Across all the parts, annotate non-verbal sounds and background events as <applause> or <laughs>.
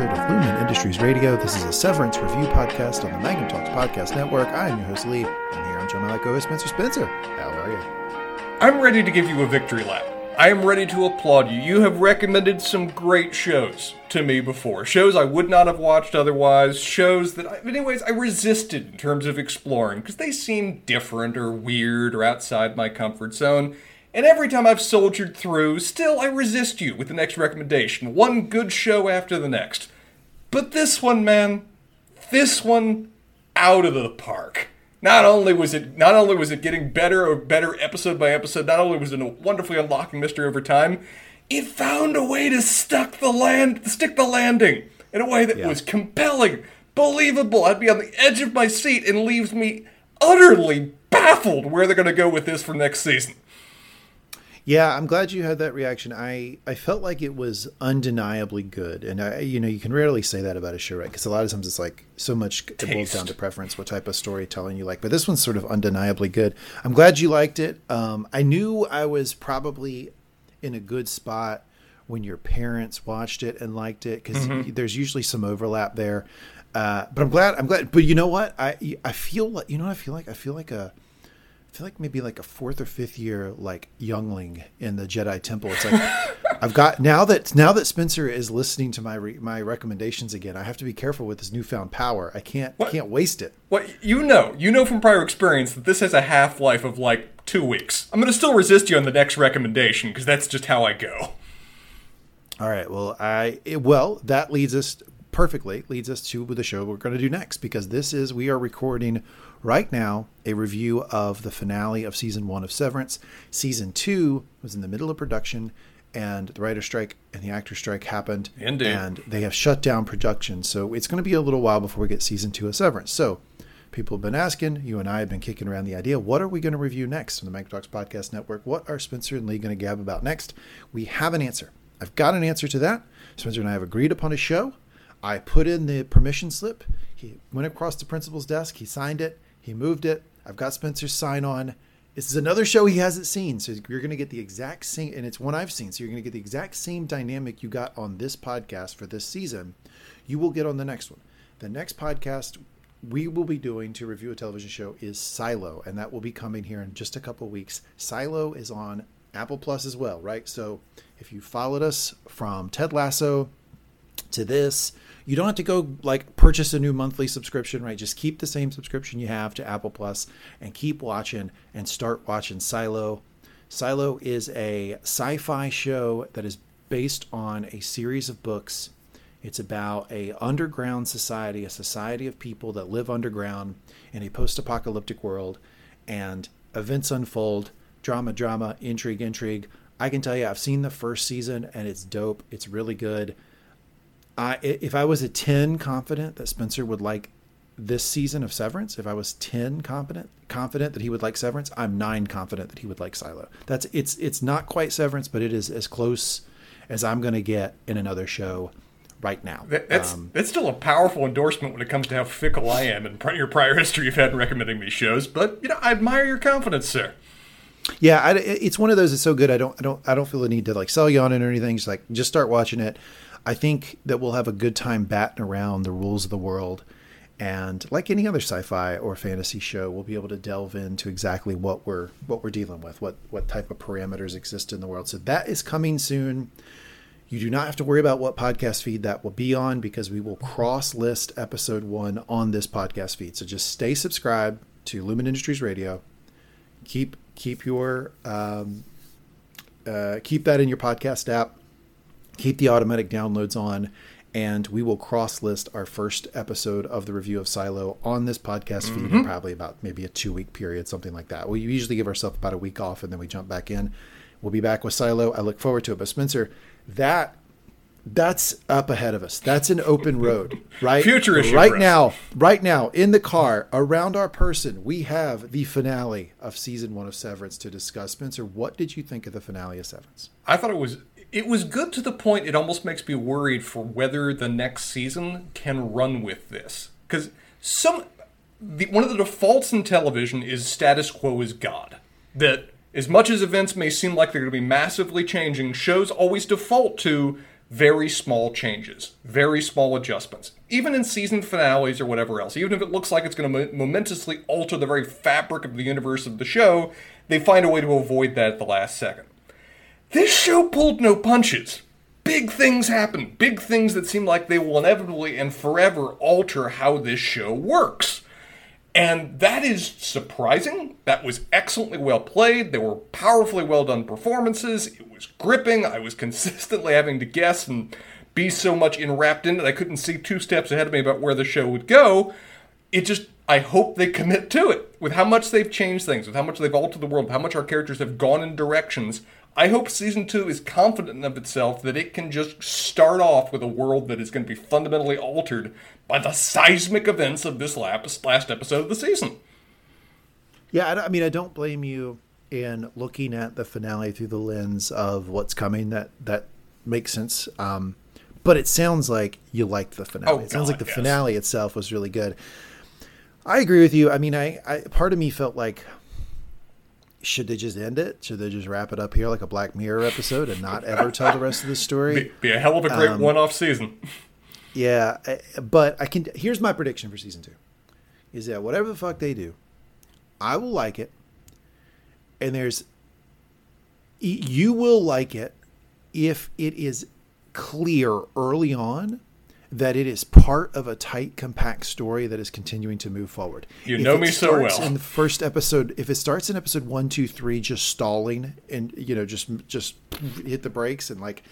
episode of Lumon Industries Radio. This is a Severance review podcast on the Magnum Talks Podcast Network. I am your host, Lee. I'm here on my co-host, Spencer Spencer. How are you? I'm ready to give you a victory lap. I am ready to applaud you. You have recommended some great shows to me before. Shows I would not have watched otherwise. Shows that, I, anyways, I resisted in terms of exploring because they seem different or weird or outside my comfort zone. And every time I've soldiered through, still I resist you with the next recommendation. One good show after the next. But this one, man, this one, out of the park. Not only was it not only was it getting better or better episode by episode, not only was it a wonderfully unlocking mystery over time, it found a way to stuck the land stick the landing in a way that yeah. was compelling, believable. I'd be on the edge of my seat and leaves me utterly baffled where they're going to go with this for next season. Yeah, I'm glad you had that reaction. I, I felt like it was undeniably good, and I, you know, you can rarely say that about a show, right? Because a lot of times it's like so much it boils down to preference, what type of storytelling you like. But this one's sort of undeniably good. I'm glad you liked it. Um, I knew I was probably in a good spot when your parents watched it and liked it because mm-hmm. there's usually some overlap there. Uh, but I'm glad. I'm glad. But you know what? I I feel like you know. What I feel like I feel like a I feel like maybe like a fourth or fifth year like youngling in the Jedi Temple. It's like <laughs> I've got now that now that Spencer is listening to my re, my recommendations again. I have to be careful with this newfound power. I can't what? can't waste it. What you know, you know from prior experience that this has a half life of like two weeks. I'm going to still resist you on the next recommendation because that's just how I go. All right. Well, I well that leads us perfectly leads us to the show we're going to do next because this is we are recording right now a review of the finale of season one of Severance. Season two was in the middle of production, and the writer strike and the actor strike happened, Indeed. and they have shut down production. So it's going to be a little while before we get season two of Severance. So people have been asking, you and I have been kicking around the idea, what are we going to review next on the Mac Talks Podcast Network? What are Spencer and Lee going to gab about next? We have an answer. I've got an answer to that. Spencer and I have agreed upon a show. I put in the permission slip. He went across the principal's desk. He signed it. He moved it. I've got Spencer's sign on. This is another show he hasn't seen, so you're going to get the exact same, and it's one I've seen. So you're going to get the exact same dynamic you got on this podcast for this season. You will get on the next one. The next podcast we will be doing to review a television show is Silo, and that will be coming here in just a couple weeks. Silo is on Apple Plus as well, right? So if you followed us from Ted Lasso to this, you don't have to go like purchase a new monthly subscription, right? Just keep the same subscription you have to Apple Plus and keep watching and start watching Silo. Silo is a sci-fi show that is based on a series of books. It's about a underground society, a society of people that live underground in a post-apocalyptic world and events unfold, drama drama, intrigue intrigue. I can tell you I've seen the first season and it's dope. It's really good. I if I was a 10 confident that Spencer would like this season of Severance, if I was 10 confident confident that he would like Severance, I'm 9 confident that he would like Silo. That's it's it's not quite Severance, but it is as close as I'm going to get in another show right now. That's um, that's still a powerful endorsement when it comes to how fickle I am and your prior history you've had in recommending these shows. But you know, I admire your confidence, sir. Yeah, I, it's one of those. that's so good. I don't, I don't, I don't feel the need to like sell you on it or anything. Just like, just start watching it. I think that we'll have a good time batting around the rules of the world. And like any other sci-fi or fantasy show, we'll be able to delve into exactly what we're what we're dealing with, what what type of parameters exist in the world. So that is coming soon. You do not have to worry about what podcast feed that will be on because we will cross list episode one on this podcast feed. So just stay subscribed to Lumon Industries Radio. Keep keep your um, uh, keep that in your podcast app keep the automatic downloads on and we will cross list our first episode of the review of Silo on this podcast feed mm-hmm. in probably about maybe a two week period, something like that. We usually give ourselves about a week off and then we jump back in. We'll be back with Silo. I look forward to it. But Spencer, that that's up ahead of us. That's an open road, <laughs> right? Future issue. Right now, right now, in the car, around our person, we have the finale of season one of Severance to discuss. Spencer, what did you think of the finale of Severance? I thought it was it was good to the point it almost makes me worried for whether the next season can run with this because some the, one of the defaults in television is status quo is god that as much as events may seem like they're going to be massively changing shows always default to very small changes, very small adjustments. Even in season finales or whatever else, even if it looks like it's going to momentously alter the very fabric of the universe of the show, they find a way to avoid that at the last second. This show pulled no punches. Big things happen, big things that seem like they will inevitably and forever alter how this show works. And that is surprising. That was excellently well played. There were powerfully well done performances. It was gripping. I was <laughs> consistently having to guess and be so much enwrapped in it I couldn't see two steps ahead of me about where the show would go. It just, I hope they commit to it. With how much they've changed things, with how much they've altered the world, how much our characters have gone in directions I hope season two is confident of itself that it can just start off with a world that is going to be fundamentally altered by the seismic events of this last episode of the season. Yeah, I mean, I don't blame you in looking at the finale through the lens of what's coming. That that makes sense. Um, but it sounds like you liked the finale. Oh, it sounds God, like the yes. finale itself was really good. I agree with you. I mean, I, I part of me felt like should they just end it? Should they just wrap it up here like a Black Mirror episode and not ever tell the rest of the story? Be, be a hell of a great um, one-off season. Yeah, but I can. Here's my prediction for season two: is that whatever the fuck they do, I will like it, and there's you will like it if it is clear early on that it is part of a tight, compact story that is continuing to move forward. You if know me so well. In the first episode, if it starts in episode one, two, three, just stalling and you know, just just hit the brakes and like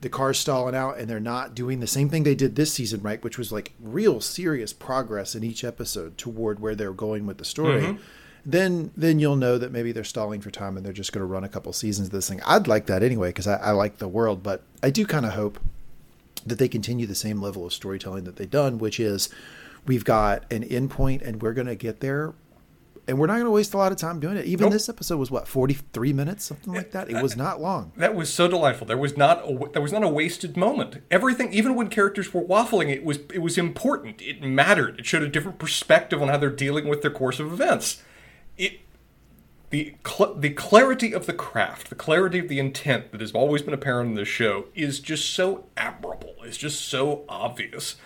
the car's stalling out, and they're not doing the same thing they did this season, right? Which was like real serious progress in each episode toward where they're going with the story. Mm-hmm. Then, then you'll know that maybe they're stalling for time and they're just going to run a couple seasons of this thing. I'd like that anyway because I, I like the world, but I do kind of hope that they continue the same level of storytelling that they've done, which is we've got an endpoint and we're going to get there. And we're not going to waste a lot of time doing it. Even nope. this episode was what forty three minutes, something like that. It was not long. <laughs> That was so delightful. There was not a, there was not a wasted moment. Everything, even when characters were waffling, it was it was important. It mattered. It showed a different perspective on how they're dealing with their course of events. It the cl- the clarity of the craft, the clarity of the intent that has always been apparent in this show is just so admirable. It's just so obvious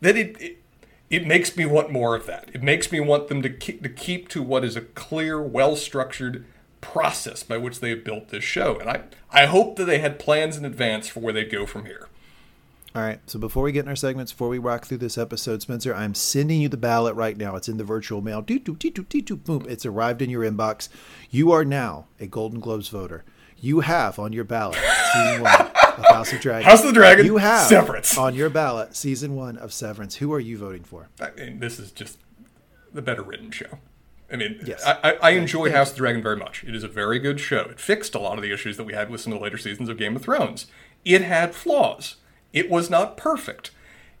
that it, it it makes me want more of that. It makes me want them to keep, to keep to what is a clear, well structured process by which they have built this show. And I I hope that they had plans in advance for where they'd go from here. All right. So before we get in our segments, before we rock through this episode, Spencer, I'm sending you the ballot right now. It's in the virtual mail. Boom. It's arrived in your inbox. You are now a Golden Globes voter. You have on your ballot season one of House of Dragon. House of the Dragon. You have Severance on your ballot season one of Severance. Who are you voting for? I mean, this is just the better written show. I mean, yes. I, I enjoy House of the Dragon very much. It is a very good show. It fixed a lot of the issues that we had with some of the later seasons of Game of Thrones. It had flaws it was not perfect.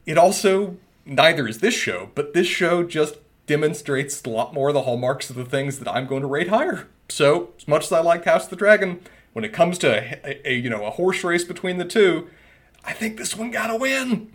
It also, neither is this show, but this show just demonstrates a lot more of the hallmarks of the things that I'm going to rate higher. So, as much as I like House of the Dragon, when it comes to a, a, you know a horse race between the two, I think this one got to win.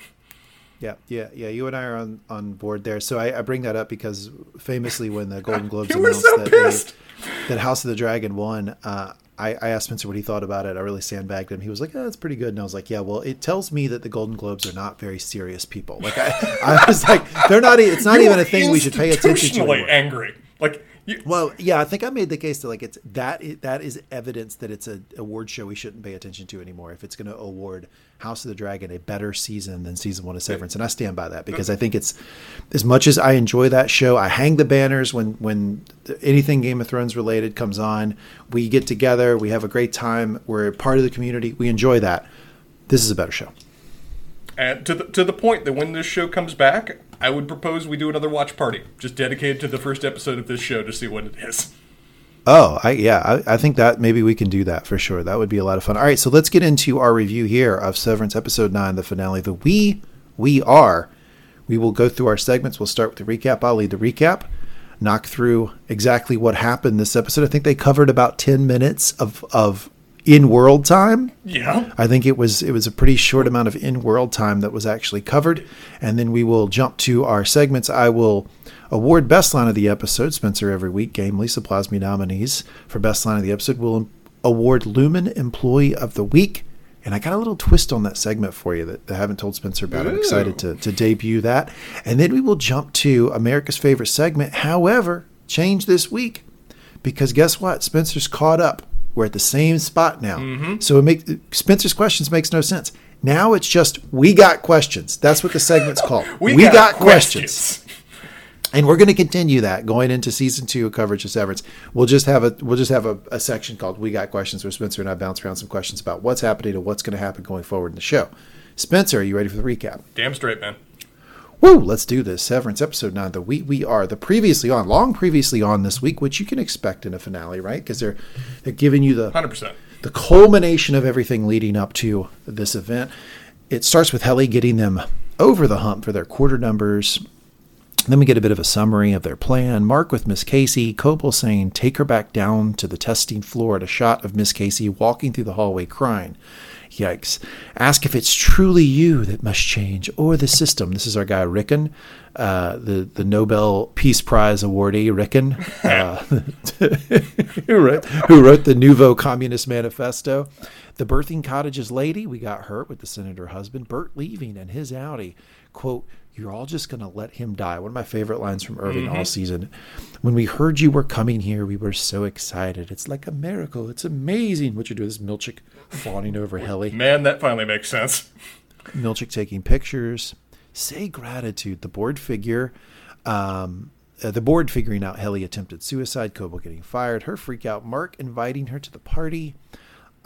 Yeah, yeah, yeah. You and I are on, on board there. So I, I bring that up because famously, when the Golden <laughs> Globes announced so that, they, that House of the Dragon won, uh, I, I, asked Spencer what he thought about it. I really sandbagged him. He was like, "Oh, that's pretty good." And I was like, "Yeah, well, it tells me that the Golden Globes are not very serious people." Like I, <laughs> I was like, "They're not. It's not even a thing we should pay attention to." Anymore. Angry, like you, well, yeah, I think I made the case that like it's that that is evidence that it's a award show we shouldn't pay attention to anymore. If it's going to award House of the Dragon a better season than season one of Severance, and I stand by that because I think it's as much as I enjoy that show. I hang the banners when when anything Game of Thrones related comes on. We get together, we have a great time. We're part of the community. We enjoy that. This is a better show. And to the to the point that when this show comes back, I would propose we do another watch party, just dedicated to the first episode of this show to see what it is. Oh, I, yeah, I, I, think that maybe we can do that for sure. That would be a lot of fun. All right, so let's get into our review here of Severance episode nine, the finale. The we we are. We will go through our segments. We'll start with the recap. I'll lead the recap. Knock through exactly what happened this episode. I think they covered about ten minutes of of in world time. Yeah. I think it was it was a pretty short amount of in world time that was actually covered. And then we will jump to our segments. I will award best line of the episode, Spencer every week. Game Lisa Plasmy nominees for best line of the episode We'll award Lumon Employee of the Week. And I got a little twist on that segment for you that I haven't told Spencer about. I'm excited to, to debut that. And then we will jump to America's favorite segment. However, change this week because guess what? Spencer's caught up. We're at the same spot now. Mm-hmm. So it makes Spencer's questions makes no sense. Now it's just we got questions. That's what the segment's called. <laughs> We got questions. And we're going to continue that going into season two of coverage of Severance. We'll just have a we'll just have a, a section called "We Got Questions," where Spencer and I bounce around some questions about what's happening and what's going to happen going forward in the show. Spencer, are you ready for the recap? Damn straight, man. Woo! Let's do this. Severance episode nine. The we we are the previously on, long previously on this week, which you can expect in a finale, right? Because they're they're giving you the Hundred percent. the culmination of everything leading up to this event. It starts with Helly getting them over the hump for their quarter numbers. Then we get a bit of a summary of their plan. Mark with Miss Casey, Cobel saying, Take her back down to the testing floor at a shot of Miss Casey walking through the hallway crying. Yikes. Ask if it's truly you that must change or the system. This is our guy, Ricken, uh, the, the Nobel Peace Prize awardee, Ricken, uh, <laughs> who, wrote, who wrote the Nouveau Communist Manifesto. The birthing cottages lady, we got hurt with the senator husband, Bert leaving and his Audi. Quote, you're all just going to let him die. One of my favorite lines from Irving all season. When we heard you were coming here, we were so excited. It's like a miracle. It's amazing what you're doing. This Milchick fawning over Helly. Man, that finally makes sense. Milchick taking pictures. Say gratitude. The board figure. Um, uh, the board figuring out Helly attempted suicide. Cobel getting fired. Her freak out. Mark inviting her to the party.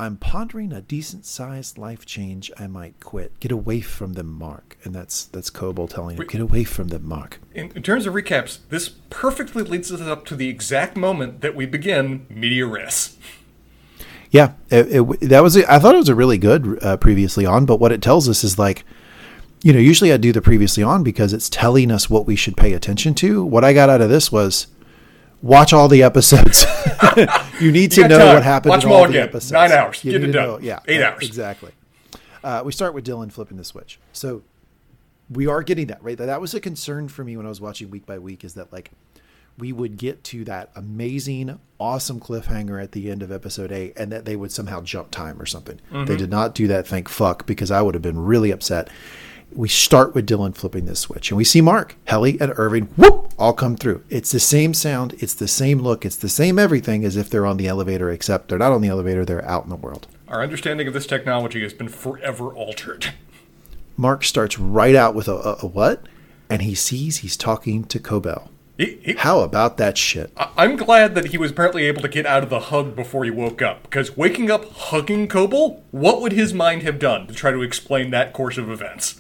I'm pondering a decent sized life change. I might quit. Get away from them, Mark. And that's that's Cobel telling him, get away from them, Mark. In, in terms of recaps, this perfectly leads us up to the exact moment that we begin media res. Yeah, it, it, that was. I thought it was a really good uh, previously on, but what it tells us is like, you know, usually I do the previously on because it's telling us what we should pay attention to. What I got out of this was watch all the episodes. <laughs> you need to got know time. what happened Watch in all all the again. episodes. Nine hours. You Get it done. know- yeah, Eight hours. exactly. Uh, we start with Dylan flipping the switch. So we are getting that right. That was a concern for me when I was watching week by week. Is that like we would get to that amazing, awesome cliffhanger at the end of episode eight, and that they would somehow jump time or something. They did not do that. Thank fuck, because I would have been really upset. We start with Dylan flipping this switch, and we see Mark, Helly, and Irving whoop all come through. It's the same sound, it's the same look, it's the same everything as if they're on the elevator, except they're not on the elevator; they're out in the world. Our understanding of this technology has been forever altered. Mark starts right out with a, a, a what? And he sees he's talking to Cobel. He- he- How about that shit? I- I'm glad that he was apparently able to get out of the hug before he woke up, because waking up hugging Cobel, what would his mind have done to try to explain that course of events?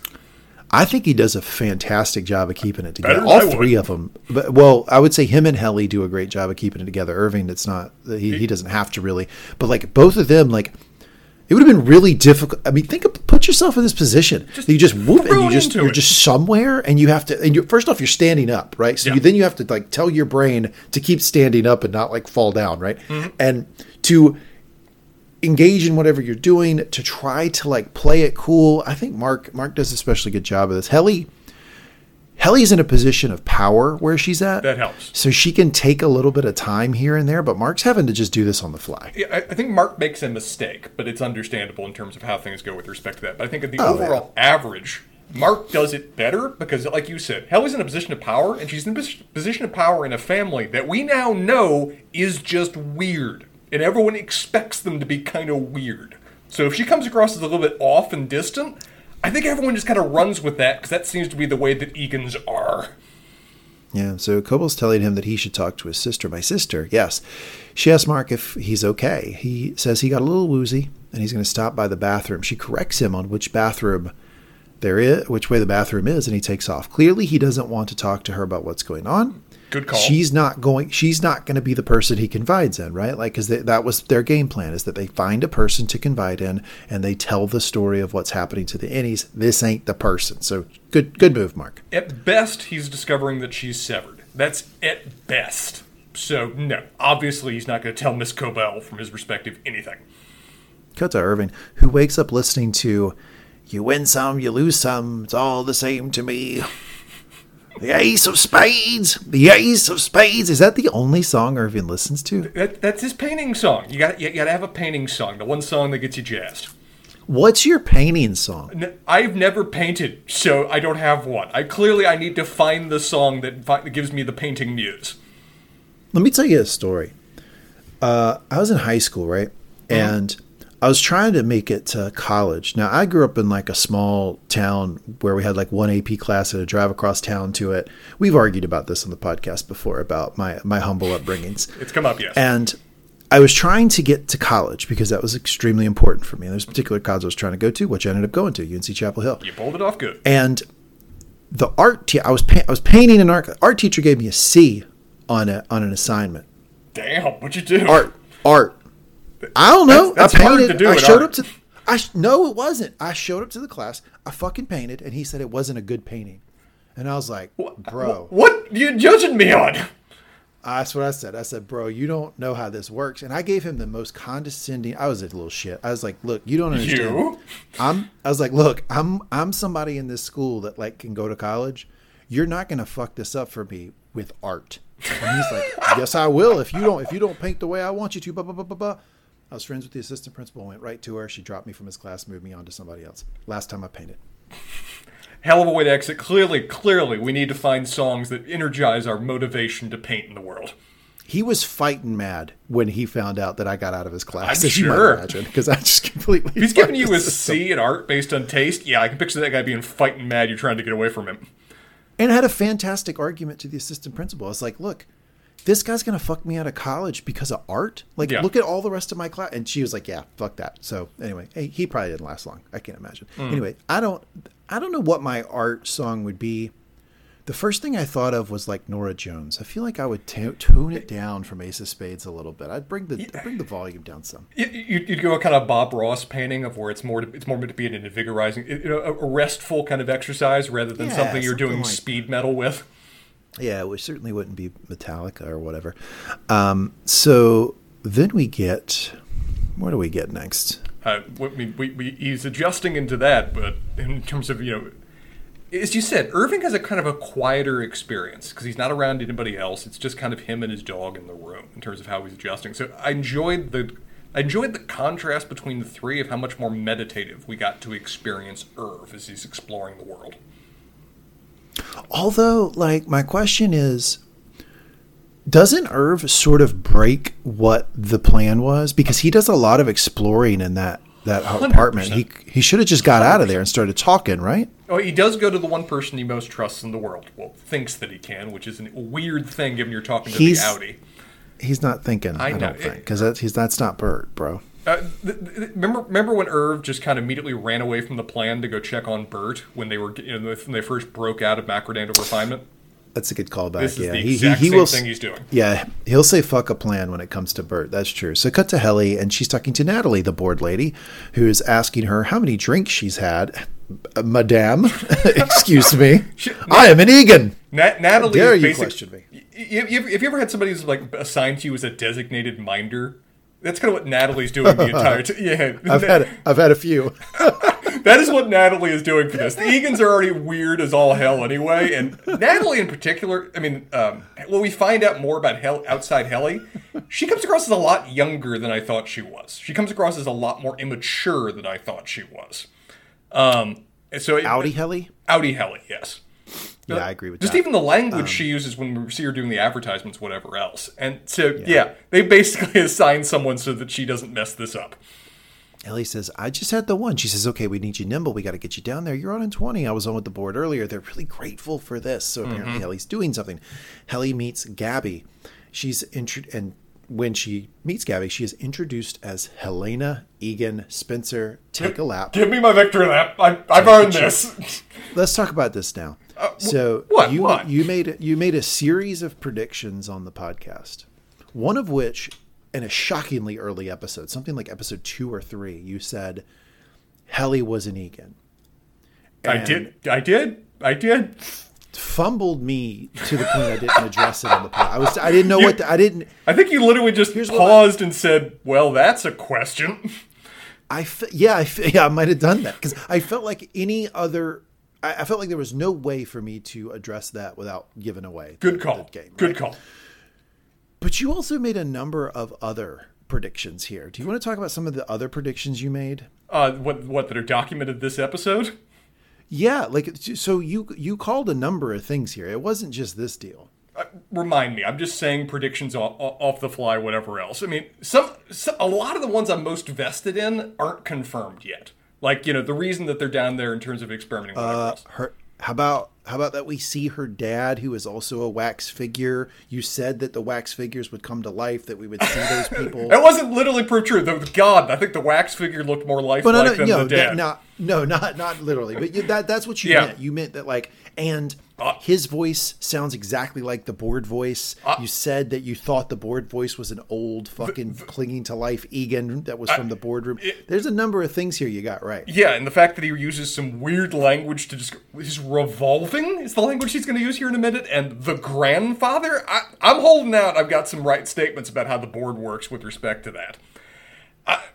I think he does a fantastic job of keeping it together. Better than I All three of them. But, well, I would say him and Helly do a great job of keeping it together. Irving, it's not he, he doesn't have to really, but like both of them, like it would have been really difficult. I mean, think of put yourself in this position. you just whoop and you just you're it. just somewhere and you have to. And you first off, you're standing up, right? So Yeah. you, then you have to like tell your brain to keep standing up and not like fall down, right? Mm-hmm. And to engage in whatever you're doing to try to like play it cool. I think Mark Mark does a especially good job of this. Helly Helly's in a position of power where she's at. That helps. So she can take a little bit of time here and there, but Mark's having to just do this on the fly. Yeah, I, I think Mark makes a mistake, but it's understandable in terms of how things go with respect to that. But I think at the Oh, overall average, Mark does it better because, like you said, Helly's in a position of power, and she's in a position of power in a family that we now know is just weird, and everyone expects them to be kind of weird. So if she comes across as a little bit off and distant, I think everyone just kind of runs with that because that seems to be the way that Egans are. Yeah, so Cobel's telling him that he should talk to his sister. My sister, yes. She asks Mark if he's okay. He says he got a little woozy and he's going to stop by the bathroom. She corrects him on which bathroom there is, which way the bathroom is, and he takes off. Clearly, he doesn't want to talk to her about what's going on. Good call. She's not going. She's not going to be the person he confides in, right? Like, because that was their game plan: is that they find a person to confide in, and they tell the story of what's happening to the innies. This ain't the person. So good, good move, Mark. At best, he's discovering that she's severed. That's at best. So, no, obviously he's not going to tell Miss Cobel from his perspective anything. Cut to Irving, who wakes up listening to You win some, you lose some, it's all the same to me. The Ace of Spades! The Ace of Spades! Is that the only song Irving listens to? That, that's his painting song. You got you got to have a painting song, the one song that gets you jazzed. What's your painting song? I've never painted, so I don't have one. I clearly I need to find the song that, fi- that gives me the painting muse. Let me tell you a story. Uh, I was in high school, right? And I was trying to make it to college. Now, I grew up in like a small town where we had like one AP class and a drive across town to it. We've argued about this on the podcast before about my my humble upbringings. <laughs> It's come up, yes. And I was trying to get to college because that was extremely important for me. And there's a particular college I was trying to go to, which I ended up going to, UNC Chapel Hill. you pulled it off good. And the art, te- I was pa- I was painting an art. Art teacher gave me a C on a on an assignment. Damn, what'd you do? Art, art. I don't know. That's- that's I hard painted. to do I showed art. up to. I no, it wasn't. I showed up to the class. I fucking painted, and he said it wasn't a good painting. And I was like, bro, What you judging me on? that's what I said. I said, bro, you don't know how this works. And I gave him the most condescending. I was a little shit. I was like, look, you don't understand. You? I'm. I was like, look, I'm. I'm somebody in this school that like can go to college. You're not gonna fuck this up for me with art. And he's like, yes, I will. If you don't, if you don't paint the way I want you to, blah blah blah blah blah. I was friends with the assistant principal. Went right to her. She dropped me from his class, moved me on to somebody else. Last time I painted. Hell of a way to exit. Clearly, clearly, we need to find songs that energize our motivation to paint in the world. He was fighting mad when he found out that I got out of his class. I'm as sure. imagine, because I just completely. He's giving you a system. C in art based on taste. Yeah, I can picture that guy being fighting mad. You're trying to get away from him. and I had a fantastic argument to the assistant principal. I was like, "Look, this guy's gonna fuck me out of college because of art. Like, Yeah. look at all the rest of my class." And she was like, "Yeah, fuck that." So anyway, hey, he probably didn't last long. I can't imagine. Hmm. Anyway, I don't, I don't know what my art song would be. The first thing I thought of was like Norah Jones. I feel like I would t- tone it down from Ace of Spades a little bit. I'd bring the I'd bring the volume down some. You- you- You'd go a kind of Bob Ross painting of where it's more it's more meant to be an invigorizing, you know, a restful kind of exercise rather than Yeah, something you're something doing like- speed metal with. Yeah, which certainly wouldn't be Metallica or whatever. Um, so then we get, what do we get next? Uh, we, we, we, he's adjusting into that, but in terms of you know, as you said, Irving has a kind of a quieter experience because he's not around anybody else. It's just kind of him and his dog in the room in terms of how he's adjusting. So I enjoyed the I enjoyed the contrast between the three of how much more meditative we got to experience Irv as he's exploring the world. Although, like, my question is, doesn't Irv sort of break what the plan was? Because he does a lot of exploring in that that <laughs> apartment. He he should have just got out of there and started talking, right? Oh, he does go to the one person he most trusts in the world. Well, thinks that he can, which is a weird thing given you're talking to He's- the outie. He's not thinking. I, know. don't think because that's he's that's not Bert, bro. Uh, th- th- remember, remember when Irv just kind of immediately ran away from the plan to go check on Bert when they were you know, when they first broke out of Macrodata Refinement? That's a good callback. This is yeah, the he, he, he same will. thing he's doing. Yeah, he'll say "fuck a plan" when it comes to Bert. That's true. So cut to Helly, and she's talking to Natalie, the board lady, who is asking her how many drinks she's had. Uh, Madame, <laughs> excuse me, <laughs> I am an Egan. Na- Natalie, dare you question me? Y- y- Have you ever had somebody who's like assigned to you as a designated minder? That's kind of what Natalie's doing the entire time. Yeah, <laughs> I've had I've had a few. <laughs> that is what Natalie is doing for this. The Egans are already weird as all hell anyway, and Natalie in particular. I mean, um, when we find out more about hell outside Helly, she comes across as a lot younger than I thought she was. She comes across as a lot more immature than I thought she was. Um, so it, Outie Helly. Outie Helly, yes. Yeah, I agree with Just that. Um, even the language she uses when we see her doing the advertisements, whatever else. And so, yeah. they basically <laughs> assign someone so that she doesn't mess this up. Ellie says, I just had the one. She says, okay, we need you nimble. We got to get you down there. You're on in 20. I was on with the board earlier. They're really grateful for this. So apparently Mm-hmm. Ellie's doing something. Helly meets Gabby. She's intro- and when she meets Gabby, she is introduced as Helena Egan Spencer. Take a lap. Give me my victory lap. I, I've earned this. <laughs> Let's talk about this now. So Uh, what? you What? you made you made a series of predictions on the podcast. One of which, in a shockingly early episode, something like episode two or three, you said Helly was an Egan. I did. I did. I did. Fumbled me to the point I didn't address it on the pod. I was I didn't know what to, I didn't. I think you literally just what paused and said, "Well, that's a question." I fe- yeah I fe- yeah I might have done that because I felt like any other. I, I felt like there was no way for me to address that without giving away. Good the- call. the game, Good right? call. But you also made a number of other predictions here. Do you want to talk about some of the other predictions you made? Uh, what what that are documented this episode? Yeah, like so you you called a number of things here. It wasn't just this deal. Uh, remind me. I'm just saying predictions off, off the fly, whatever else. I mean, some, some a lot of the ones I'm most vested in aren't confirmed yet. Like you know, the reason that they're down there in terms of experimenting. Uh, her. How about how about that we see her dad, who is also a wax figure. You said that the wax figures would come to life. That we would see those <laughs> people. That wasn't literally proof true. Though God, I think the wax figure looked more lifelike but no, no, than no, the that, dad. not no, not not literally. But you, that that's what you Yeah. meant. You meant that like and. Uh, his voice sounds exactly like the board voice. Uh, you said that you thought the board voice was an old fucking clinging to life Egan that was from the boardroom. There's a number of things here you got right. Yeah, and the fact that he uses some weird language to just his revolving is the language he's going to use here in a minute, and the grandfather. I, I'm holding out. I've got some right statements about how the board works with respect to that. I,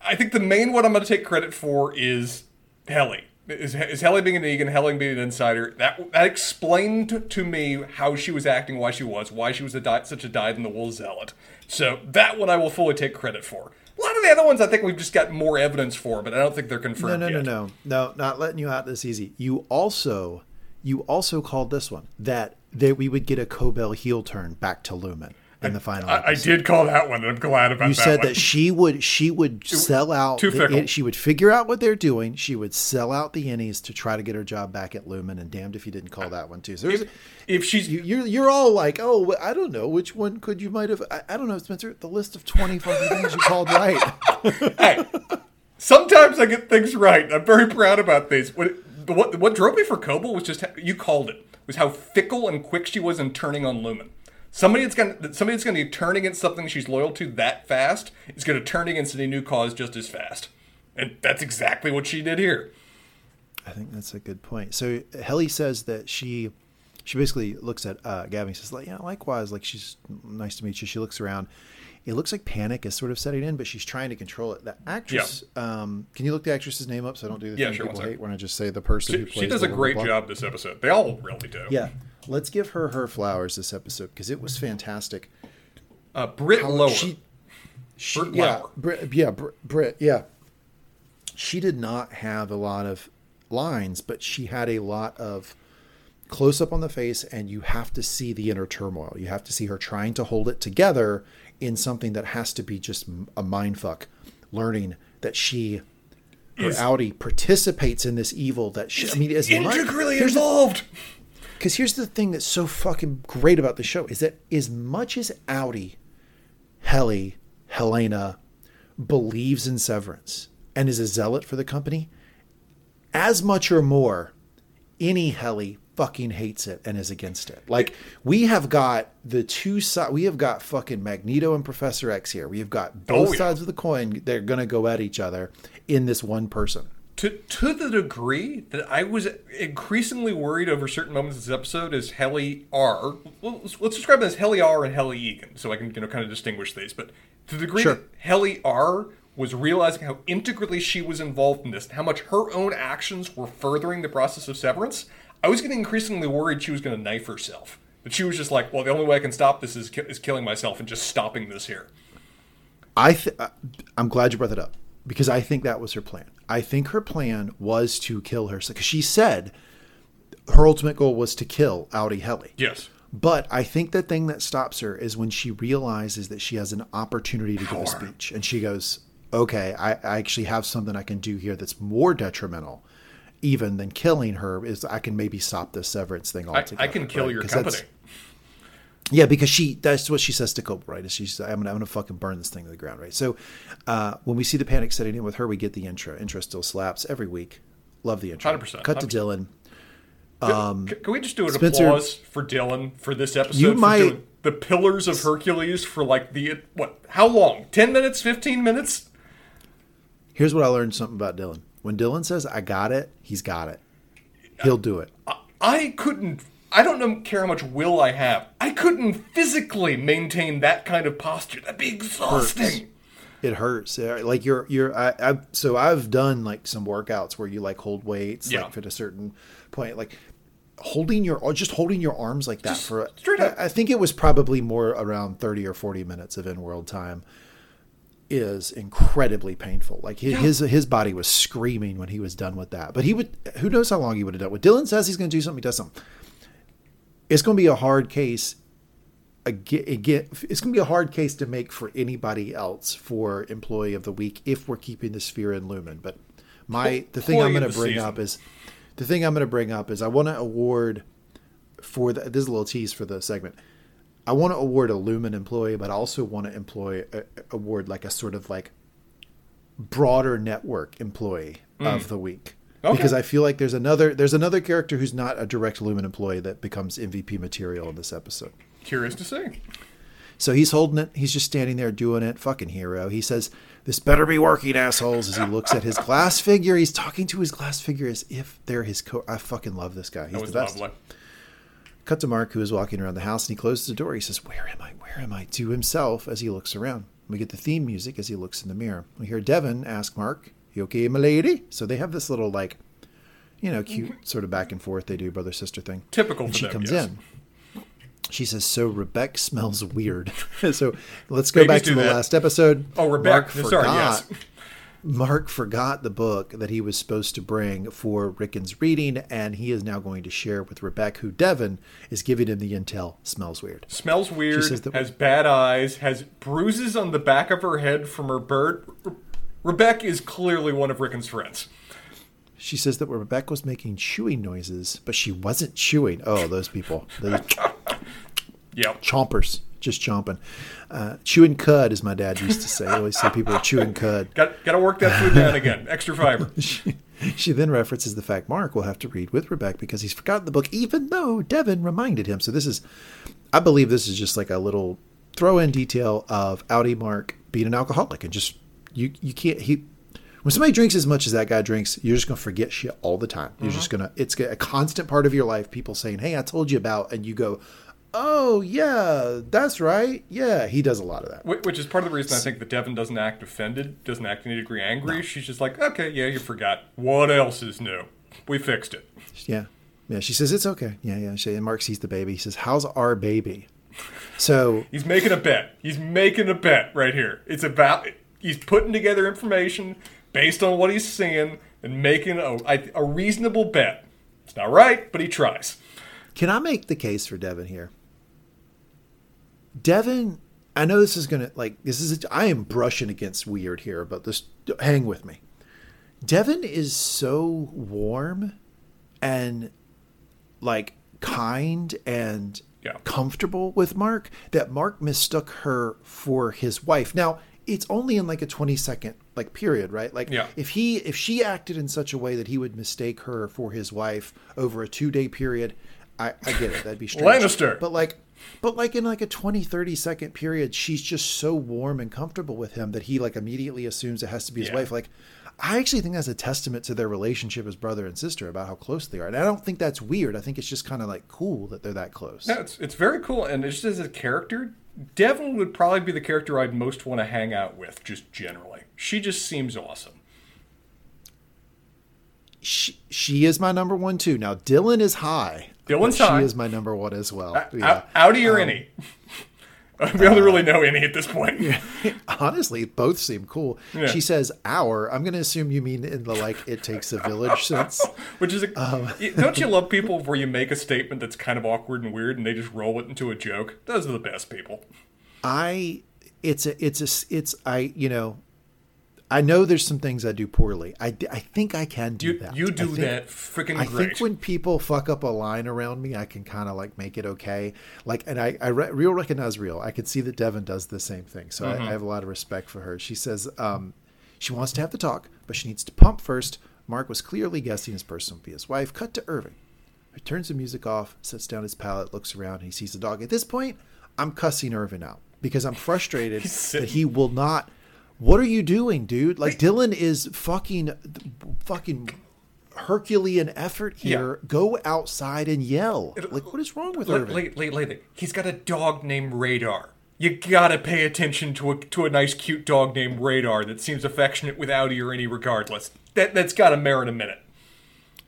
I think the main one I'm going to take credit for is Helly. Is, is Helly being an Egan, Helly being an insider? That that explained to, me how she was acting, why she was, why she was a di- such a dyed in the wool zealot. So that one I will fully take credit for. A lot of the other ones I think we've just got more evidence for, but I don't think they're confirmed no, no, yet. no, no, not letting you out this easy. You also, you also called this one that that we would get a Cobel heel turn back to Lumon in the final. I, I did call that one, and I'm glad about that. You that said one. that she would she would sell out. too fickle. it- she would figure out what they're doing. She would sell out the innies to try to get her job back at Lumon. And damned if you didn't call that one too. So there's, if she's you, you're you're all like, oh, I don't know which one could you might have. I, I don't know, Spencer. The list of twenty fucking things you called right. <laughs> hey, sometimes I get things right. I'm very proud about these. What what, what drove me for Cobel was just how, you called it was how fickle and quick she was in turning on Lumon. Somebody that's gonna somebody that's going to turn against something she's loyal to that fast is going to turn against any new cause just as fast, and that's exactly what she did here. I think that's a good point. So Helly says that she she basically looks at uh, Gavin and says like yeah likewise like she's nice to meet you. She looks around. It looks like panic is sort of setting in, but she's trying to control it. The actress, um, can you look the actress's name up so I don't do the Yeah, thing sure, people hate when I just say the person who She, plays. she does a blah, blah, great blah. job this episode. They all really do. Yeah, let's give her her flowers this episode because it was fantastic. Uh, Britt Lower. She, she Brit yeah. Brit, yeah, yeah. She did not have a lot of lines, but she had a lot of close up on the face, and you have to see the inner turmoil. You have to see her trying to hold it together in something that has to be just a mind fuck. Learning that she, her Is- outie participates in this evil that she. I mean, is much- integrally the- involved. Because here's the thing that's so fucking great about the show is that as much as outie, Helly, Helena believes in Severance and is a zealot for the company, as much or more, innie Helly fucking hates it and is against it. Like we have got the two sides. We have got fucking Magneto and Professor X here. We have got oh, both Oh, yeah. sides of the coin. They're gonna go at each other in this one person. To to the degree that I was increasingly worried over certain moments of this episode as Helly R. well, Let's, let's describe them as Helly R and Helly Egan, so I can you know kind of distinguish these. But to the degree Sure. that Helly R was realizing how integrally she was involved in this, and how much her own actions were furthering the process of severance, I was getting increasingly worried she was going to knife herself. That she was just like, well, the only way I can stop this is, ki- is killing myself and just stopping this here. I th- uh, I'm glad you brought that up because I think that was her plan. I think her plan was to kill her because she said her ultimate goal was to kill outie Helly. Yes. But I think the thing that stops her is when she realizes that she has an opportunity to give a speech and she goes, "Okay, I, I actually have something I can do here that's more detrimental." Even than killing her is, I can maybe stop this severance thing altogether. I can kill right? your company. Yeah, because she that's what she says to Cobra, right? Is she's I'm gonna, I'm gonna fucking burn this thing to the ground, right? So uh, when we see the panic setting in with her, we get the intro. Intro still slaps every week. Love the intro. 100%, Cut to 100%. Dylan. Can, can we just do an Spencer- applause for Dylan for this episode? You might- doing the Pillars of Hercules for like the what? How long? Ten minutes? Fifteen minutes? Here's what I learned something about Dylan. When Dylan says I got it, he's got it. He'll do it. I couldn't. I don't know, care how much will I have. I couldn't physically maintain that kind of posture. That'd be exhausting. It hurts. Like you're you're I, I so I've done like some workouts where you like hold weights Yeah. like at a certain point like holding your or just holding your arms like that Just for straight up. I think it was probably more around 30 or 40 minutes of in-world time. is incredibly painful. Like his, his his body was screaming when he was done with that. But he would who knows how long he would have done. When Dylan says he's going to do something, he does something. It's going to be a hard case. Again, it's going to be a hard case to make for anybody else for employee of the week if we're keeping the sphere in Lumon. But my the thing I'm going to bring season. up is the thing I'm going to bring up is I want to award for the, this is a little tease for the segment. I want to award a Lumon employee, but I also want to employ uh, award like a sort of like broader network employee of the week Mm. Okay. because I feel like there's another there's another character who's not a direct Lumon employee that becomes MVP material in this episode. Curious to see. So he's holding it. He's just standing there doing it. Fucking hero. He says, "This better be working, assholes." As he looks at his glass figure, he's talking to his glass figure as if they're his co. I fucking love this guy. He's the best. lovely. Cut to Mark, who is walking around the house, and he closes the door. He says, Where am I? Where am I? to himself as he looks around. We get the theme music as he looks in the mirror. We hear Devon ask Mark, You okay, my lady? So they have this little, like, you know, cute mm-hmm. sort of back and forth they do, brother sister thing. Typical And she them, comes yes. in. She says, So Rebecca smells weird. <laughs> so let's go Babies back to the that. last episode. Oh, Rebecca. Sorry, yes. Mark forgot the book that he was supposed to bring for Ricken's reading, and he is now going to share with Rebecca, who Devon is giving him the intel. Smells weird. Smells weird, She says that- has bad eyes, has bruises on the back of her head from her bird. Re- Rebecca is clearly one of Ricken's friends. She says that Rebecca was making chewing noises, but she wasn't chewing. Oh, those people. Those <laughs> Yep. chompers. Just chomping. Uh, chewing cud, as my dad used to say. I always say people are chewing cud. Got got to work that food down again. Extra fiber. <laughs> She then references the fact Mark will have to read with Rebecca because he's forgotten the book, even though Devon reminded him. So this is, I believe this is just like a little throw-in detail of outie Mark being an alcoholic and just you you can't he. When somebody drinks as much as that guy drinks, you're just gonna forget shit all the time. You're just mm-hmm. gonna it's a constant part of your life. People saying, "Hey, I told you about," and you go, "Oh yeah, that's right. Yeah." He does a lot of that. Which is part of the reason I think that Devon doesn't act offended, doesn't act to any degree angry. She's just like, okay, yeah, you forgot. What else is new? We fixed it. Yeah. Yeah. She says, it's okay. Yeah. Yeah. She, and Mark sees the baby. He says, How's our baby? So <laughs> He's making a bet. He's making a bet right here. It's about he's putting together information based on what he's seeing and making a, a, a reasonable bet. It's not right, but he tries. can I make the case for Devon here? Devon, I know this is going to, like, this is, I am brushing against weird here, but this, hang with me. Devon is so warm and, like, kind and Yeah. comfortable with Mark that Mark mistook her for his wife. Now, it's only in like a 20 second like period, right? Like Yeah. if he if she acted in such a way that he would mistake her for his wife over a 2-day period, I I get it. That'd be strange. Lannister. But like but like in like a 20 30 second period, she's just so warm and comfortable with him that he like immediately assumes it has to be his Yeah. wife. Like I actually think that's a testament to their relationship as brother and sister about how close they are. And I don't think that's weird. I think it's just kind of like cool that they're that close. No, it's it's very cool, and it's just as a character, Devon would probably be the character I'd most want to hang out with, just generally. She just seems awesome. she, she is my number one too. Now Dylan is high. Dylan's high. She is my number one as well. Uh, out- Yeah. Outie or innie? <laughs> we don't really uh, know any at this point. <laughs> Honestly, both seem cool. Yeah. She says "our." I'm going to assume you mean in the like "it takes a village" sense. <laughs> Which is, a, um, y- don't you love people where you make a statement that's kind of awkward and weird, and they just roll it into a joke? Those are the best people. I it's a it's a it's I you know I know there's some things I do poorly. I, I think I can do You that. you I do think- that freaking great. I great. think when people fuck up a line around me, I can kind of like make it okay. Like, and I, I re- real recognize real. I can see that Devon does the same thing, so Mm-hmm. I, I have a lot of respect for her. She says um, she wants to have the talk, but she needs to pump first. Mark was clearly guessing his person would be his wife. Cut to Irving, who turns the music off, sets down his palette, looks around, and he sees the dog. At this point, I'm cussing Irving out because I'm <laughs> frustrated that he will not. What are you doing, dude? Like Dylan is fucking, fucking Herculean effort here. Go outside and yell. Like, what is wrong with Irving? late, late, late. He's got a dog named Radar. You gotta pay attention to a to a nice, cute dog named Radar that seems affectionate without you or any regardless. That that's gotta merit a minute.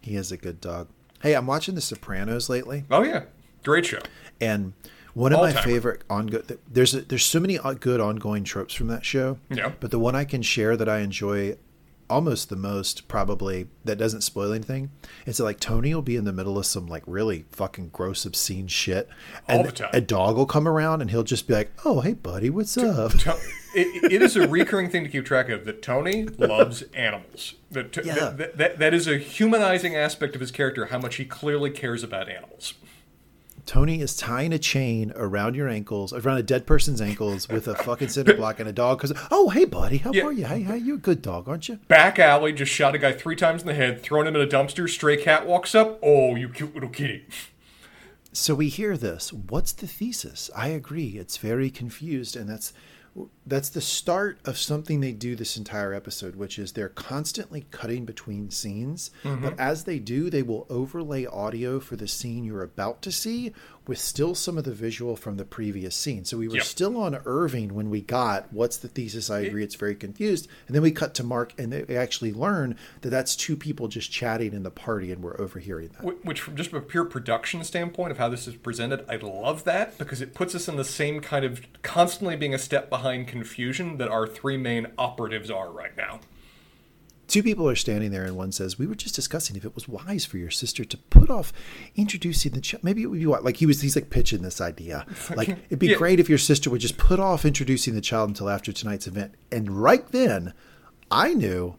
He is a good dog. Hey, I'm watching The Sopranos lately, Oh yeah, great show. and One of my favorite ongoing. There's a, there's so many good ongoing tropes from that show. Yeah. But the one I can share that I enjoy almost the most, probably that doesn't spoil anything, is that like Tony will be in the middle of some like really fucking gross, obscene shit, and All the time. a dog will come around and he'll just be like, "Oh, hey, buddy, what's up?" To- it, it is a recurring thing to keep track of that Tony loves animals. That, to- Yeah. that, that, that is a humanizing aspect of his character, how much he clearly cares about animals. Tony is tying a chain around your ankles, around a dead person's ankles, with a fucking cinder block and a dog. Because, oh, hey, buddy, how Yeah. are you? Hey, hey, you're a good dog, aren't you? Back alley, just shot a guy three times in the head, thrown him in a dumpster, stray cat walks up. Oh, you cute little kitty. So we hear this. What's the thesis? I agree. It's very confused, and that's that's the start of something they do this entire episode, which is they're constantly cutting between scenes. But mm-hmm. as they do, they will overlay audio for the scene you're about to see with still some of the visual from the previous scene. So we were Yep. still on Irving when we got what's the thesis? I agree. It's very confused, and then we cut to Mark, and they actually learn that that's two people just chatting in the party, and we're overhearing that. Which, from just a pure production standpoint of how this is presented, I love that because it puts us in the same kind of constantly being a step behind confusion that our three main operatives are right now. Two people are standing there, and one says, "We were just discussing if it was wise for your sister to put off introducing the child. Maybe it would be like he was. He's like pitching this idea. <laughs> Like it'd be Yeah. great if your sister would just put off introducing the child until after tonight's event." And right then, I knew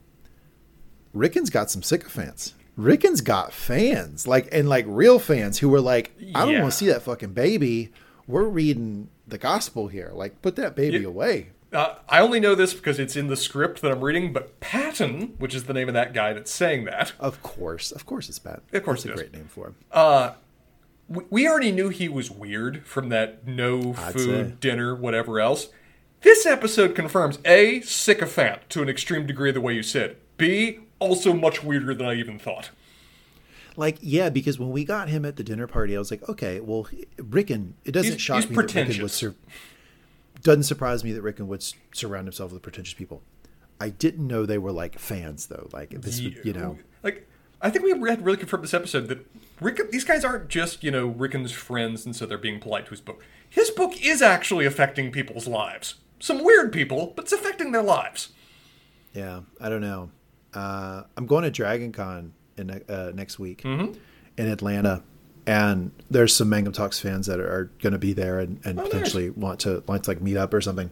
Ricken's got some sycophants. Ricken's got fans, like and like real fans who were like, "I don't Yeah. want to see that fucking baby. We're reading the gospel here. Like, put that baby Yeah. away." Uh, I only know this because it's in the script that I'm reading, but Patton, which is the name of that guy that's saying that, Of course, of course, it's Patton. Of course That's a great name for him. we, we already knew he was weird from that no I'd food, say. dinner, whatever else. This episode confirms A, sycophant to an extreme degree the way you said. B, also much weirder than I even thought. Like, yeah, because when we got him at the dinner party, I was like, okay, well, Ricken, it doesn't He's- shock he's me that Ricken pretentious. sur- doesn't surprise me that Ricken would surround himself with pretentious people. I didn't know they were like fans though. Like this, you know, Like, I think we had really confirmed this episode that Rick, these guys aren't just, you know, Ricken's friends and so they're being polite to his book. His book is actually affecting people's lives. Some weird people, but it's affecting their lives. yeah, I don't know. Uh, I'm going to Dragon Con in, uh, next week Mm-hmm. in Atlanta, and there's some Mangum Talks fans that are, going to be there and, and Oh, nice. potentially want to want to like meet up or something.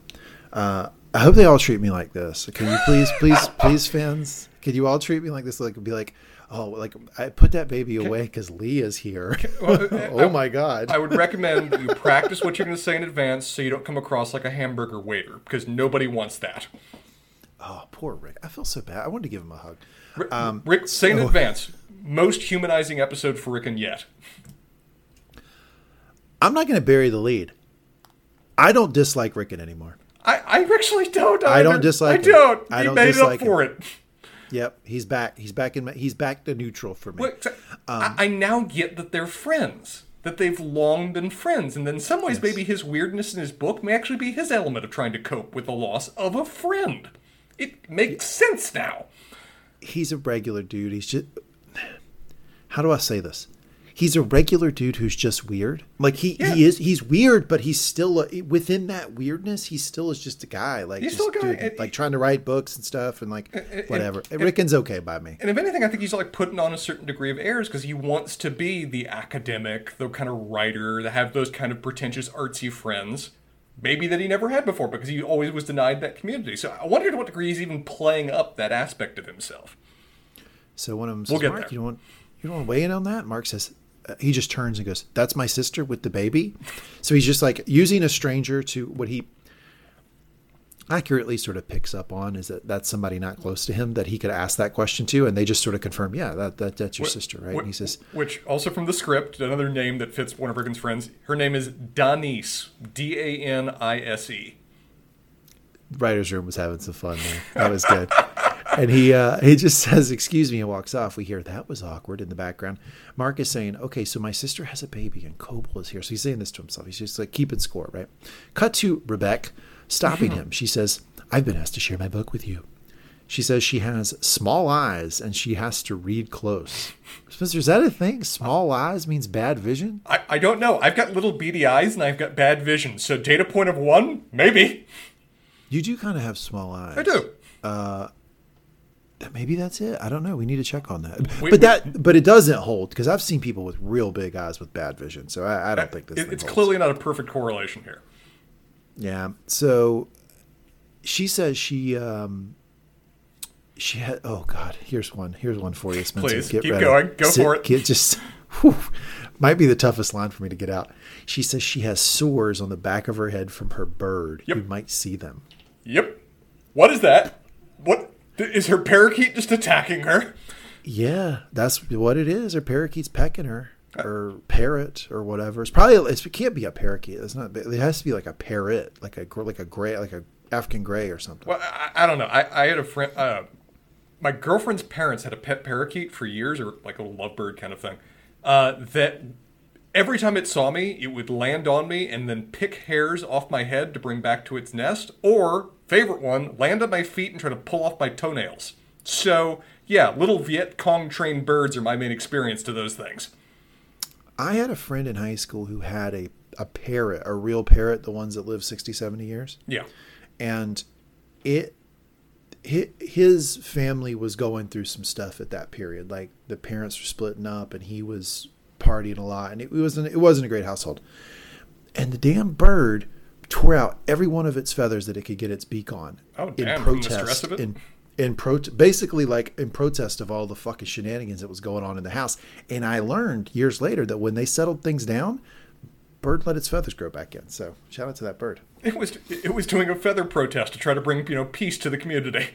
Uh, I hope they all treat me like this. Can you please, please, <laughs> please, fans? Can you all treat me like this? Like, be like, oh, like I put that baby away because Lee is here. <laughs> oh my god! I would recommend <laughs> you practice what you're going to say in advance so you don't come across like a hamburger waiter, because nobody wants that. oh, poor Rick. I feel so bad. I wanted to give him a hug. Rick, Um, Rick say in so- advance. Most humanizing episode for Ricken yet. I'm not going to bury the lead. I don't dislike Ricken anymore. I, I actually don't. I don't dislike I him. don't. I don't made dislike up for him. it. Yep, he's back. He's back in. He's back to neutral for me. Look, so- Um, I, I now get that they're friends. That they've long been friends, and then in some ways, maybe his weirdness in his book may actually be his element of trying to cope with the loss of a friend. It makes sense now. he's a regular dude. He's just how do I say this? He's a regular dude who's just weird. Like he, Yeah. he is he's weird, but he's still a, within that weirdness. He still is just a guy. Like He's just still a guy, doing- and- like trying to write books and stuff and like and- whatever. and- Ricken's okay by me. And if anything, I think he's like putting on a certain degree of airs because he wants to be the academic, the kind of writer, to have those kind of pretentious artsy friends. Maybe that he never had before because he always was denied that community. So I wonder to what degree he's even playing up that aspect of himself. So one of them says, We'll get "Mark, there. you don't want you don't want to weigh in on that." Mark says. Uh, he just turns and goes, "That's my sister with the baby." So he's just like using a stranger to what he accurately sort of picks up on is that that's somebody not close to him that he could ask that question to, and they just sort of confirm, "Yeah, that, that that's your sister, right?" Wh- and he says, which also from the script, another name that fits one of friends. Her name is Danise, D A N I S E. "Writer's room was having some fun there. That was good." <laughs> and he uh, he just <laughs> says, "Excuse me," and walks off. We hear that was awkward in the background. Mark is saying, "Okay, so my sister has a baby, and Cobel is here." So he's saying this to himself. He's just like keeping score, right? Cut to Rebecca stopping him. She says, "I've been asked to share my book with you." She says she has small eyes and she has to read close. Spencer, is that a thing? Small eyes means bad vision? I, I don't know. I've got little beady eyes and I've got bad vision. So data point of one, maybe. You do kind of have small eyes. I do. Maybe that's it. I don't know. We need to check on that. <laughs> We- but that, but it doesn't hold because I've seen people with real big eyes with bad vision. So I, I don't think this. It- it's holds. clearly not a perfect correlation here. Yeah. So she says she um she had oh god, here's one. Here's one for you, Spencer. Please, keep going. Go for it. Get just whew, might be the toughest line for me to get out. She says she has sores on the back of her head from her bird. Yep. You might see them. Yep. What is that? What is her parakeet just attacking her? Yeah, that's what it is. Her parakeet's pecking her. Or parrot or whatever. It's probably it's, it can't be a parakeet. It's not. It has to be like a parrot, like a like a gray, like a African gray or something. Well, I, I don't know. I, I had a friend. Uh, my girlfriend's parents had a pet parakeet for years, or like a lovebird kind of thing. Uh, that every time it saw me, it would land on me and then pick hairs off my head to bring back to its nest. Or favorite one, land on my feet and try to pull off my toenails. So yeah, little Viet Cong trained birds are my main experience to those things. I had a friend in high school who had a, a parrot, a real parrot, the ones that live 60, 70 years. Yeah. And it, his family was going through some stuff at that period. Like the parents were splitting up and he was partying a lot and it wasn't, it wasn't a great household. And the damn bird tore out every one of its feathers that it could get its beak on Oh, in damn, the protest. of it? In, in pro- basically like in protest of all the fucking shenanigans that was going on in the house. And I learned years later that when they settled things down, bird let its feathers grow back in. So shout out to that bird. It was it was doing a feather protest to try to bring you know peace to the community.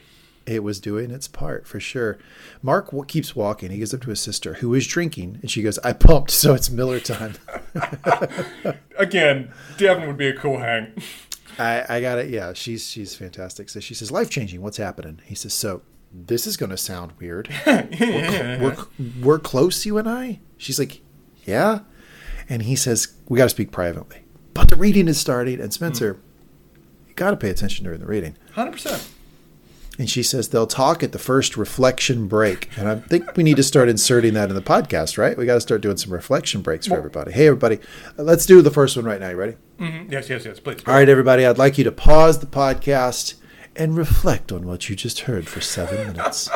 It was doing its part for sure. Mark w- keeps walking. He goes up to his sister who is drinking, and she goes, "I pumped, so it's Miller time." <laughs> <laughs> Again, Devon would be a cool hang. I, I got it. Yeah, she's she's fantastic. So she says, "Life changing. What's happening?" He says, "So this is going to sound weird. <laughs> we're, cl- we're we're close, you and I." She's like, "Yeah," and he says, "We got to speak privately." But the reading is starting, and Spencer, hmm. you got to pay attention during the reading. Hundred percent. And she says they'll talk at the first reflection break. And I think we need to start inserting that in the podcast, right? We got to start doing some reflection breaks for everybody. Hey, everybody, let's do the first one right now. You ready? Mm-hmm. Yes, yes, yes. Please. All right, everybody, I'd like you to pause the podcast and reflect on what you just heard for seven minutes.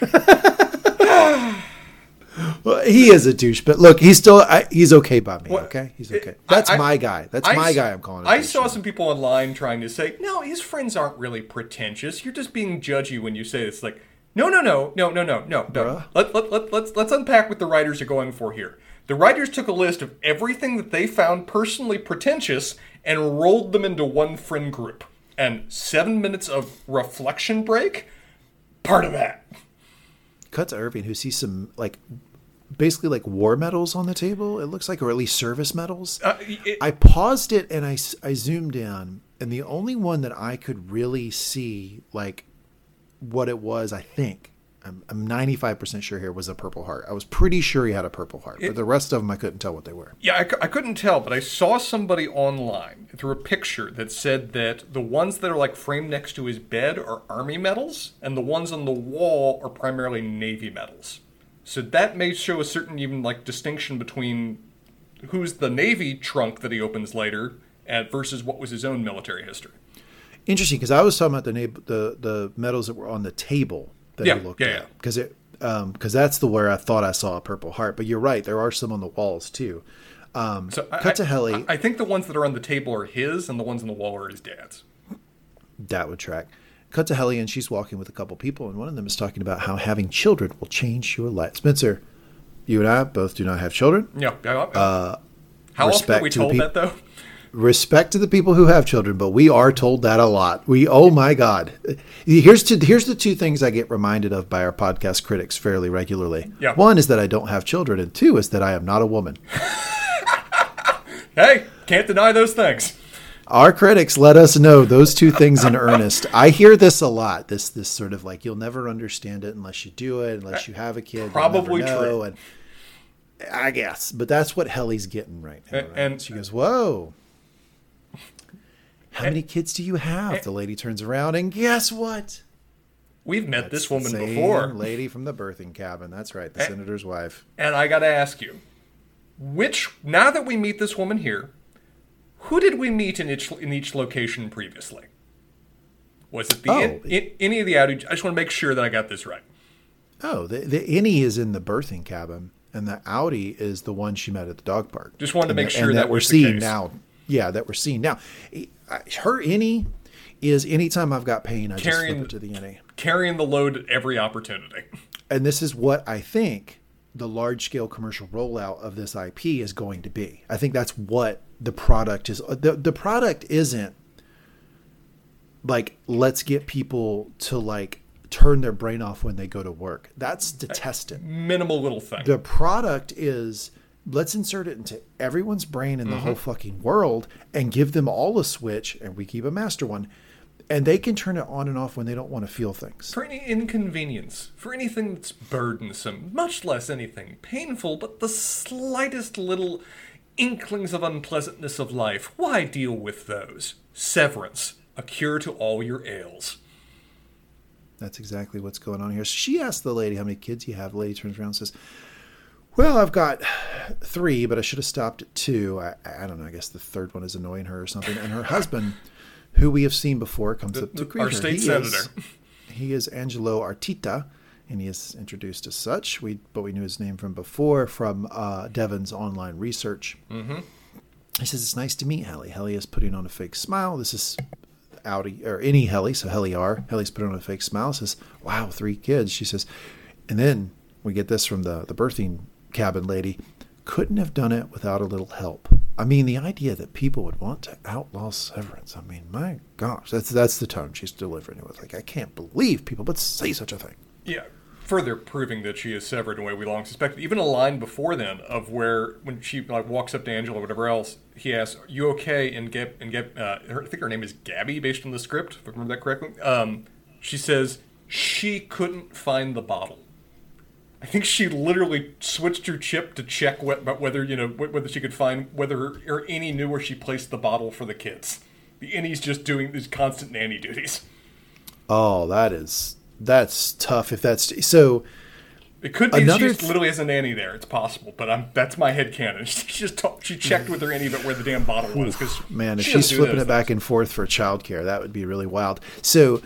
<laughs> <laughs> well, he is a douche, but look, he's still I, he's okay by me. Okay, he's okay. That's I, my guy. That's I, my guy. I'm calling. I saw some people online trying to say, no, his friends aren't really pretentious. You're just being judgy when you say this. Like, no, no, no, no, no, no, no. Let, let, let, let's let's unpack what the writers are going for here. The writers took a list of everything that they found personally pretentious and rolled them into one friend group. And seven minutes of reflection break, part of that. Cut to Irving, who sees some like basically like war medals on the table. It looks like, or at least service medals. Uh, it- I paused it and I I zoomed in, and the only one that I could really see like what it was, I think. I'm, I'm 95% sure here was a Purple Heart. I was pretty sure he had a Purple Heart, but the rest of them I couldn't tell what they were. Yeah, I, I couldn't tell, but I saw somebody online through a picture that said that the ones that are like framed next to his bed are army medals, and the ones on the wall are primarily navy medals. So that may show a certain even like distinction between who's the navy trunk that he opens later and versus what was his own military history. Interesting, because I was talking about the, na- the the medals that were on the table that Yeah, he looked yeah, at, yeah. because it because that's the where I thought I saw a Purple Heart. But you're right, there are some on the walls too. Um, So I- cut to Helly. I, I think the ones that are on the table are his, and the ones on the wall are his dad's. that would track. Cut to Helly, and she's walking with a couple people, and one of them is talking about how having children will change your life. Spencer, you and I both do not have children. Yeah. Uh, How often are we to told peop- that though? Respect to the people who have children, but we are told that a lot. We, oh my God, here's two, here's the two things I get reminded of by our podcast critics fairly regularly. Yeah. One is that I don't have children, and two is that I am not a woman. <laughs> Hey, can't deny those things. Our critics let us know those two things in earnest. I hear this a lot. This this sort of like you'll never understand it unless you do it, unless you have a kid. Probably true. And I guess, but that's what Helly's getting right now. Right? and- she goes, "Whoa." How many kids do you have? The lady turns around and guess what? We've met this woman before. lady from the birthing cabin. That's right, the senator's wife. And I got to ask you, which now that we meet this woman here, who did we meet in each in each location previously? Was it the Oh. in, in, any of the outage? I just want to make sure that I got this right. Oh, the, the innie is in the birthing cabin, and the outie is the one she met at the dog park. Just wanted to make that- sure and that we're was the seeing now. Yeah, that we're seeing now. Her innie is anytime I've got pain, I just Carrying- flip it to the innie. Carrying the load at every opportunity. And this is what I think the large scale commercial rollout of this IP is going to be. I think that's what the product is. The, the product isn't like, let's get people to like turn their brain off when they go to work. That's to test it. Minimal little thing. The product is let's insert it into everyone's brain in the whole mm-hmm. fucking world and give them all a switch, and we keep a master one. And they can turn it on and off when they don't want to feel things. for any inconvenience, for anything that's burdensome, much less anything painful, but the slightest little inklings of unpleasantness of life, why deal with those? Severance, a cure to all your ails. That's exactly what's going on here. She asks the lady how many kids you have. The lady turns around and says, Well, I've got three, but I should have stopped at two. I, I don't know. I guess the third one is annoying her or something. And her <laughs> husband, who we have seen before, comes up to greet our her. state he senator. Is, he is Angelo Arteta, and he is introduced as such. We But we knew his name from before from uh, Devon's online research. Mm-hmm. He says, It's nice to meet Helly. Helly is putting on a fake smile. This is outie or innie Helly, so Helly R. Helly's putting on a fake smile. Says, "Wow, three kids." She says, and then we get this from the the birthing cabin lady. Couldn't have done it without a little help. I mean, the idea that people would want to outlaw severance. I mean, my gosh, that's that's the tone she's delivering it with. Like, I can't believe people would say such a thing. Yeah, further proving that she is severed in a way we long suspected. Even a line before then of where when she like walks up to Angela or whatever else, he asks, "Are "You okay?" And get and get. Uh, her, I think her name is Gabby, based on the script, if I remember that correctly. Um, she says she couldn't find the bottle. I think she literally switched her chip to check wh- about whether you know whether she could find whether or any knew where she placed the bottle for the kids. The innie's just doing these constant nanny duties. Oh, that is that's tough. If that's so, It could be Another she th- literally has a nanny there. It's possible, but I'm, that's my head canon. <laughs> She just talk, she checked with her nanny about where the damn bottle was because man, if she's flipping it back and forth for childcare, that would be really wild. So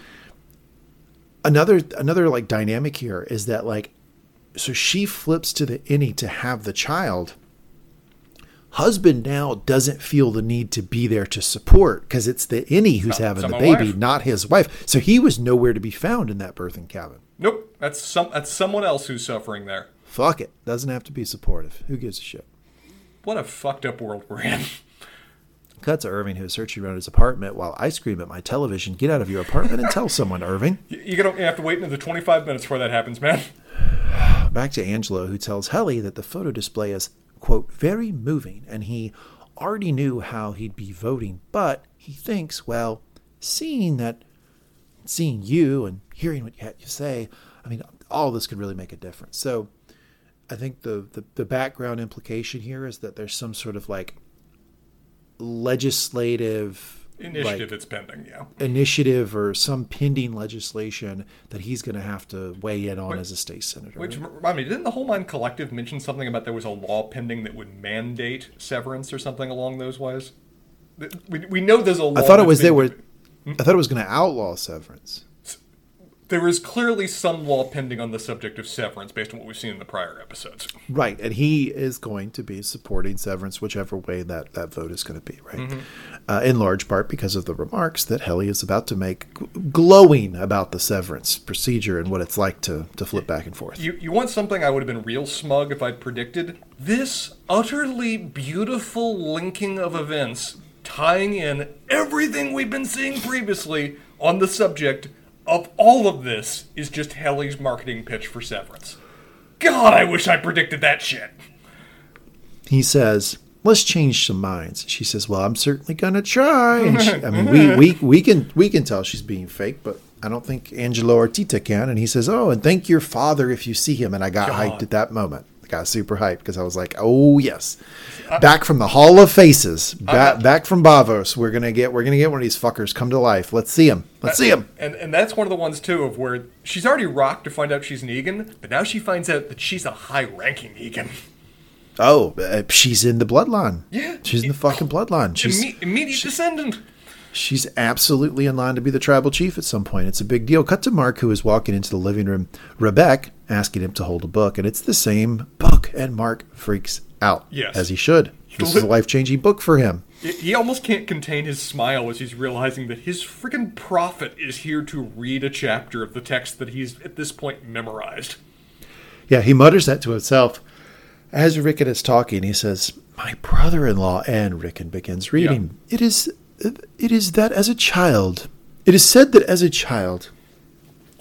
another another like dynamic here is that like so she flips to the innie to have the child. Husband now doesn't feel the need to be there to support because it's the innie who's having the baby, wife. not his wife. So he was nowhere to be found in that birthing cabin. Nope, that's some that's someone else who's suffering there. Fuck it. Doesn't have to be supportive. Who gives a shit? What a fucked up world we're in. <laughs> Cut to Irving, who is searching around his apartment while I scream at my television, Get out of your apartment and tell someone, Irving. <laughs> You, you're gonna have to wait another 25 minutes before that happens, man. <sighs> Back to Angelo, who tells Helly that the photo display is, quote, very moving, and he already knew how he'd be voting, but he thinks, well, seeing that, seeing you and hearing what you had to say, I mean, all this could really make a difference. So I think the, the, the background implication here is that there's some sort of like legislative Initiative like, that's pending, yeah. initiative or some pending legislation that he's going to have to weigh in on Wait, as a state senator. Which remind me, didn't the Whole Mind Collective mention something about there was a law pending that would mandate severance or something along those lines? We, we know there's a law. I thought it was they were. Hmm? I thought it was going to outlaw severance. There is clearly some law pending on the subject of severance based on what we've seen in the prior episodes. Right, and he is going to be supporting severance, whichever way that that vote is going to be. Right, uh, in large part because of the remarks that Helly is about to make, g- glowing about the severance procedure and what it's like to to flip back and forth. You, you want something I would have been real smug if I'd predicted? This utterly beautiful linking of events, tying in everything we've been seeing previously on the subject of all of this, is just Helly's marketing pitch for Severance. God, I wish I predicted that shit. he says, "Let's change some minds." She says, "Well, I'm certainly going to try." And she, I mean, we, we we can we can tell she's being fake, but I don't think Angelo Arteta can. And he says, "Oh, and thank your father if you see him." And I got God. hyped at that moment. Got super hyped because I was like, oh yes, back from the Hall of Faces, back back from Bavos. We're gonna get we're gonna get one of these fuckers come to life. Let's see him. Let's see him. And and that's one of the ones too of where she's already rocked to find out she's Negan, but now she finds out that she's a high-ranking Negan. Oh, uh, she's in the bloodline. Yeah. she's in the fucking bloodline. She's Imme- immediate descendant. She's absolutely in line to be the tribal chief at some point. It's a big deal. Cut to Mark, who is walking into the living room. Rebecca asking him to hold a book, and it's the same book. And Mark freaks out, Yes. as he should. This is a life changing book for him. He- almost can't contain his smile as he's realizing that his freaking prophet is here to read a chapter of the text that he's at this point memorized. Yeah, he mutters that to himself. As Ricken is talking, he says, "My brother-in-law," and Ricken begins reading. It is, it is that as a child, it is said that as a child,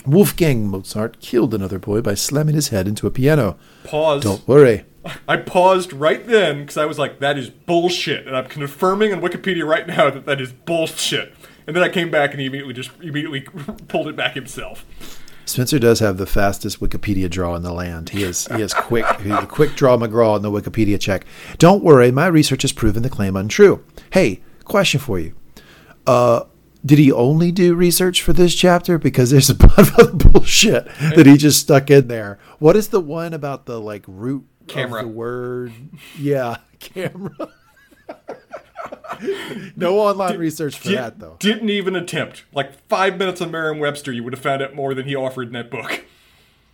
Wolfgang Mozart killed another boy by slamming his head into a piano. Pause. Don't worry, I paused right then because I was like, that is bullshit. And I'm confirming on Wikipedia right now that that is bullshit. And then I came back and he immediately just immediately <laughs> pulled it back himself. Spencer does have the fastest Wikipedia draw in the land. He is he is quick quick draw McGraw in the Wikipedia check. Don't worry, my research has proven the claim untrue. Hey, question for you. Uh did he only do research for this chapter? Because there's a <laughs> bunch of other bullshit that he just stuck in there. What is the one about the like root Camera. of the word? Yeah, <laughs> camera. no online research for Di- that though. Didn't even attempt. Like five minutes on Merriam-Webster, you would have found out more than he offered in that book.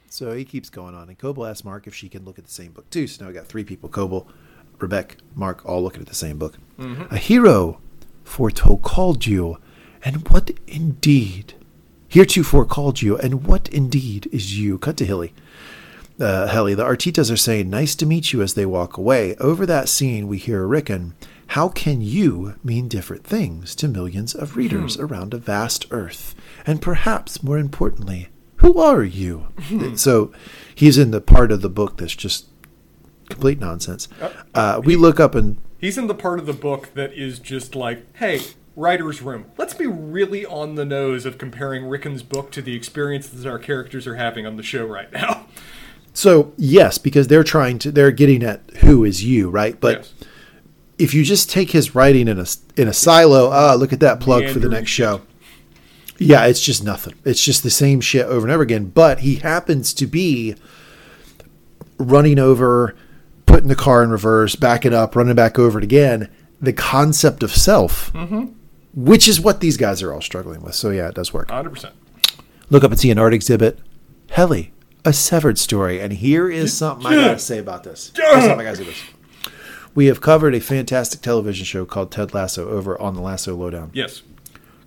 So he keeps going on, and Cobel asks Mark if she can look at the same book too. So now we got three people: Cobel, Rebecca, Mark, all looking at the same book. A hero foretold called you, and what indeed? Heretofore called you, and what indeed is you? Cut to Hilly. Uh, Helly, the Artetas are saying, "Nice to meet you" as they walk away. Over that scene, we hear Ricken. How can you mean different things to millions of readers around a vast Earth? And perhaps more importantly, who are you? So he's in the part of the book that's just complete nonsense. Uh, we look up and He's in the part of the book that is just like, hey, writer's room. Let's be really on the nose of comparing Ricken's book to the experiences our characters are having on the show right now. so yes, because they're trying to they're getting at who is you, right? But Yes. if you just take his writing in a in a silo, ah, look at that plug for the next show. Yeah, it's just nothing. It's just the same shit over and over again. But he happens to be running over, putting the car in reverse, backing up, running back over it again. The concept of self, mm-hmm. which is what these guys are all struggling with. So yeah, it does work. 100%. Look up and see an art exhibit. Helly, a severed story. And here is something I gotta say about this. Here's something I gotta say about this. We have covered a fantastic television show called Ted Lasso over on the Lasso Lowdown Yes.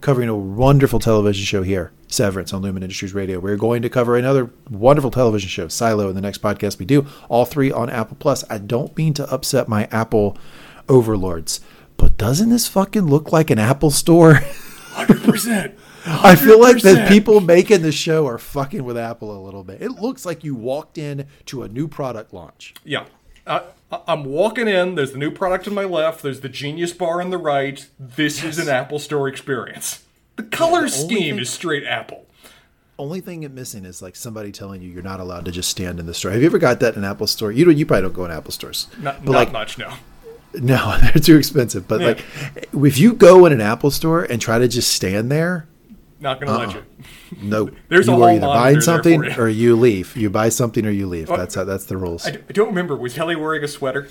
Covering a wonderful television show here, Severance on Lumon Industries Radio. We're going to cover another wonderful television show, Silo, in the next podcast we do. All three on Apple Plus. I don't mean to upset my Apple overlords, but doesn't this fucking look like an Apple store? 100%. <laughs> I feel like the people making the show are fucking with Apple a little bit. It looks like you walked in to a new product launch. Yeah. I, I'm walking in. There's the new product on my left. There's the Genius Bar on the right. This is an Apple Store experience. The color only scheme thing- is straight Apple. Only thing it missing is like somebody telling you you're not allowed to just stand in the store. Have you ever got that in an Apple store? You don't. You probably don't go in Apple stores. Not, but not like much, no. No, <laughs> they're too expensive. But Yeah. like, if you go in an Apple store and try to just stand there, Not going to let you. no, <laughs> There's a you whole are either buying something or you leave. You buy something or you leave. That's how, that's the rules. I, don't remember. Was Helly wearing a sweater?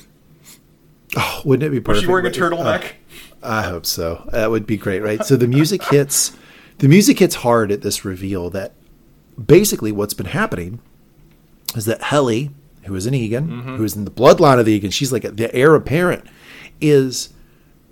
oh, wouldn't it be perfect? Was she wearing a Uh, turtleneck? I hope so. That would be great, right? So the music <laughs> hits. The music hits hard at this reveal. That basically what's been happening is that Helly, who is an Eagan, Mm-hmm. who is in the bloodline of the Eagan, she's like the heir apparent, is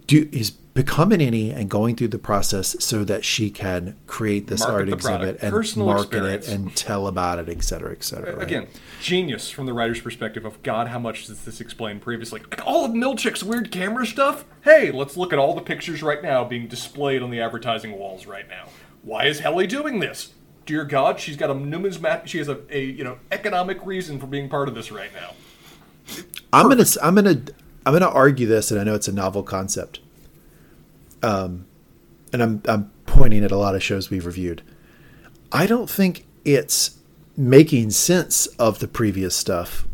do is becoming innie and going through the process so that she can create this Market art exhibit and Personal market experience. it and tell about it, et cetera, et cetera. right? Again, genius from the writer's perspective of God, how much does this explain previously? Like, all of Milchick's weird camera stuff? Hey, let's look at all the pictures right now being displayed on the advertising walls right now. Why is Helly doing this? Dear God, she's got a numismat. She has a, a you know economic reason for being part of this right now. I'm gonna I'm gonna I'm gonna argue this, and I know it's a novel concept. Um, and I'm I'm pointing at a lot of shows we've reviewed. I don't think it's making sense of the previous stuff.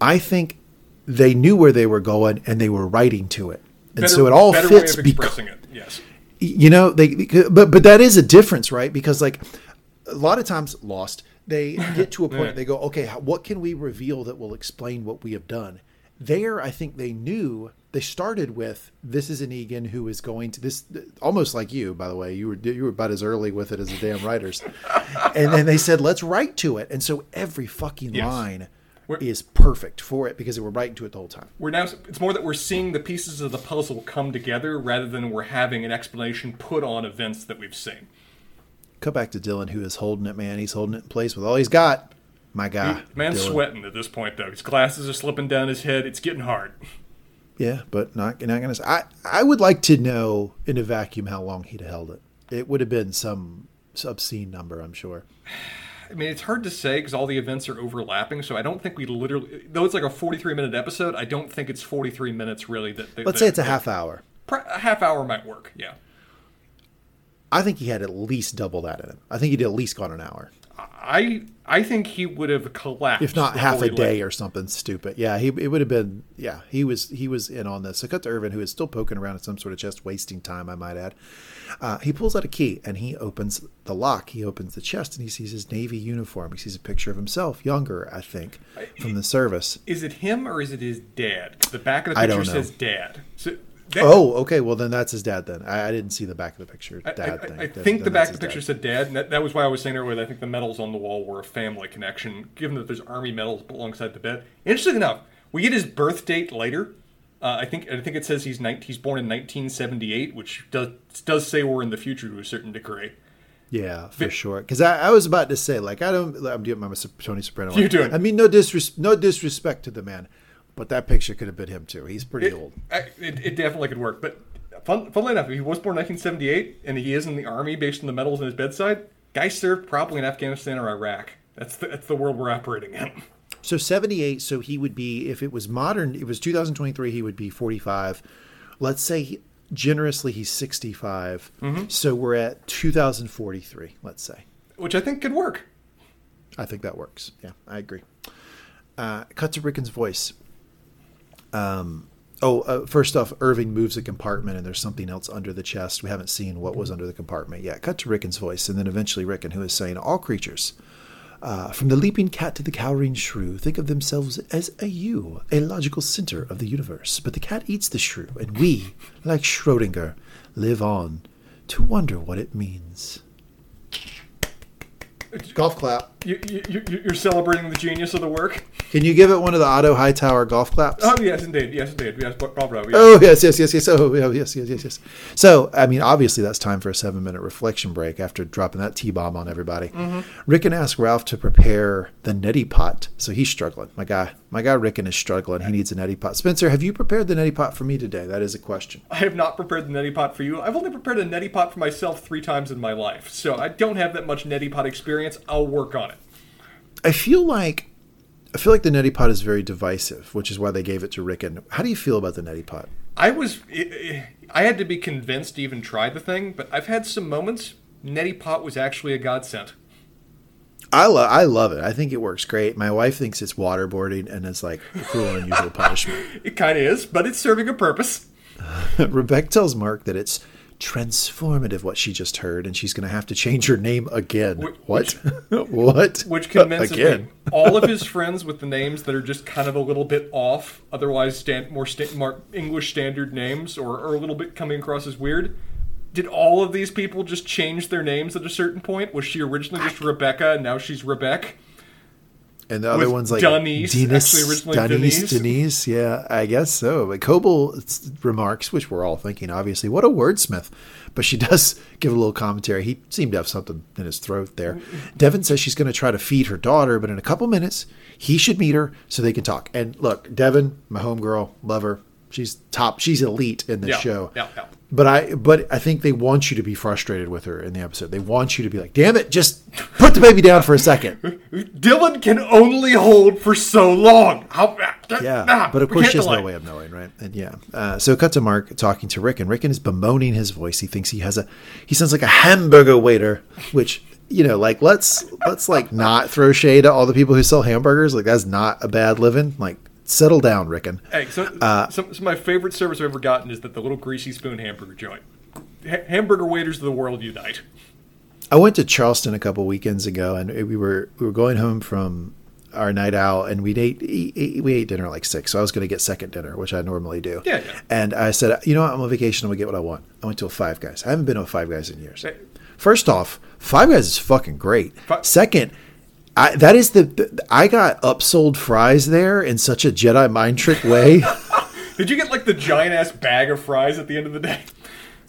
I think they knew where they were going and they were writing to it, and Better- so it all fits because it. Yes. you know they but but that is a difference right because like a lot of times lost they get to a <laughs> point Yeah. they go okay how, what can we reveal that will explain what we have done there i think they knew they started with this is an Eagan who is going to this almost like you by the way you were you were about as early with it as the damn writers <laughs> and then they said let's write to it and so every fucking Yes. line We're- is perfect for it because they were writing to it the whole time We're now. It's more that we're seeing the pieces of the puzzle come together rather than we're having an explanation put on events that we've seen. Cut back to Dylan, who is holding it, man. He's holding it in place with all he's got. My guy. Man's Dylan. sweating at this point, though. His glasses are slipping down his head. It's getting hard. Yeah, but not not gonna. I I would like to know in a vacuum how long he'd held it. It would have been some obscene number, I'm sure. I mean, it's hard to say because all the events are overlapping. So I don't think we literally, though it's like a 43 minute episode, I don't think it's 43 minutes really. That, that Let's that- say it's a that- half hour. A half hour might work. Yeah. I think he had at least double that in him. I think he'd at least gone an hour, I I think he would have collapsed. if not half a day or something stupid. Yeah, he it would have been. Yeah, he was he was in on this. So cut to Irving, who is still poking around at some sort of chest, wasting time. I might add. Uh, he pulls out a key and he opens the lock. He opens the chest and he sees his navy uniform. He sees a picture of himself, younger, I think, from the service. Is it him or is it his dad? The back of the picture says dad. So that, Oh, okay. Well, then that's his dad. Then I, I didn't see the back of the picture. Dad I- thing. I Then- think the then back of the picture dad. said dad, and that, that was why I was saying earlier that I think the medals on the wall were a family connection, given that there's army medals alongside the bed. Interesting enough, we get his birth date later. Uh, I think I think it says he's 19, he's born in 1978, which does does say we're in the future to a certain degree. Yeah, for sure. Because I, I was about to say, like, I don't. I'm doing my Tony Soprano. You doing? I mean, no disres- no disrespect to the man, but that picture could have been him too. He's pretty It, old. I- it, it definitely could work. But fun, funnily enough, he was born in 1978, and he is in the army based on the medals on his bedside. Guy served probably in Afghanistan or Iraq. That's the, that's the world we're operating in. So 78. So he would be, if it was modern, it was 2023. He would be 45. Let's say he- generously he's 65. Mm-hmm. So we're at 2043. Let's say. Which I think could work. I think that works. Yeah, I agree. Uh, cut to Ricken's voice. Um, oh, uh, first off, Irving moves a compartment and there's something else under the chest. We haven't seen what was under the compartment yet. Cut to Ricken's voice, and then eventually Ricken, who is saying, All creatures, uh, from the leaping cat to the cowering shrew, think of themselves as a you, a logical center of the universe. But the cat eats the shrew, and we, like Schrodinger, live on to wonder what it means. Golf clap. You, you, you- you're celebrating the genius of the work. Can you give it one of the Otto Hightower golf claps? Oh yes, indeed. Yes, indeed. Yes, bravo. Yes. Oh yes, yes, yes, yes. Oh yes, yes, yes, yes. So I mean, obviously that's time for a seven-minute reflection break after dropping that T-bomb on everybody. Mm-hmm. Ricken asked Ralph to prepare the neti pot, so he's struggling. My guy, my guy Ricken is struggling. He needs a neti pot. Spencer, have you prepared the neti pot for me today? That is a question. I have not prepared the neti pot for you. I've only prepared a neti pot for myself three times in my life, so I don't have that much neti pot experience. I'll work on it. I feel like I feel like the neti pot is very divisive, which is why they gave it to Ricken. How do you feel about the neti pot? I was, I I had to be convinced to even try the thing, but I've had some moments. Neti pot was actually a godsend. I love I love it. I think it works great. My wife thinks it's waterboarding and it's like cruel and unusual punishment. <laughs> It kind of is, but it's serving a purpose. <laughs> Rebecca tells Mark that it's transformative what she just heard, and she's going to have to change her name again. Wh- what? <laughs> what? Which convinces again? me all of his <laughs> friends with the names that are just kind of a little bit off, otherwise stand, more, sta- more English standard names, or, or a little bit coming across as weird. Did all of these people just change their names at a certain point? Was she originally just Rebecca and now she's Rebecca? And the other one's like Denise, Denise, Denise. Denise. Yeah, I guess so. But Cobel remarks, which we're all thinking, obviously, what a wordsmith. But she <laughs> does give a little commentary. He seemed to have something in his throat there. Devon says she's going to try to feed her daughter, but in a couple minutes, he should meet her so they can talk. And look, Devon, my homegirl, love her. She's top. She's elite in this Yeah, show. yeah, yeah. But I, but I think they want you to be frustrated with her in the episode. They want you to be like, "Damn it, just put the baby down for a second. <laughs> Dylan can only hold for so long. How? Yeah, ah, but of course she has delay. no way of knowing, right? And yeah, uh, so cut to Mark talking to Ricken. Ricken is bemoaning his voice. He thinks he has a, he sounds like a hamburger waiter, which you know, like let's let's like not throw shade at all the people who sell hamburgers. Like that's not a bad living. Like settle down, Ricken. Hey, so, Uh, some, some of my favorite service I've ever gotten is that the little greasy spoon hamburger joint. Ha- hamburger waiters of the world unite. I went to Charleston a couple weekends ago, and we were we were going home from our night out, and we ate, eat, we ate dinner like six. So I was going to get second dinner, which I normally do. Yeah, yeah. And I said, you know what? I'm on vacation. I'm gonna get what I want. I went to a Five Guys. I haven't been to a Five Guys in years. Hey. First off, Five Guys is fucking great. Fi- Second. I, that is the, I got upsold fries there in such a Jedi mind trick way. <laughs> Did you get like the giant ass bag of fries at the end of the day?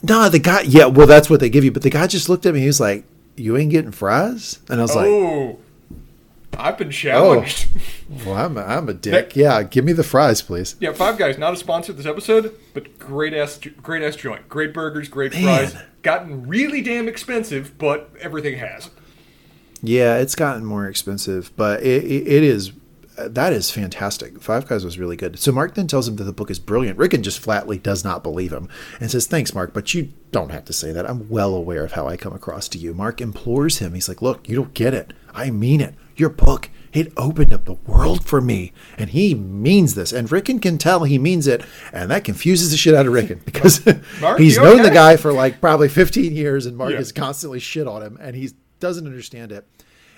no, the guy, yeah, well, that's what they give you. But the guy just looked at me. He was like, "You ain't getting fries," and I was like, oh, I've been challenged. Oh, well, I'm a, I'm a dick. Yeah, give me the fries, please. Yeah, Five Guys, not a sponsor of this episode, but great ass, great ass joint, great burgers, great fries. Gotten really damn expensive, but everything has. Yeah, it's gotten more expensive, but it, it, it is that is fantastic. Five Guys was really good. So Mark then tells him that the book is brilliant. Ricken just flatly does not believe him and says, "Thanks, Mark, but you don't have to say that. I'm well aware of how I come across to you." Mark implores him. He's like, "Look, you don't get it. I mean it. Your book." It opened up the world for me, and he means this. And Ricken can tell he means it, and that confuses the shit out of Ricken because Mark, <laughs> he's known the guy for like probably 15 years, and Mark Yeah. has constantly shit on him, and he doesn't understand it.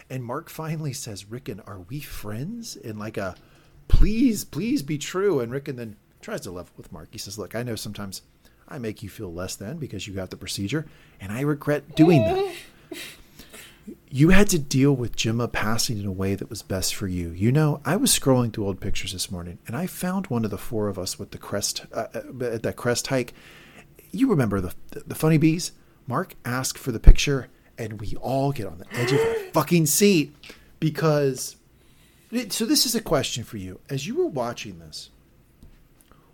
And Mark finally says, Ricken, are we friends? In like a please, please be true. And Ricken then tries to level with Mark. He says, Look, I know sometimes I make you feel less than because you got the procedure, and I regret doing that. <laughs> You had to deal with Gemma passing in a way that was best for you. You know, I was scrolling through old pictures this morning, and I found one of the four of us with the crest uh, uh, at that crest hike. You remember the the funny bees? Mark asked for the picture, and we all get on the edge of our <gasps> fucking seat because. So this is a question for you. As you were watching this,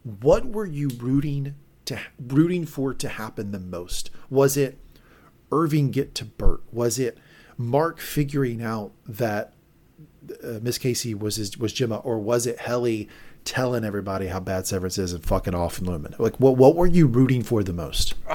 what were you rooting to rooting for to happen the most? Was it Irving get to Bert? Was it Mark figuring out that uh, Miss Casey was his, was Gemma, or was it Helly telling everybody how bad Severance is and fucking off in Lumon? Like, what what were you rooting for the most? <sighs>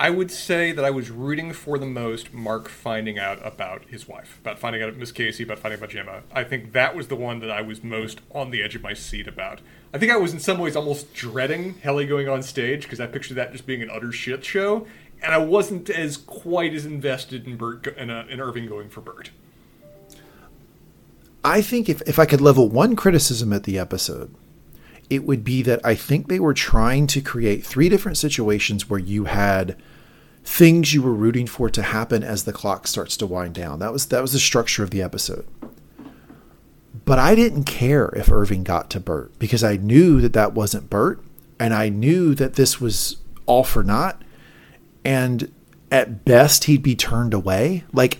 I would say that I was rooting for the most Mark finding out about his wife, about finding out about Miss Casey, about finding out about Gemma. I think that was the one that I was most on the edge of my seat about. I think I was in some ways almost dreading Helly going on stage because I pictured that just being an utter shit show, and I wasn't as quite as invested in Bert uh, in Irving going for Bert. I think if, if I could level one criticism at the episode, it would be that I think they were trying to create three different situations where you had things you were rooting for to happen as the clock starts to wind down. That was that was the structure of the episode. But I didn't care if Irving got to Bert because I knew that that wasn't Bert, and I knew that this was all for naught. And at best, he'd be turned away. Like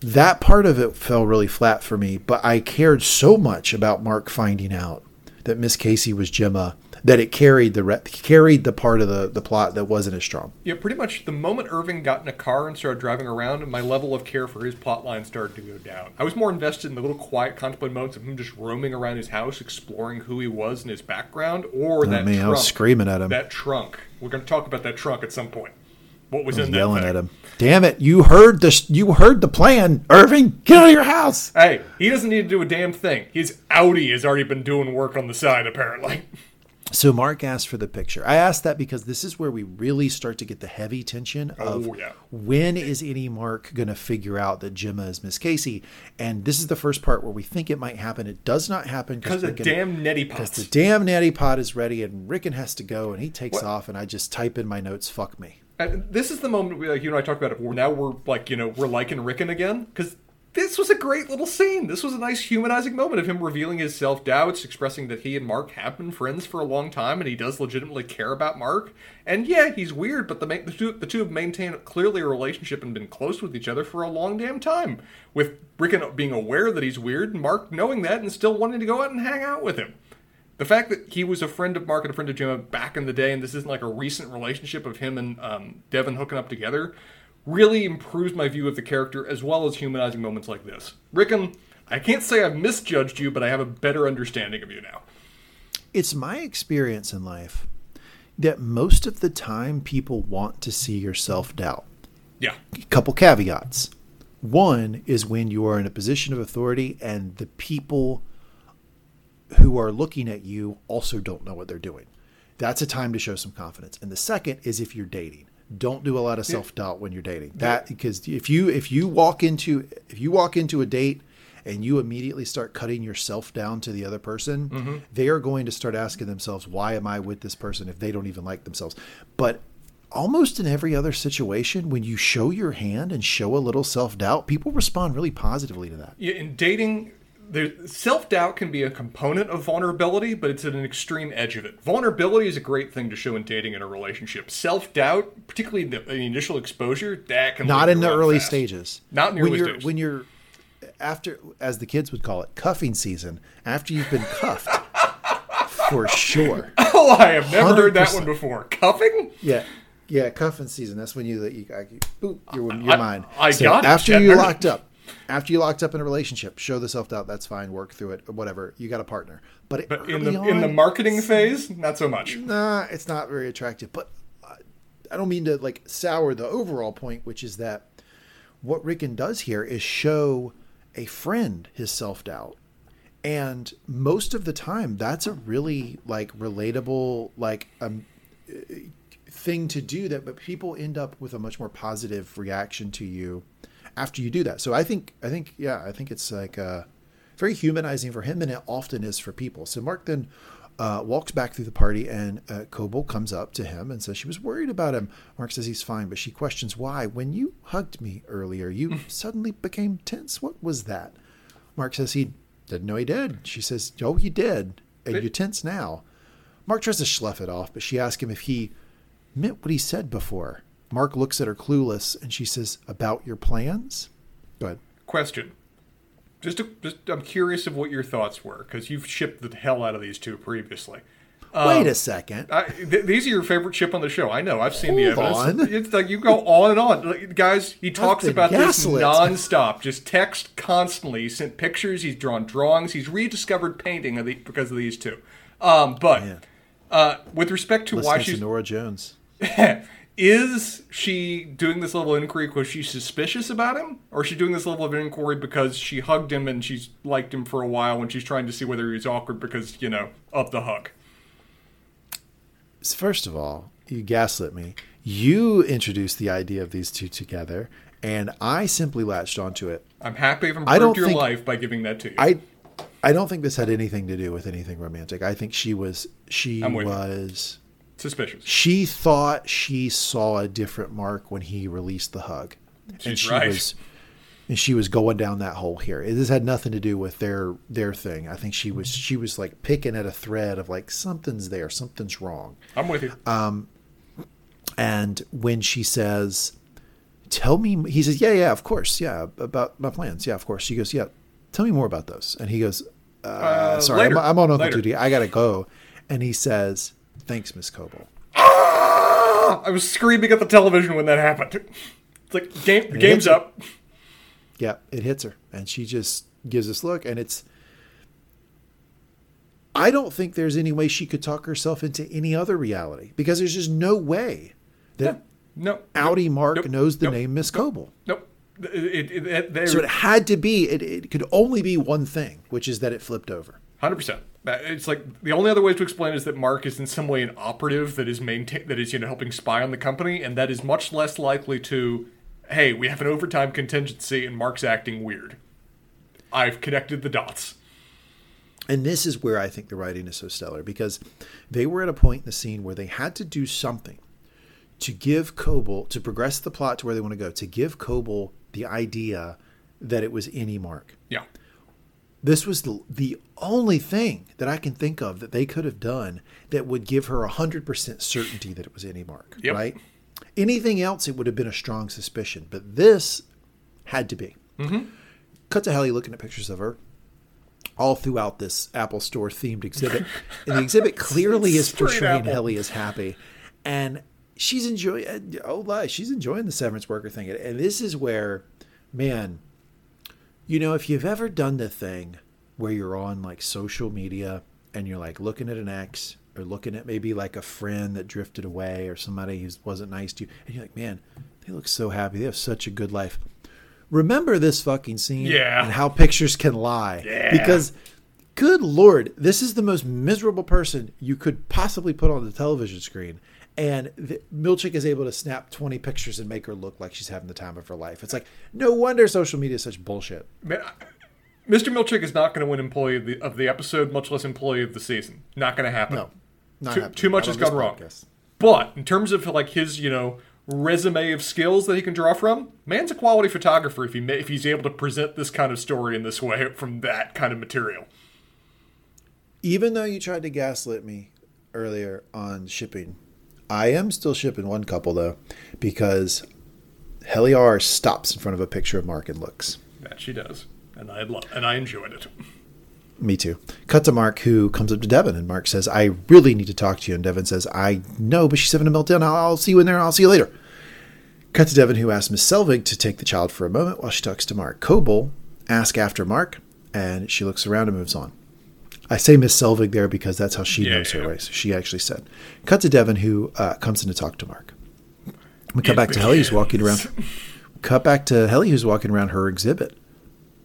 that part of it fell really flat for me. But I cared so much about Mark finding out that Miss Casey was Gemma that it carried the re- carried the part of the, the plot that wasn't as strong. Yeah, pretty much the moment Irving got in a car and started driving around, my level of care for his plotline started to go down. I was more invested in the little quiet, contemplative moments of him just roaming around his house, exploring who he was and his background, or I that mean, trunk. I was screaming at him, That trunk. We're going to talk about that trunk at some point. What was I was in that yelling at him. Damn it! You heard the you heard the plan, Irving. Get out of your house. Hey, he doesn't need to do a damn thing. His outie has already been doing work on the side, apparently. So Mark asked for the picture. I asked that because this is where we really start to get the heavy tension oh, of Oh, yeah. when is innie Mark going to figure out that Gemma is Miss Casey? And this is the first part where we think it might happen. It does not happen Because the damn neti because the damn neti pot is ready and Ricken has to go and he takes What? off and I just type in my notes. Fuck me. And this is the moment we, like you and I talked about it. Now we're like, you know, we're liking Ricken again because this was a great little scene. This was a nice humanizing moment of him revealing his self doubts, expressing that he and Mark have been friends for a long time, and he does legitimately care about Mark. And yeah, he's weird, but the the two the two have maintained clearly a relationship and been close with each other for a long damn time. With Ricken being aware that he's weird, and Mark knowing that and still wanting to go out and hang out with him. The fact that he was a friend of Mark and a friend of Gemma back in the day, and this isn't like a recent relationship of him and um, Devon hooking up together, really improves my view of the character as well as humanizing moments like this. Ricken, I can't say I've misjudged you, but I have a better understanding of you now. It's my experience in life that most of the time people want to see your self doubt. Yeah. A couple caveats. One is when you are in a position of authority and the people who are looking at you also don't know what they're doing. That's a time to show some confidence. And the second is if you're dating. Don't do a lot of self doubt when you're dating. That because if you if you walk into if you walk into a date and you immediately start cutting yourself down to the other person, mm-hmm. they are going to start asking themselves, "Why am I with this person?" If they don't even like themselves. But almost in every other situation, when you show your hand and show a little self doubt, people respond really positively to that. Yeah, in dating, self doubt can be a component of vulnerability, but it's at an extreme edge of it. Vulnerability is a great thing to show in dating in a relationship. Self doubt, particularly in the, in the initial exposure, that can Not in the early fast. stages. Not in the when early you're, stages. When you're after, as the kids would call it, cuffing season. After you've been cuffed, for sure. <laughs> Oh, I have never heard that one before. Cuffing? Yeah, yeah, cuffing season. That's when you you, you boop, you're, you're I- mine. I So got it, after Chet. you locked up. After you locked up in a relationship, show the self doubt. That's fine. Work through it. Whatever. You got a partner. But, But in the in the marketing phase, not so much. nah, it's not very attractive. But I- don't mean to like sour the overall point, which is that what Ricken does here is show a friend his self doubt. And most of the time, that's a really like relatable, like um, thing to do. That, but people end up with a much more positive reaction to you after you do that. So I think, I think, yeah, I think it's like uh, very humanizing for him, and it often is for people. So Mark then uh, walks back through the party, and uh, Cobel comes up to him and says she was worried about him. Mark says he's fine, but she questions why. When you hugged me earlier, you <laughs> suddenly became tense. What was that? Mark says he didn't know he did. She says, "Oh, he did, and you're tense now." Mark tries to slough it off, but she asks him if he meant what he said before. Mark looks at her clueless, and she says, "About your plans." Go ahead. Question. Just, to, just I'm curious of what your thoughts were because you've shipped the hell out of these two previously. Wait a second. I, th- these are your favorite ship on the show. I know. I've seen the evidence. on. It's like you go on and on, Like, guys. He talks about this nonstop. Just text constantly. He sent pictures. He's drawn drawings. He's rediscovered painting of the, because of these two. Um, but Man. uh, with respect to why Listening to she's Norah Jones. <laughs> is she doing this level of inquiry because she's suspicious about him, or is she doing this level of inquiry because she hugged him and she's liked him for a while, and she's trying to see whether he's awkward because you know of the hug? First of all, you gaslit me. You introduced the idea of these two together, and I simply latched onto it. I'm happy if I improved don't your think- life by giving that to you. I I don't think this had anything to do with anything romantic. I think she was she I'm with you. Suspicious. she thought she saw a different Mark when he released the hug. and she right. was and she was going down that hole here. This had nothing to do with their their thing. I think she was she was like picking at a thread of like something's there, something's wrong. I'm with you. Uh, And when she says, "Tell me," he says, "Yeah, yeah, of course, yeah, about my plans, yeah, of course." She goes, "Yeah, tell me more about those." And he goes, uh, Uh, "Sorry, I'm. I'm on Uncle Later. duty. I gotta go." And he says, "Thanks, Miss Cobel." Ah! I was screaming at the television when that happened. It's like game, the game's her. up. Yeah, it hits her, and she just gives this look, and it's. I don't think there's any way she could talk herself into any other reality because there's just no way that No, outie Mark Nope. knows the Nope. name Miss Cobel. nope. It, it, it, So it had to be. It, it could only be one thing, which is that it flipped over. Hundred percent. It's like the only other way to explain it is that Mark is in some way an operative that is maintain that is you know helping spy on the company, and that is much less likely to, hey, we have an overtime contingency and Mark's acting weird. I've connected the dots. And this is where I think the writing is so stellar because they were at a point in the scene where they had to do something to give Cobel to progress the plot to where they want to go to give Cobel the idea that it was innie Mark. Yeah, This was the, the only thing that I can think of that they could have done that would give her 100% certainty that it was innie Mark, Yep. right? Anything else, it would have been a strong suspicion. But this had to be. Mm-hmm. Cut to Helly looking at pictures of her all throughout this Apple Store themed exhibit. and the exhibit <laughs> clearly is portraying. Helly as happy. And she's enjoying, oh, she's enjoying the severance worker thing. And this is where, man, you know, if you've ever done the thing where you're on like social media and you're like looking at an ex or looking at maybe like a friend that drifted away or somebody who wasn't nice to you, and you're like, man, they look so happy. They have such a good life. Remember this fucking scene Yeah. and how pictures can lie. Yeah. Because good lord, this is the most miserable person you could possibly put on the television screen. And the, Milchick is able to snap 20 pictures and make her look like she's having the time of her life. It's like, no wonder social media is such bullshit. Man, I- Mr. Milchick is not going to win employee of the, of the episode, much less employee of the season. Not going to happen. No, not Too- happening. too much Not has gone wrong. But in terms of like his, you know, resume of skills that he can draw from, man's a quality photographer if he ma- if he's able to present this kind of story in this way from that kind of material. Even though you tried to gaslit me earlier on shipping, I am still shipping one couple though, because Helly R stops in front of a picture of Mark and looks. That she does, and I love, and I enjoyed it. Me too. Cut to Mark, who comes up to Devon, and Mark says, "I really need to talk to you." And Devon says, "I know, but she's having a meltdown. I'll, I'll see you in there. I'll see you later." Cut to Devon, who asks Miss Selvig to take the child for a moment while she talks to Mark. Cobel asks after Mark, and she looks around and moves on. I say Miss Selvig there because that's how she Yeah, knows yeah, her? So she actually said. Cut to Devon, who uh, comes in to talk to Mark. We cut It back to Helly, who's walking around. <laughs> Cut back to Helly, who's walking around her exhibit.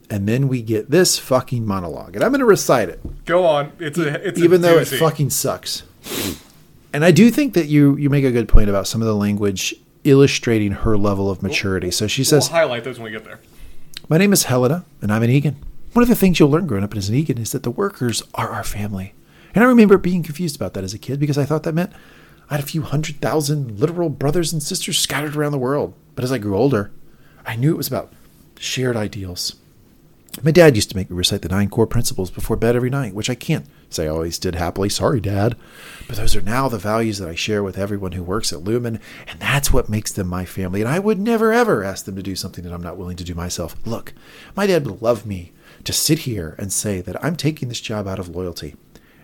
And then we get this fucking monologue. And I'm going to recite it Go on, it's a it's a even though it fucking sucks. And I do think that you you make a good point about some of the language illustrating her level of maturity. So she We'll says, highlight those when we get there. "My name is Helena, and I'm an Eagan. One of the things you'll learn growing up as an Eagan is that the workers are our family." And I remember being confused about that as a kid because I thought that meant I had a few hundred thousand literal brothers and sisters scattered around the world. But as I grew older, I knew it was about shared ideals. My dad used to make me recite the nine core principles before bed every night, which I can't say I always did happily. Sorry, Dad. But those are now the values that I share with everyone who works at Lumon, and that's what makes them my family. And I would never, ever ask them to do something that I'm not willing to do myself. Look, my dad would love me to sit here and say that I'm taking this job out of loyalty.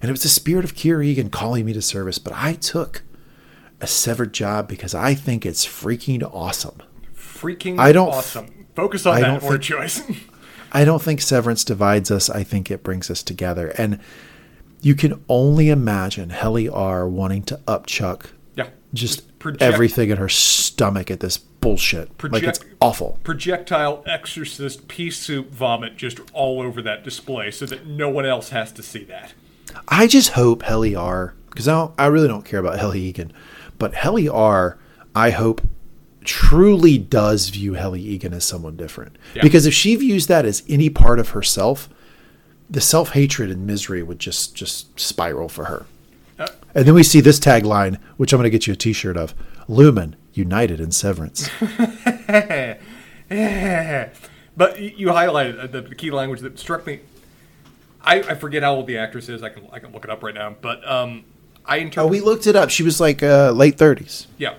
And it was the spirit of Kier Eagan calling me to service, but I took a severed job because I think it's freaking awesome. Freaking I don't- awesome. Focus on I that word think- choice. <laughs> I don't think severance divides us. I think it brings us together. And you can only imagine Helly R wanting to upchuck yeah, just project- everything in her stomach at this bullshit. like it's awful. projectile exorcist pea soup vomit just all over that display so that no one else has to see that. I just hope Helly R, because I, don't- I really don't care about Helly Eagan, but Helly R, I hope truly does view Helly Eagan as someone different. Yeah. Because if she views that as any part of herself, the self hatred and misery would just just spiral for her. Uh, And then we see this tagline, which I'm going to get you a T-shirt of: "Lumon united in severance." <laughs> but you highlighted uh, the, key language that struck me. I, I forget how old the actress is. I can I can look it up right now. But um, I oh, we looked it up. She was like uh, late 30s yeah,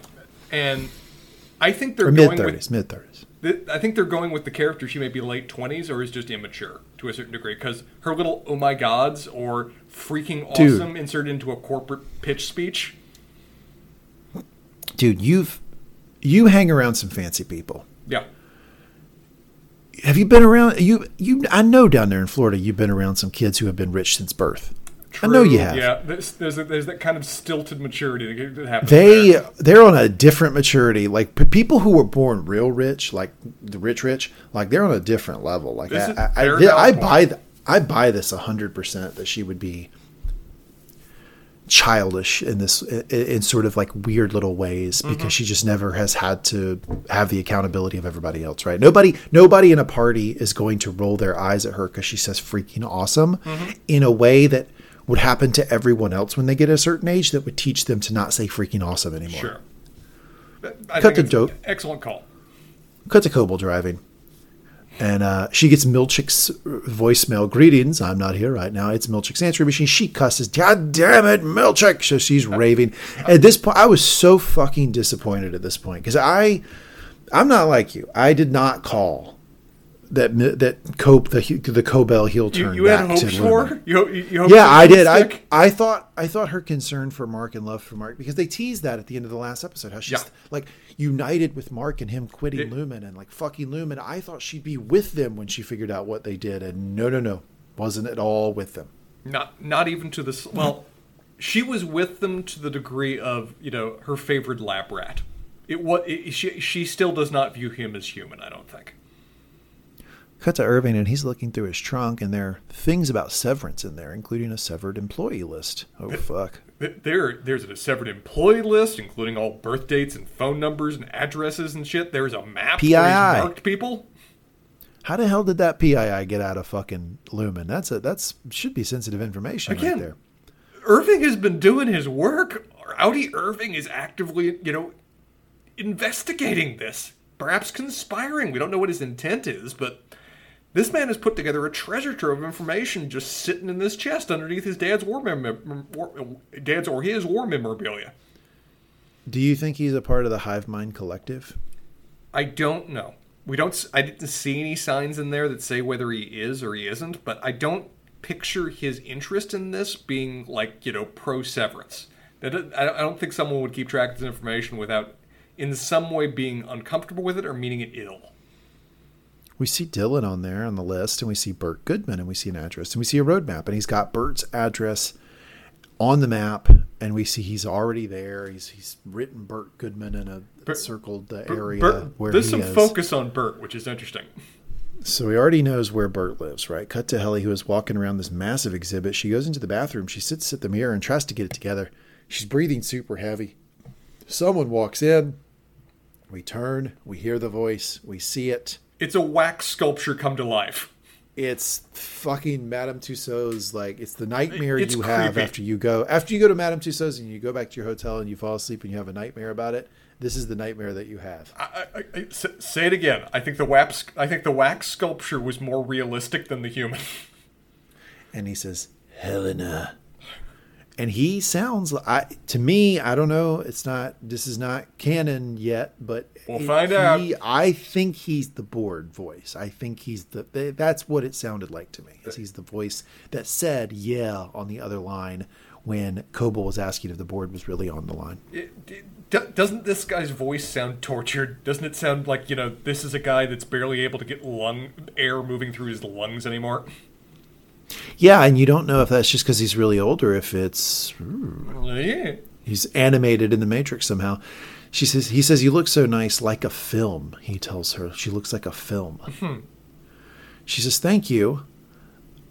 and I think they're mid going 30s, with. mid 30s. I think they're going with the character. She may be late twenties or is just immature to a certain degree because her little oh my gods or freaking Dude. awesome inserted into a corporate pitch speech. Dude, you've you hang around some fancy people. Yeah, Have you been around you you I know down there in Florida you've been around some kids who have been rich since birth. I know you have. Yeah, there's there's, a, there's that kind of stilted maturity that, that happens. They there. they're on a different maturity. Like p- people who were born real rich, like the rich rich, like they're on a different level. Like This I, I, I, I buy th- I buy this hundred percent that she would be childish in this in, sort of like weird little ways Mm-hmm. because she just never has had to have the accountability of everybody else right nobody nobody in a party is going to roll their eyes at her because she says freaking awesome Mm-hmm. in a way that would happen to everyone else when they get a certain age that would teach them to not say freaking awesome anymore Sure. I Cut the joke. Excellent call. cut to Cobel driving. And uh, she gets Milchick's voicemail. Greetings. I'm not here right now. It's Milchick's answering machine. She cusses. God damn it, Milchick. So she's raving. At this point, I was so fucking disappointed at this point because I, I'm not like you. I did not call that that Cope the the Cobel heel You, turn you had back to hopes for? You, you, you Yeah, I did. I stick? I thought I thought her concern for Mark and love for Mark because they teased that at the end of the last episode how she's Yeah. like united with Mark and him quitting It- Lumon and like fucking Lumon. I thought she'd be with them when she figured out what they did, and no, no, no, wasn't at all with them. Not not even to the well, she was with them to the degree of you know her favorite lab rat. It what it, she she still does not view him as human. I don't think. Cut to Irving, and he's looking through his trunk, and there are things about severance in there, including a severed employee list. Oh, fuck. There, there's a severed employee list, including all birth dates and phone numbers and addresses and shit. There's a map PII. marked people. How the hell did that PII get out of fucking Lumon? That's a that's should be sensitive information Again, right there. Irving has been doing his work. outie Irving is actively, you know, investigating this, perhaps conspiring. We don't know what his intent is, but this man has put together a treasure trove of information just sitting in this chest underneath his dad's war, mem- war dad's or his war memorabilia. Do you think he's a part of the Hive Mind Collective? I don't know. We don't. I didn't see any signs in there that say whether he is or he isn't, but I don't picture his interest in this being like you know pro severance. That I I don't think someone would keep track of this information without, in some way, being uncomfortable with it or meaning it ill. We see Dylan on there on the list, and we see Bert Goodman, and we see an address, and we see a road map, and he's got Bert's address on the map, and we see he's already there. He's he's written Bert Goodman in a Burt- circled uh, Bert- area Bert- where there's he some is. focus on Bert, which is interesting. So he already knows where Bert lives, right? Cut to Helly, who is walking around this massive exhibit. She goes into the bathroom. She sits at the mirror and tries to get it together. She's breathing super heavy. Someone walks in. We turn. We hear the voice. We see it. It's a wax sculpture come to life. It's fucking Madame Tussauds. Like it's the nightmare It's you have after you go after you go to Madame Tussauds and you go back to your hotel and you fall asleep and you have a nightmare about it. This is the nightmare that you have. I, I, I- say it again. I think the wax. I think the wax sculpture was more realistic than the human. and he says Helena, and he sounds I to me. I don't know. It's not. This is not canon yet, but We'll it- find out. he- I think he's the board voice. I think he's the. That's what it sounded like to me. Is he's the voice that said "yeah" on the other line when Cobel was asking if the board was really on the line. It, it- doesn't this guy's voice sound tortured? Doesn't it sound like you know this is a guy that's barely able to get lung air moving through his lungs anymore? Yeah, and you don't know if that's just because he's really old or if it's. He's animated in the Matrix somehow. She says he says you look so nice like a film. He tells her she looks like a film. Mm-hmm. She says thank you.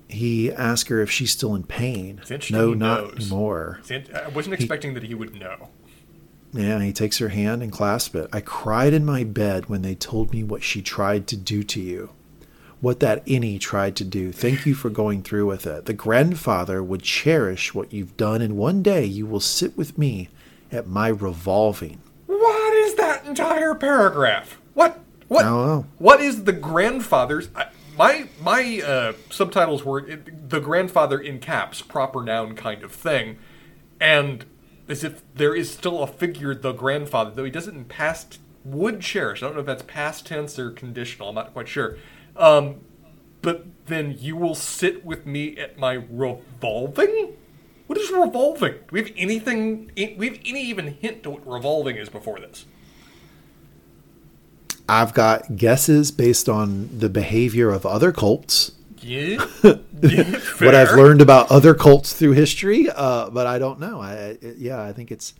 He asks her if she's still in pain. No, he not anymore. See, I wasn't expecting that he would know. Yeah, he takes her hand and clasps it. I cried in my bed when they told me what she tried to do to you. What that innie tried to do. Thank you for going through with it. The grandfather would cherish what you've done, and one day you will sit with me at my revolving. What is that entire paragraph? What? What? I don't know. What is the grandfather's? I, my my uh, subtitles were the grandfather in caps, proper noun kind of thing, and as if there is still a figure, the grandfather, though he does it in past would cherish. I don't know if that's past tense or conditional. I'm not quite sure. Um, but then you will sit with me at my revolving. What is revolving? Do we have anything? We have any even hint to what revolving is before this? I've got guesses based on the behavior of other cults, Yeah, <laughs> yeah what I've learned about other cults through history, uh, but I don't know. I, I yeah, I think it's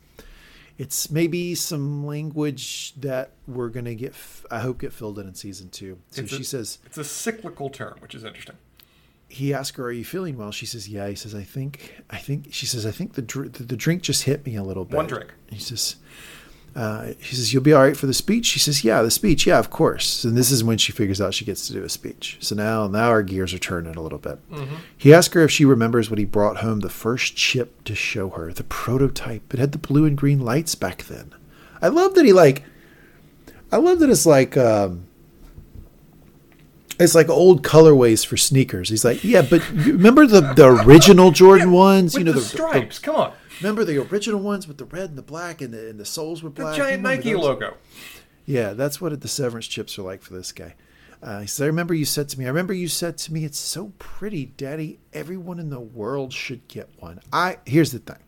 it's maybe some language that we're gonna get. I hope get filled in in season two. So It's she a- says it's a cyclical term, which is interesting. he asks her, "Are you feeling well?" She says, "Yeah." He says, "I think I think." She says, "I think the dr- the, the drink just hit me a little bit." One drink. He says. Uh, she says, "You'll be all right for the speech." She says, "Yeah, the speech. Yeah, of course." And this is when she figures out she gets to do a speech. So now, now our gears are turning a little bit. He asks her if she remembers when he brought home the first chip to show her, the prototype. It had the blue and green lights back then. I love that he like. I love that it's like. Um, it's like old colorways for sneakers. He's like, yeah, but remember the, the original Jordan ones? With you know the, the, stripes, come on, Remember the original ones with the red and the black and the and the soles were black. the giant Nike those? logo. Yeah, that's what the severance chips are like for this guy. Uh, he says, "I remember you said to me. I remember you said to me, it's so pretty, Daddy. Everyone in the world should get one. I here's the thing.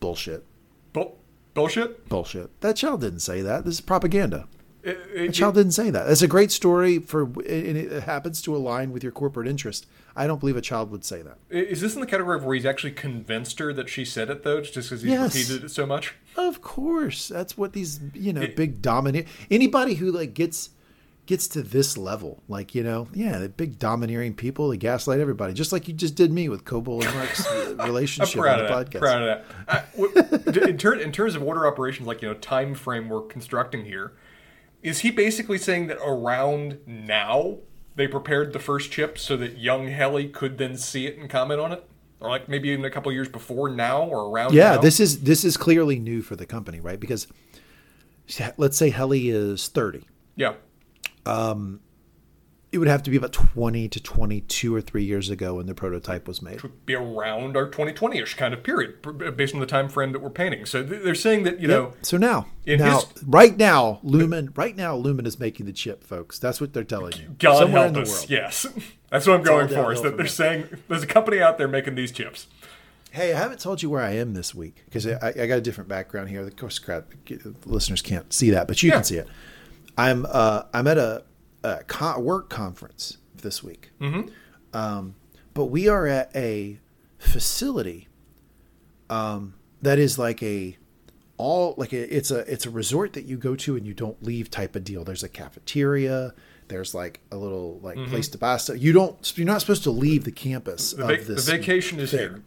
Bullshit, Bull- bullshit. bullshit. That child didn't say that. This is propaganda. It- The it- child didn't say that. It's a great story for, and it happens to align with your corporate interest. I don't believe a child would say that. is this in the category of where he's actually convinced her that she said it though, just because he's Yes. repeated it so much? Of course, that's what these you know It- big dominant anybody who like gets gets to this level, like you know, yeah, the big domineering people, they gaslight everybody, just like you just did me with Cobel and Mark's <laughs> relationship proud on of the that. podcast. Proud of that. Uh, w- <laughs> in, ter- in terms of order operations, like you know, time frame we're constructing here, is he basically saying that around now they prepared the first chip so that young Helly could then see it and comment on it, or like maybe even a couple years before now or around? Yeah, now? this is this is clearly new for the company, right? Because let's say Helly is thirty. yeah. Um, It would have to be about twenty to twenty-two or three years ago when the prototype was made. It would be around our 2020ish kind of period, based on the time frame that we're painting. So they're saying that you know. So now, now, his- right now, Lumon, right now, Lumon is making the chip, folks. That's what they're telling you. God Somewhere help in the us. world. Yes, <laughs> that's what I'm going for. Is that they're there. saying there's a company out there making these chips. Hey, I haven't told you where I am this week because I, I got a different background here. Of course, crap, listeners can't see that, but you Yeah. can see it. I'm uh, I'm at a, a con- work conference this week, mm-hmm. um, but we are at a facility um, that is like a all like a, it's a it's a resort that you go to and you don't leave type of deal. There's a cafeteria. There's like a little like place to buy stuff. You don't. You're not supposed to leave the campus The, of this. the vacation is thing. here.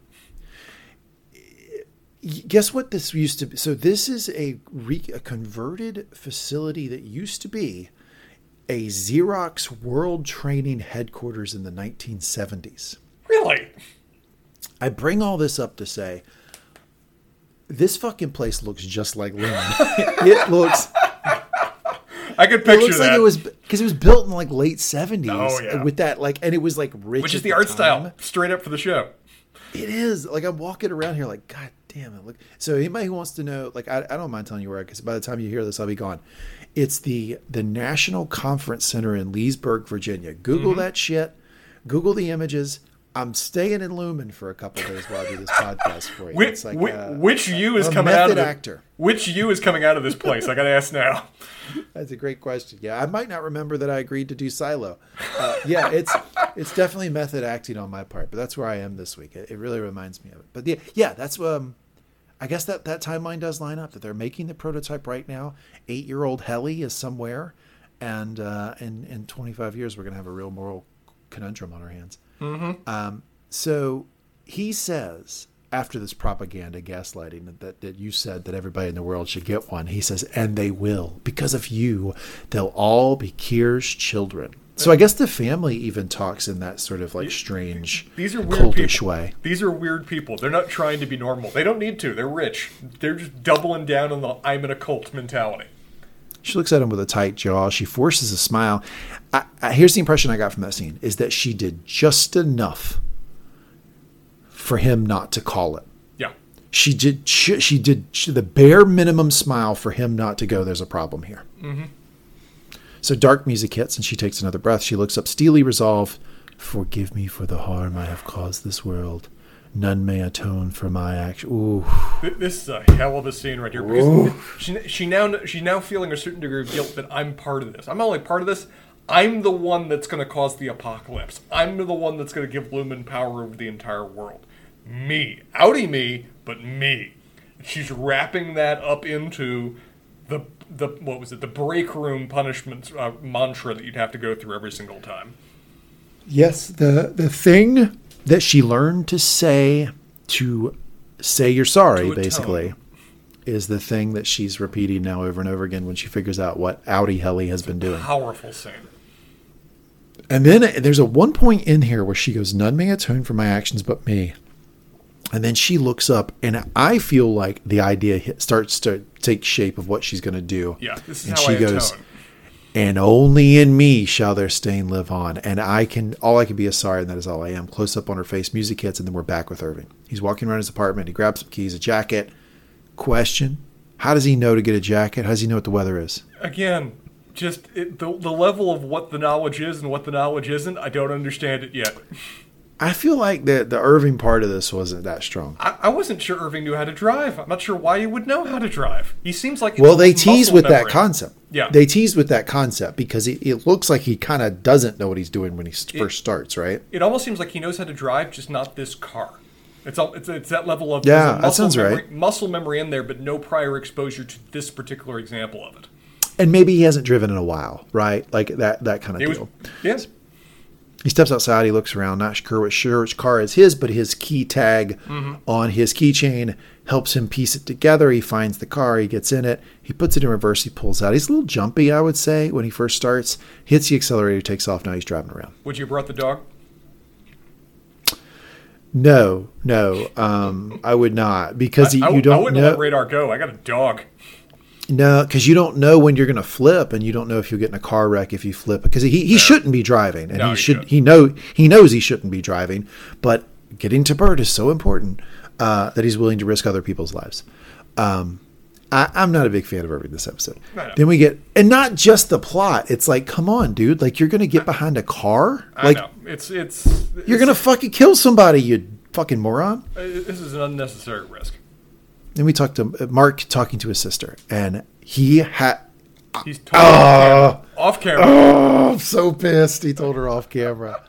guess what this used to be so this is a, re, a converted facility that used to be a xerox world training headquarters in the 1970s Really? i bring all this up to say this fucking place looks just like Lumon <laughs> it looks I could it picture looks that. like it was because it was built in like late 70s Oh, yeah. with that like and it was like rich which is at the art time. style, straight up for the show. It is like I'm walking around here like God damn it! Look, so anybody who wants to know, like I, I don't mind telling you where because by the time you hear this, I'll be gone. It's the the National Conference Center in Leesburg, Virginia. Google Mm-hmm. that shit. Google the images. I'm staying in Lumon for a couple days while I do this podcast for you. Which, It's like, which, uh, which you is a coming out of method the, actor. Which you is coming out of this place? I got to ask now. <laughs> That's a great question. Yeah, I might not remember that I agreed to do Silo. Uh, yeah, it's it's definitely method acting on my part, but that's where I am this week. It, it really reminds me of it. But yeah, yeah, that's um, I guess that that timeline does line up. That they're making the prototype right now. Eight year old Helly is somewhere, and uh, in in 25 years we're gonna have a real moral conundrum on our hands. Mm-hmm. Um, so he says after this propaganda gaslighting that, that, that you said that everybody in the world should get one, he says, and they will. Because of you, they'll all be Kier's children. So I guess the family even talks in that sort of like strange, These are weird cultish people. way. These are weird people. They're not trying to be normal. They don't need to. They're rich. They're just doubling down on the I'm in a cult mentality. She looks at him with a tight jaw. She forces a smile. I, I, here's the impression I got from that scene: is that she did just enough for him not to call it. Yeah. She did. She, she did she, the bare minimum smile for him not to go. There's a problem here. Mm-hmm. So dark music hits, and she takes another breath. She looks up, steely resolve. Forgive me for the harm I have caused this world. None may atone for my action. Ooh, This is a hell of a scene right here because she, she now she's now feeling a certain degree of guilt that I'm part of this. I'm not only part of this. I'm the one that's going to cause the apocalypse. I'm the one that's going to give Lumon power over the entire world. Me, outie me, but me. She's wrapping that up into the the what was it? The break room punishment uh, mantra that you'd have to go through every single time. Yes, the the thing that she learned to say to say you're sorry, basically, is the thing that she's repeating now over and over again when she figures out what outie Helly has been doing. Powerful scene. And then there's a one point in here where she goes, "None may atone for my actions but me." And then she looks up, and I feel like the idea hit, starts to take shape of what she's going to do. Yeah, this is and how she I goes, atone. and only in me shall their stain live on. And I can, all I can be is sorry, and that is all I am. Close up on her face, music hits, and then we're back with Irving. He's walking around his apartment. He grabs some keys, a jacket. Question: How does he know to get a jacket? How does he know what the weather is? Again, just it, the the level of what the knowledge is and what the knowledge isn't. I don't understand it yet. I feel like the the Irving part of this wasn't that strong. I, I wasn't sure Irving knew how to drive. I'm not sure why he would know how to drive. He seems like Well, they tease with that concept. Yeah. they tease with that concept because it, it looks like he kind of doesn't know what he's doing when he s- first starts, right? It almost seems like he knows how to drive, just not this car. It's all, it's, it's that level of Yeah, that sounds memory, right. Muscle memory in there, but no prior exposure to this particular example of it. and maybe he hasn't driven in a while, right? Like that that kind of deal. was, deal. He steps outside. He looks around, not sure which, sure which car is his, but his key tag on his keychain helps him piece it together. He finds the car. He gets in it. He puts it in reverse. He pulls out. He's a little jumpy, I would say, when he first starts. Hits the accelerator, takes off. Now he's driving around. Would you have brought the dog? No, no, um, I would not because I, you I don't I wouldn't know. let radar go. I got a dog. No, because you don't know when you're going to flip, and you don't know if you'll get in a car wreck if you flip. Because he, he shouldn't be driving, and No, he he should shouldn't. he know he knows he shouldn't be driving. But getting to Bert is so important uh, that he's willing to risk other people's lives. Um, I, I'm not a big fan of Irving this episode. Then we get, and not just the plot. It's like, come on, dude! Like you're going to get behind a car, I like know. It's it's you're going to fucking kill somebody, you fucking moron. This is an unnecessary risk. Then we talked to uh, Mark talking to his sister, and he had. He's totally off ah! camera. Oh, I'm so pissed. He told her off camera.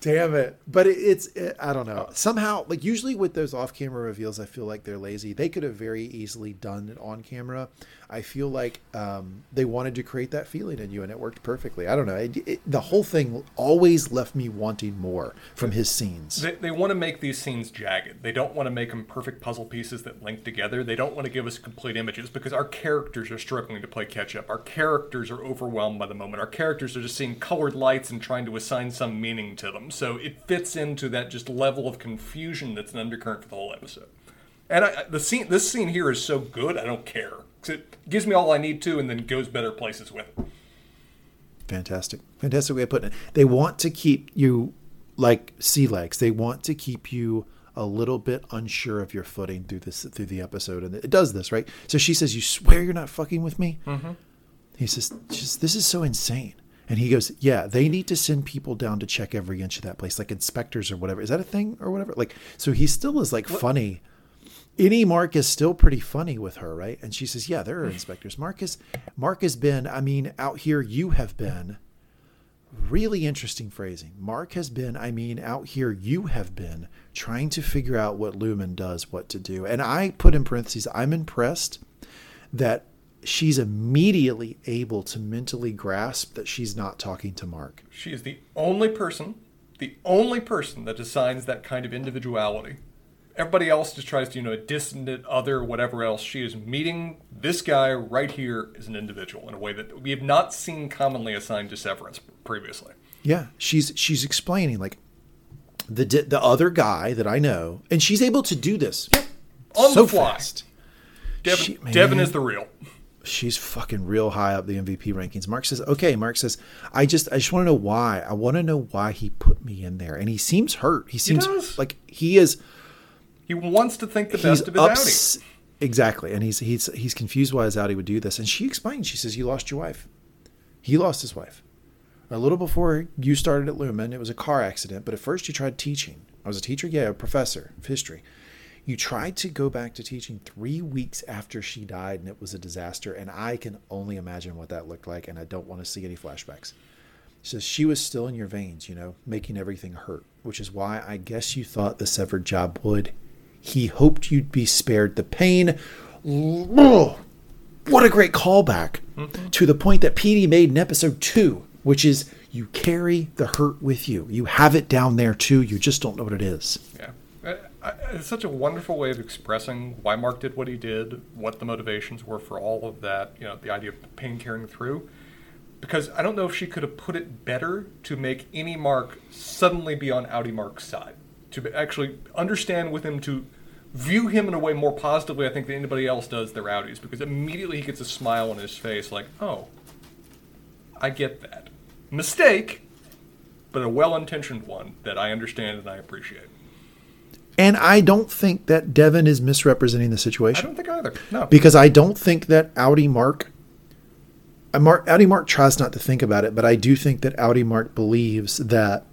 Damn it. But it, it's, it, I don't know. Somehow, like usually with those off camera reveals, I feel like they're lazy. They could have very easily done it on camera. I feel like um, they wanted to create that feeling in you, and it worked perfectly. I don't know. It, it, the whole thing always left me wanting more from his scenes. They, they want to make these scenes jagged. They don't want to make them perfect puzzle pieces that link together. They don't want to give us complete images because our characters are struggling to play catch up. Our characters are overwhelmed by the moment. Our characters are just seeing colored lights and trying to assign some meaning to them. So it fits into that just level of confusion that's an undercurrent for the whole episode. And I, the scene, this scene here is so good, I don't care. It gives me all I need to, and then goes better places with it. Fantastic. Fantastic way of putting it. They want to keep you like sea legs. They want to keep you a little bit unsure of your footing through this through the episode, and it does this right. So she says, "You swear you're not fucking with me." Mm-hmm. He says, "Just this is so insane." And he goes, "Yeah, they need to send people down to check every inch of that place, like inspectors or whatever. Is that a thing or whatever? Like, so he still is like funny." Innie Mark is still pretty funny with her, right? And she says, "Yeah, there are inspectors. Mark is, Mark has been. I mean, out here you have been. Really interesting phrasing. Mark has been. I mean, out here you have been trying to figure out what Lumon does, what to do. And I put in parentheses. I'm impressed that she's immediately able to mentally grasp that she's not talking to Mark. She is the only person, the only person that assigns that kind of individuality. Everybody else just tries to, you know, a distant other, whatever else. She is meeting this guy right here as an individual in a way that we have not seen commonly assigned to Severance previously. Yeah, she's she's explaining like the the other guy that I know, and she's able to do this On so the fly. fast. Devon, She-. Devon is the real. she's fucking real high up the MVP rankings. Mark says, "Okay." Mark says, "I just, I just want to know why. I want to know why he put me in there." And he seems hurt. He seems does. like he is. He wants to think the He's best of his ups- exactly, and he's he's he's confused why his outie would do this. And she explains. She says, "You lost your wife. He lost his wife a little before you started at Lumon. It was a car accident, but at first you tried teaching. I was a teacher, yeah, a professor of history." You tried to go back to teaching three weeks after she died, and it was a disaster. And I can only imagine what that looked like, and I don't want to see any flashbacks. Says she was still in your veins, you know, making everything hurt, which is why I guess you thought the severed job would. He hoped you'd be spared the pain. Oh, what a great callback mm-hmm. to the point that Petey made in episode two, which is you carry the hurt with you. You have it down there too. You just don't know what it is. Yeah. It's such a wonderful way of expressing why Mark did what he did, what the motivations were for all of that, you know, the idea of pain carrying through. Because I don't know if she could have put it better to make innie Mark suddenly be on outie Mark's side. To actually understand with him, to view him in a way more positively, I think, than anybody else does their outies. Because immediately he gets a smile on his face, like, oh, I get that. Mistake, but a well intentioned one that I understand and I appreciate. And I don't think that Devon is misrepresenting the situation. I don't think either. No. because I don't think that outie Mark, uh, Mark outie Mark tries not to think about it, but I do think that outie Mark believes that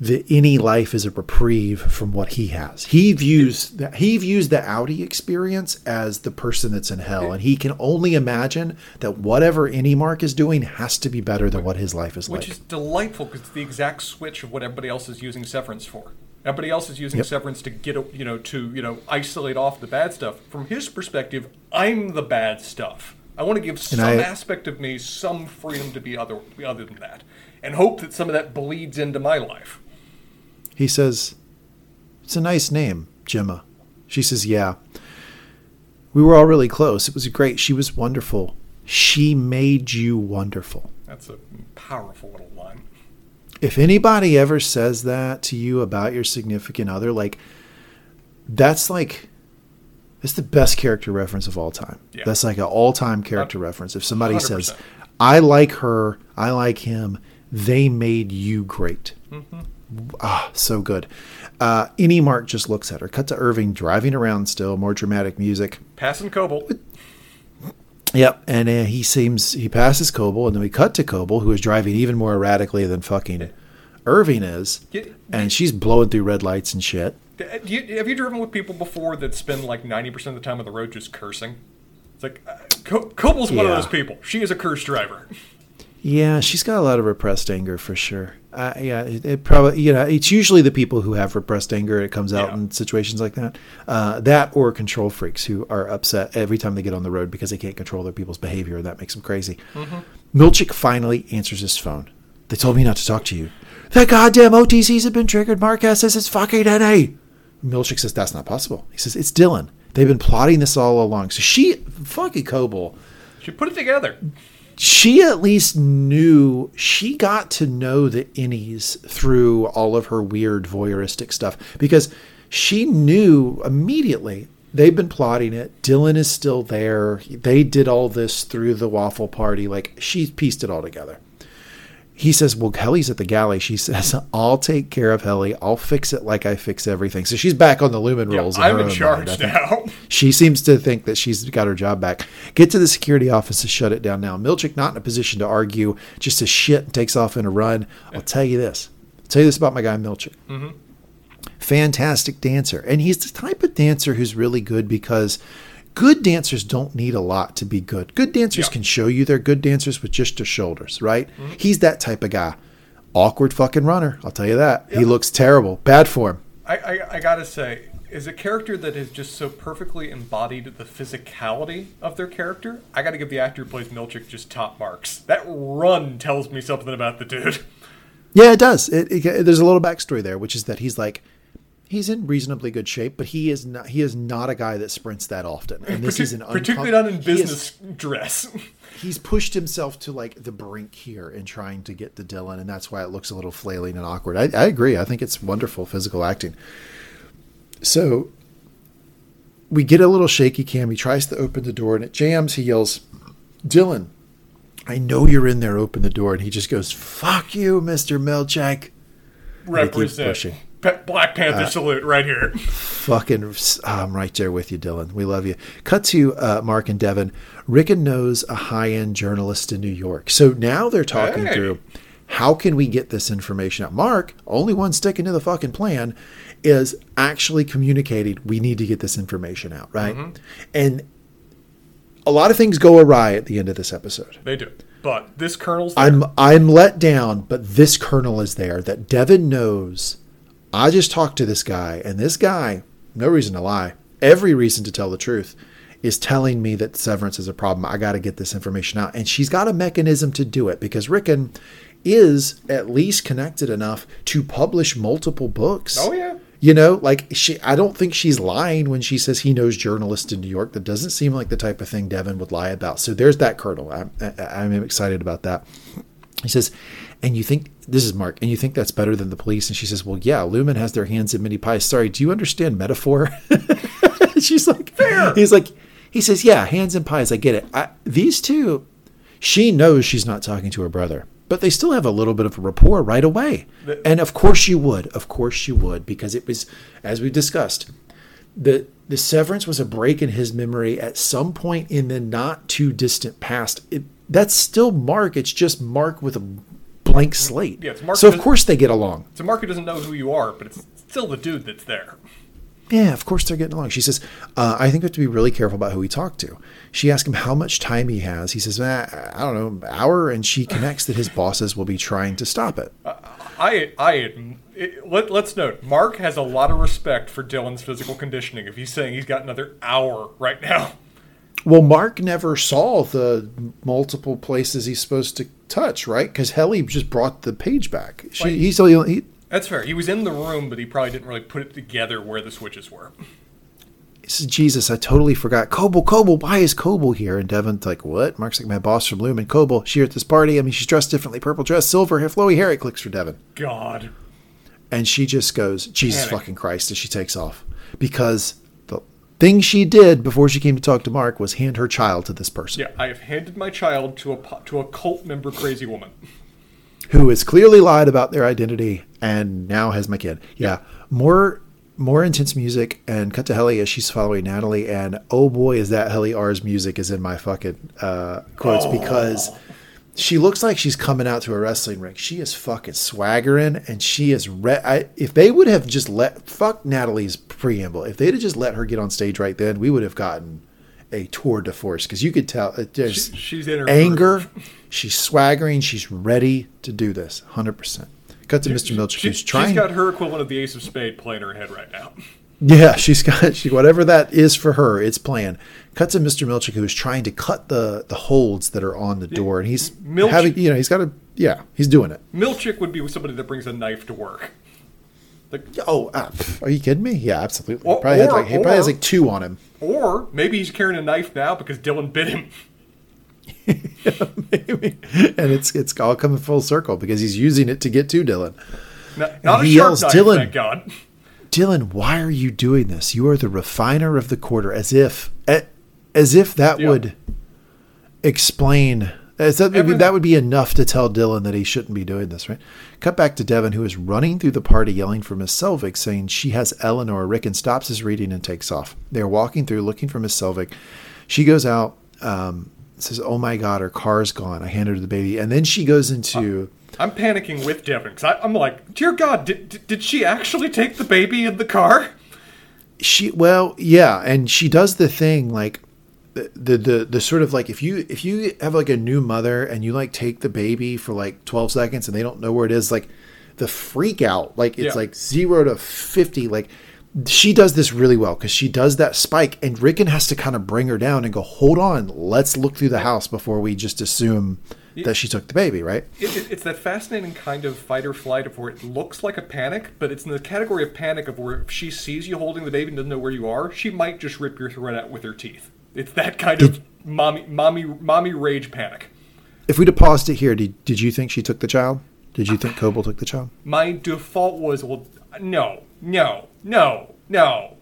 the innie life is a reprieve from what he has. He views that he views the outie experience as the person that's in hell, and he can only imagine that whatever innie Mark is doing has to be better than what his life is Which like. Which is delightful because it's the exact switch of what everybody else is using severance for. Everybody else is using Yep. severance to get, you know, to you know, isolate off the bad stuff. From his perspective, I'm the bad stuff. I want to give some I- aspect of me some freedom to be other be other than that, and hope that some of that bleeds into my life. He says, It's a nice name, Gemma. She says, Yeah. We were all really close. It was great. She was wonderful. She made you wonderful. That's a powerful little line. If anybody ever says that to you about your significant other, like, that's like, it's the best character reference of all time. Yeah. That's like an all time character reference. If somebody says, I like her, I like him, they made you great. Mm-hmm. Ah, so good. Uh, innie Mark just looks at her. Cut to Irving driving around still, more dramatic music. Passing Cobel. Yep, and uh, he seems he passes Cobel, and then we cut to Cobel, who is driving even more erratically than fucking Irving is, Yeah. and she's blowing through red lights and shit. Do you, have you driven with people before that spend like 90% of the time on the road just cursing? It's like, uh, Co- Cobel's one of those people. She is a curse driver. Yeah, she's got a lot of repressed anger for sure. Uh, yeah, it, it probably you know it's usually the people who have repressed anger. It comes out Yeah. in situations like that. Uh, that or control freaks who are upset every time they get on the road because they can't control their people's behavior. and That makes them crazy. Milchick finally answers his phone. They told me not to talk to you. The goddamn OTCs have been triggered. Marquez says it's fucking NA. Milchick says that's not possible. He says it's Dylan. They've been plotting this all along. So she fucking Cobel She put it together. She at least knew she got to know the innies through all of her weird voyeuristic stuff because she knew immediately they've been plotting it. Dylan is still there. They did all this through the waffle party. Like she pieced it all together he says well helly's at the galley she says i'll take care of helly i'll fix it like i fix everything so she's back on the Lumon Yeah, rolls I'm in charge mind, I think. now. She seems to think that she's got her job back. Get to the security office to shut it down now. Milchick not in a position to argue, just a shit and takes off in a run. I'll tell you this. I'll tell you this about my guy Milchick. Mm-hmm. Fantastic dancer. And he's the type of dancer who's really good because good dancers don't need a lot to be good. Good dancers Yeah. can show you they're good dancers with just their shoulders, right? Mm-hmm. He's that type of guy. Awkward fucking runner. I'll tell you that. He looks terrible. Bad form. I, I, I gotta say, is a character that has just so perfectly embodied the physicality of their character, I gotta give the actor who plays Milchick just top marks. That run tells me something about the dude. Yeah, it does. It, it, there's a little backstory there, which is that he's like, he's in reasonably good shape, but he is not. He is not a guy that sprints that often. And this is an uncom- Particularly not in he is- business dress. <laughs> he's pushed himself to like the brink here in trying to get to Dylan, and that's why it looks a little flailing and awkward. I, I agree. I think it's wonderful physical acting. So we get a little shaky cam. He tries to open the door and it jams. He yells, Dylan, I know you're in there. Open the door. And he just goes, Fuck you, Mr. Milchick. Represent. pushing. Black Panther salute right here. Fucking, I'm right there with you, Dylan. We love you. Cut to uh, Mark and Devon. Ricken knows a high end journalist in New York. So now they're talking Hey. through how can we get this information out. Mark, only one sticking to the fucking plan, is actually communicating we need to get this information out, right? And a lot of things go awry at the end of this episode. They do. But this kernel's there. I'm I'm let down, but this kernel is there that Devon knows. I just talked to this guy, and this guy, no reason to lie, every reason to tell the truth, is telling me that severance is a problem. I got to get this information out, and she's got a mechanism to do it because Ricken is at least connected enough to publish multiple books. Oh, yeah. You know, like she, I don't think she's lying when she says he knows journalists in New York. That doesn't seem like the type of thing Devon would lie about. So there's that kernel. I'm, I'm excited about that. He says, and you think this is Mark, and you think that's better than the police? And she says, well, yeah, Lumon has their hands in many pies. Sorry, do you understand metaphor? <laughs> She's like, Fair. He's like, he says, yeah, hands in pies. I get it. I, these two, she knows she's not talking to her brother, but they still have a little bit of a rapport right away. And of course you would. Of course you would, because it was, as we discussed, the the severance was a break in his memory at some point in the not too distant past. It, that's still Mark. It's just Mark with a blank slate. Yeah, so of course they get along. So Mark doesn't know who you are, but it's still the dude that's there. Yeah, of course they're getting along. She says, uh, I think we have to be really careful about who we talk to. She asks him how much time he has. He says, ah, I don't know, hour. And she connects that his bosses will be trying to stop it. I, I, it, let, let's note, Mark has a lot of respect for Dylan's physical conditioning if he's saying he's got another hour right now. Well, Mark never saw the multiple places he's supposed to touch, right? Because Helly just brought the page back. She, Like- he's only he, That's fair. He was in the room, but he probably didn't really put it together where the switches were. Jesus, I totally forgot. Cobel, Cobel, why is Cobel here? And Devon's like, what? Mark's like, my boss from Lumon. Cobel, she here at this party. I mean, she's dressed differently. Purple dress, silver hair, flowy hair. It clicks for Devon. God. And she just goes, Jesus Panic. fucking Christ, as she takes off. Because the thing she did before she came to talk to Mark was hand her child to this person. Yeah, I have handed my child to a to a cult member, crazy woman. who has clearly lied about their identity and now has my kid. Yeah, more more intense music and cut to Helly as she's following Natalie and oh boy is that Helly R's music is in my fucking uh, quotes because she looks like she's coming out to a wrestling ring. She is fucking swaggering and she is re- I, if they would have just let fuck Natalie's preamble if they'd have just let her get on stage right then we would have gotten a tour de force because you could tell uh, there's She- she's in her anger. She's swaggering. She's ready to do this. Hundred percent. Cut to Mr. Milchick, She, who's trying. She's got her equivalent of the Ace of Spade playing her head right now. Yeah, <laughs> she's got she, whatever that is for her. It's planned. Cuts to Mr. Milchick, who's trying to cut the the holds that are on the door, and he's Milch- having you know he's got a yeah he's doing it. Milchick would be somebody that brings a knife to work. Like, Oh, uh, pff, are you kidding me? Yeah, absolutely. Or- He probably, or- like, he probably has like two on him. or maybe he's carrying a knife now because Dylan bit him. <laughs> Maybe. and it's it's all coming full circle because he's using it to get to Dylan. Not, not a he sharp yells, knife, "Dylan!" thank God. Dylan, why are you doing this? You are the refiner of the quarter, as if, as if that Yeah. would explain. As that, Every- that would be enough to tell Dylan that he shouldn't be doing this, right? Cut back to Devon, who is running through the party, yelling for Miss Selvig, saying she has Eleanor. Ricken stops his reading and takes off. They are walking through, looking for Miss Selvig. She goes out, um, says, "Oh my God, her car's gone." I hand her the baby, and then she goes into. I'm panicking with Devon because I'm like, dear God, did, did, did she actually take the baby in the car? she well yeah and she does the thing like the, the the the sort of like if you if you have like a new mother and you like take the baby for like 12 seconds and they don't know where it is like the freak out like it's Yeah. like 0 to 50 like she does this really well because she does that spike and Ricken has to kind of bring her down and go hold on let's look through the house before we just assume that she took the baby right It, it, it's that fascinating kind of fight or flight of where it looks like a panic, but it's in the category of panic of where if she sees you holding the baby and doesn't know where you are, she might just rip your throat out with her teeth. It's that kind of mommy, mommy, mommy rage panic. if we'd have paused it here did, did you think she took the child did you think Cobel took the child My default was, well, no, no, no, no.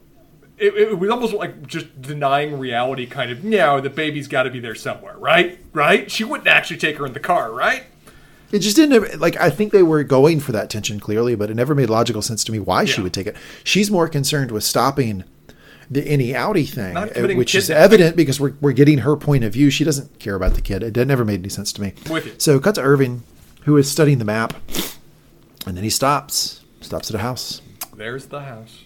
It, it was almost like just denying reality, kind of. No, the baby's got to be there somewhere, right? Right? She wouldn't actually take her in the car, right? It just didn't like. I think they were going for that tension clearly, but it never made logical sense to me why she would take it. She's more concerned with stopping the innie outie thing, uh, which is evident because we're we're getting her point of view. She doesn't care about the kid. It never made any sense to me. So cut to Irving, who is studying the map, and then he stops. Stops at a house. There's the house.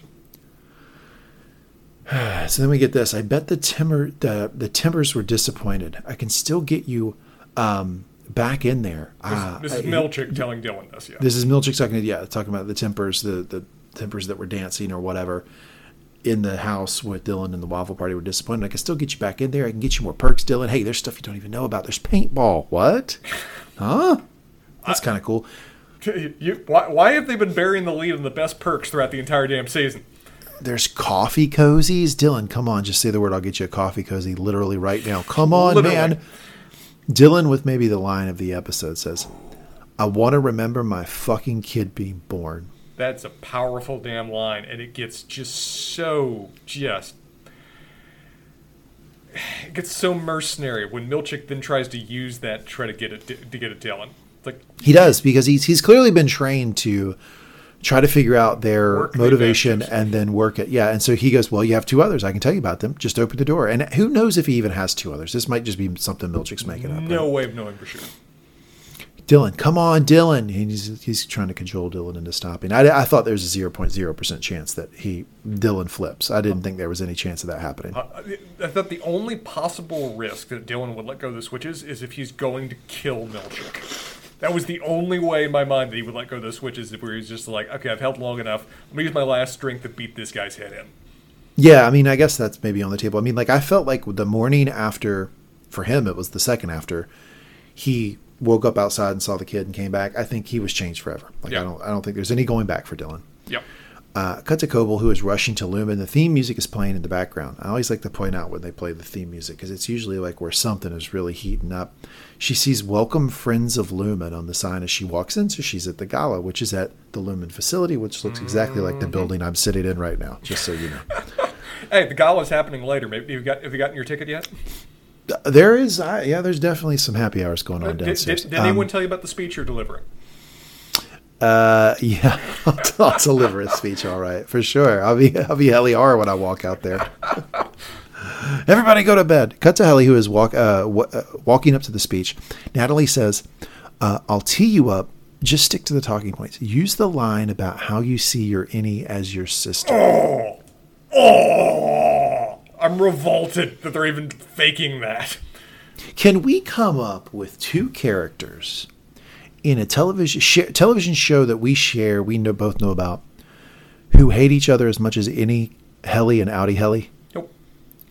<sighs> So then we get this. I bet the timber the the timbers were disappointed. I can still get you um, back in there. Ah, This is I- Milchick telling Dylan this, yeah. This is Milchick talking. Yeah, talking about the timbers, the the tempers that were dancing or whatever in the house with Dylan and the waffle party were disappointed. I can still get you back in there. I can get you more perks, Dylan. Hey, there's stuff you don't even know about. There's paintball. What? <laughs> Huh? That's kind of cool. You, why, why have they been burying the lead in the best perks throughout the entire damn season? There's coffee cozies. Dylan, come on, just say the word. I'll get you a coffee cozy literally right now. Come on, Literally. man. Dylan, with maybe the line of the episode, says, I want to remember my fucking kid being born. That's a powerful damn line, and it gets just so just. It gets so mercenary when Milchick then tries to use that to try to get it to get it Dylan. It's like He does because he's he's clearly been trained to try to figure out their Work motivation and then work it. Yeah, and so he goes, "Well, you have two others. I can tell you about them. Just open the door." And who knows if he even has two others? This might just be something Milchick's making up. no right? way of knowing for sure. Dylan, come on, Dylan. And he's he's trying to cajole Dylan into stopping. I, I thought there was a zero point zero percent chance that he Dylan flips. I didn't think there was any chance of that happening. Uh, I thought the only possible risk that Dylan would let go of the switches is if he's going to kill Milchick. That was the only way in my mind that he would let go of the switches, if where was just like, okay, I've held long enough. I'm gonna use my last strength to beat this guy's head in. Yeah, I mean, I guess that's maybe on the table. I mean, like I felt like the morning after, for him, it was the second after he woke up outside and saw the kid and came back. I think he was changed forever. Like. I don't, I don't think there's any going back for Dylan. Yep. Uh, cut to Cobel, who is rushing to Lumon. The theme music is playing in the background. I always like to point out when they play the theme music because it's usually like where something is really heating up. She sees "Welcome Friends of Lumon" on the sign as she walks in, so she's at the gala, which is at the Lumon facility, which looks exactly like the building I'm sitting in right now. Just so you know, <laughs> Hey, the gala's happening later. Maybe you've got have you gotten your ticket yet? there is, uh, yeah, there's definitely some happy hours going on Did, did, downstairs. did Um, anyone tell you about the speech you're delivering? Uh, <laughs> yeah, I'll, I'll deliver a speech. All right, for sure. I'll be I'll be Helly R when I walk out there. <laughs> Everybody go to bed. Cut to Helly, who is walk uh, w- uh, walking up to the speech. Natalie says, uh, "I'll tee you up. Just stick to the talking points. Use the line about how you see your innie as your sister." Oh, Oh, I'm revolted that they're even faking that. Can we come up with two characters in a television sh- television show that we share, we know, both know about, who hate each other as much as innie Helly and outie Helly? Nope.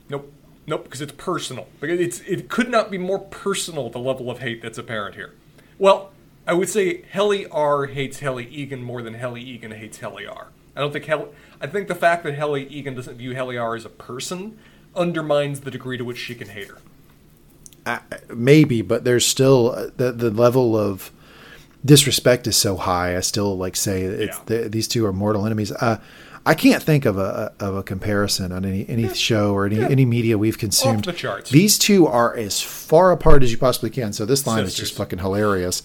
Nope. Nope, because it's personal. Because it's it could not be more personal the level of hate that's apparent here. Well, I would say Helly R hates Helly Eagan more than Helly Eagan hates Helly R. I don't think Helly I think the fact that Helly Eagan doesn't view Helly R as a person undermines the degree to which she can hate her. maybe, but there's still uh, the the level of disrespect is so high. I still like say it's Yeah. the, these two are mortal enemies. Uh, I can't think of a of a comparison on any any show or any any media we've consumed. the charts. These two are as far apart as you possibly can. So this line is just fucking hilarious.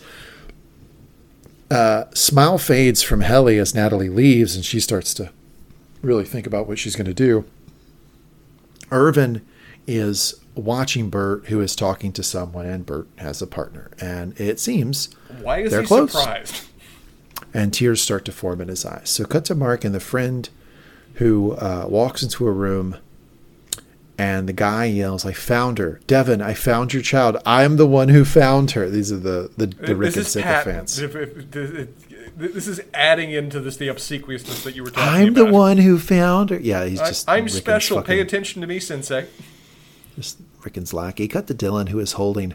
Uh, smile fades from Helly as Natalie leaves, and she starts to really think about what she's going to do. Irving is watching Bert, who is talking to someone, and Bert has a partner. And it seems Why is They're he close. surprised? and tears start to form in his eyes. So cut to Mark and the friend who uh, walks into a room, and the guy yells, "I found her, Devon! I found your child. I'm the one who found her." These are the the, the Rick and this is fans. This is adding into this the obsequiousness that you were talking about. I'm the one who found her. Yeah, he's just. I'm Ricken's special. Pay attention to me, Sensei. Just Ricken's lackey. Cut to Dylan, who is holding,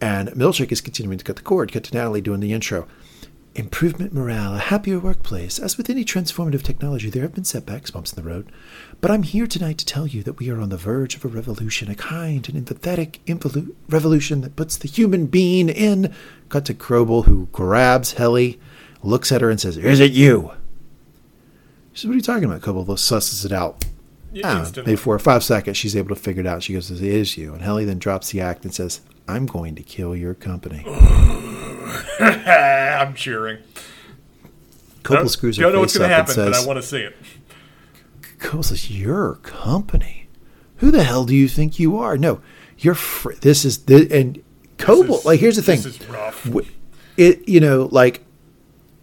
and Milchick is continuing to cut the cord. Cut to Natalie doing the intro. Improvement morale, a happier workplace. As with any transformative technology, there have been setbacks, bumps in the road. But I'm here tonight to tell you that we are on the verge of a revolution, a kind and empathetic involu- revolution that puts the human being in. Cut to Cobel, who grabs Helly, looks at her, and says, Is it you? She says, What are you talking about? Cobel susses it out. Y- Ah, instantly. maybe for five seconds, she's able to figure it out. She goes, "It is you." And Helly then drops the act and says, "I'm going to kill your company." <laughs> I'm cheering. Cobel screws her Don't know face what's going up to happen, but says, I want to see it. Cobel says, "Your company? Who the hell do you think you are? No, you're. Fr- this is the and Cobel. like, here's the thing. This is rough. It you know like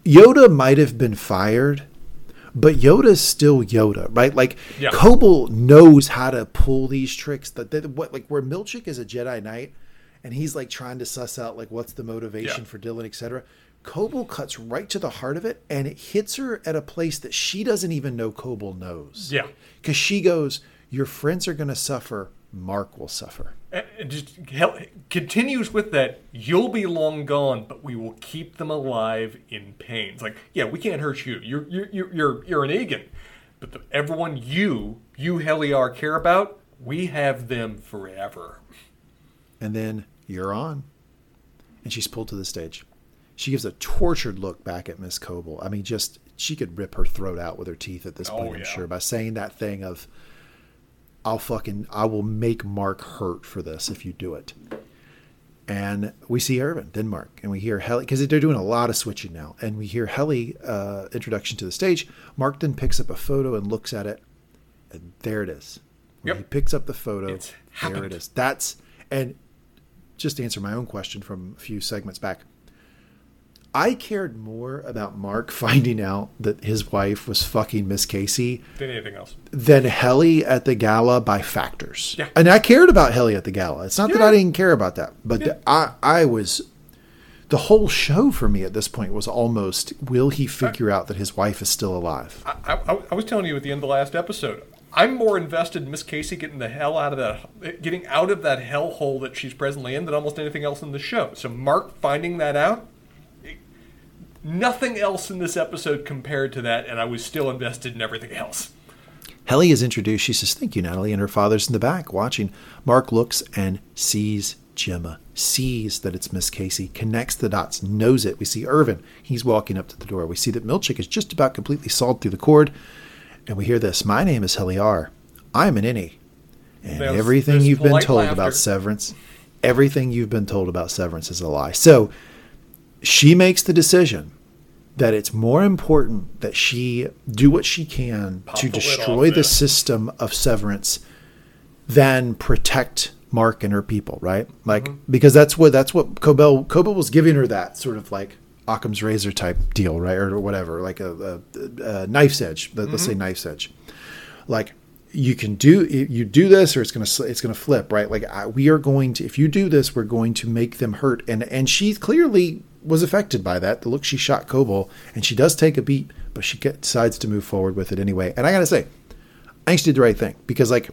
Yoda might have been fired, but Yoda's still Yoda, right? Like Yeah. Cobel knows how to pull these tricks. That, that what like where Milchick is a Jedi Knight, and he's like trying to suss out like what's the motivation Yeah. for Dylan, etc. Cobel cuts right to the heart of it, and it hits her at a place that she doesn't even know Cobel knows. Yeah. because she goes, "Your friends are going to suffer. Mark will suffer." And just hell, continues with that. You'll be long gone, but we will keep them alive in pain. It's like, yeah, we can't hurt you. You're you're you're you're, you're an Eagan, but the, everyone you you Helly R care about, we have them forever. and then you're on. And she's pulled to the stage. She gives a tortured look back at Miss Cobel. I mean, just she could rip her throat out with her teeth at this Oh, point, I'm sure, by saying that thing of I'll fucking I will make Mark hurt for this if you do it. And we see Irving, then Mark, and we hear Helly because they're doing a lot of switching now. And we hear Helly uh, introduction to the stage. Mark then picks up a photo and looks at it, and there it is. When Yep. he picks up the photo, It's there happened. it is. That's and just to answer my own question from a few segments back. I cared more about Mark finding out that his wife was fucking Miss Casey Than anything else. than Helly at the gala by factors. Yeah. And I cared about Helly at the gala. It's not that I didn't care about that, but the- I I was the whole show for me at this point was almost will he figure out that his wife is still alive? I, I, I was telling you at the end of the last episode. I'm more invested in Miss Casey getting the hell out of that, getting out of that hellhole that she's presently in than almost anything else in the show. So Mark finding that out, nothing else in this episode compared to that, and I was still invested in everything else. Helly is introduced. She says, Thank you, Natalie. And her father's in the back watching. Mark looks and sees Gemma, sees that it's Miss Casey, connects the dots, knows it. We see Irving. He's walking up to the door. We see that Milchick is just about completely sawed through the cord. And we hear this My name is Helly R. I'm an innie. And There's- everything there's you've been told laughter. about Severance, everything you've been told about Severance is a lie. So she makes the decision that it's more important that she do what she can Pop to destroy off the system of severance than protect Mark and her people, right? Like Mm-hmm. because that's what that's what Cobel Cobel was giving her that sort of like Occam's razor type deal, right, or whatever, like a, a, a knife's edge. Let, us say Mm-hmm. knife's edge. Like you can do you do this or it's gonna it's gonna flip, right? Like I, we are going to if you do this, we're going to make them hurt, and and she clearly was affected by that. The look she shot Cobel, and she does take a beat, but she decides to move forward with it anyway. And I gotta say, I think she did the right thing because like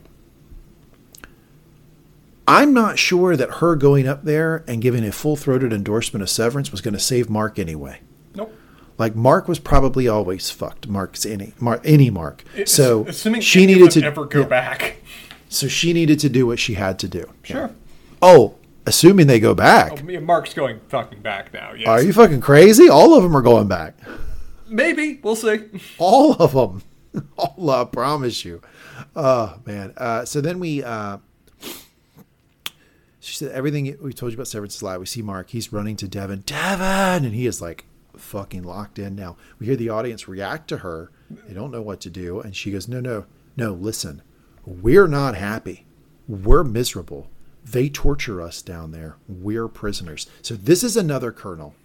I'm not sure that her going up there and giving a full throated endorsement of severance was going to save Mark anyway. Nope. Like Mark was probably always fucked. Mark's innie Mark innie Mark. So assuming she needed to ever go yeah. back. So she needed to do what she had to do. Sure. Oh, assuming they go back. Oh, me and Mark's going fucking back now. Yes. Are you fucking crazy? All of them are going back. Maybe we'll see. <laughs> All of them. <laughs> All I promise you. Oh man. Uh, so then we. Uh, she said everything we told you about Severance is a lie. We see Mark. He's running to Devon. Devon, and he is like fucking locked in now. We hear the audience react to her. They don't know what to do, and she goes, "No, no, no. Listen, we're not happy. We're miserable. They torture us down there. We're prisoners." So this is another kernel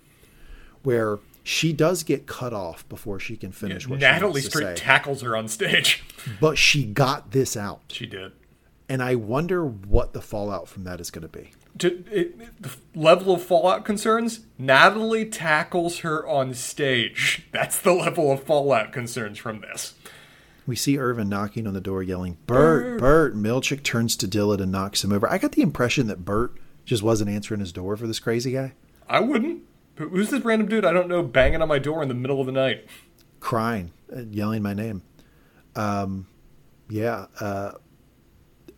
where she does get cut off before she can finish what Natalie she wants to straight say. tackles her on stage. but she got this out, She did. and I wonder what the fallout from that is going to be. To, it, the level of fallout concerns, Natalie tackles her on stage. <laughs> That's the level of fallout concerns from this. We see Irving knocking on the door, yelling, "Bert, Bert!" Milchick turns to Dylan and knocks him over. I got the impression that Bert just wasn't answering his door for this crazy guy, I wouldn't. Who's this random dude I don't know banging on my door in the middle of the night? crying, uh, yelling my name. Um, yeah. Uh,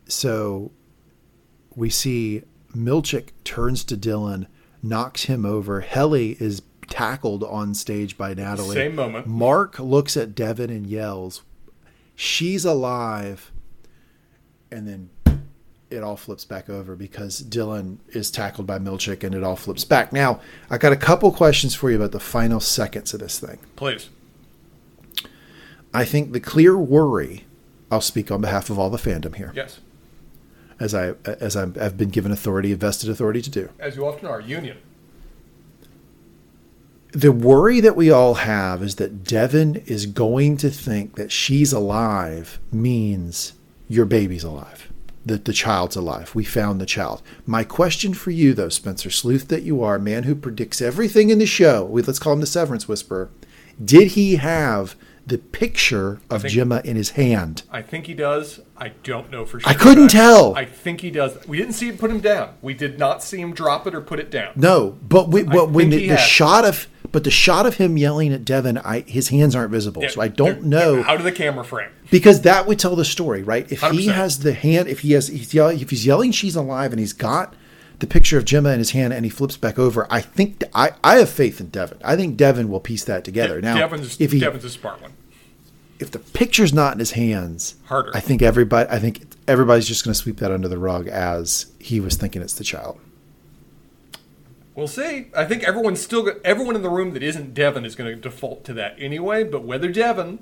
so we see Milchick turns to Dylan, knocks him over. Helly is tackled on stage by Natalie. Same moment. Mark looks at Devon and yells, "She's alive!" And then it all flips back over because Dylan is tackled by Milchick, and it all flips back. Now, I got a couple questions for you about the final seconds of this thing. Please. I think the clear worry. I'll speak on behalf of all the fandom here, Yes. as I as I'm, I've been given authority, vested authority to do. As you often are, Union. The worry that we all have is that Devon is going to think that she's alive means your baby's alive, that the child's alive. We found the child. My question for you, though, Spencer, sleuth that you are, man who predicts everything in the show, we- let's call him the Severance Whisperer, did he have the picture of think- Gemma in his hand? I think he does. I don't know for sure. I couldn't tell. I think he does. We didn't see him put him down. We did not see him drop it or put it down. No, but, we, but when the, the shot of but the shot of him yelling at Devon, I, his hands aren't visible, Yeah, so I don't know out of the camera frame. because that would tell the story, right? If he 100%. has the hand, if he has, he's yelling, if he's yelling, she's alive, and he's got the picture of Gemma in his hand, and he flips back over. I think I, I have faith in Devon. I think Devon will piece that together. now, Devon's, if he Devon's a smart one. if the picture's not in his hands, Harder. I think everybody, I think everybody's just going to sweep that under the rug as he was thinking it's the child. We'll see. I think everyone's still everyone in the room that isn't Devon is going to default to that anyway. But whether Devon,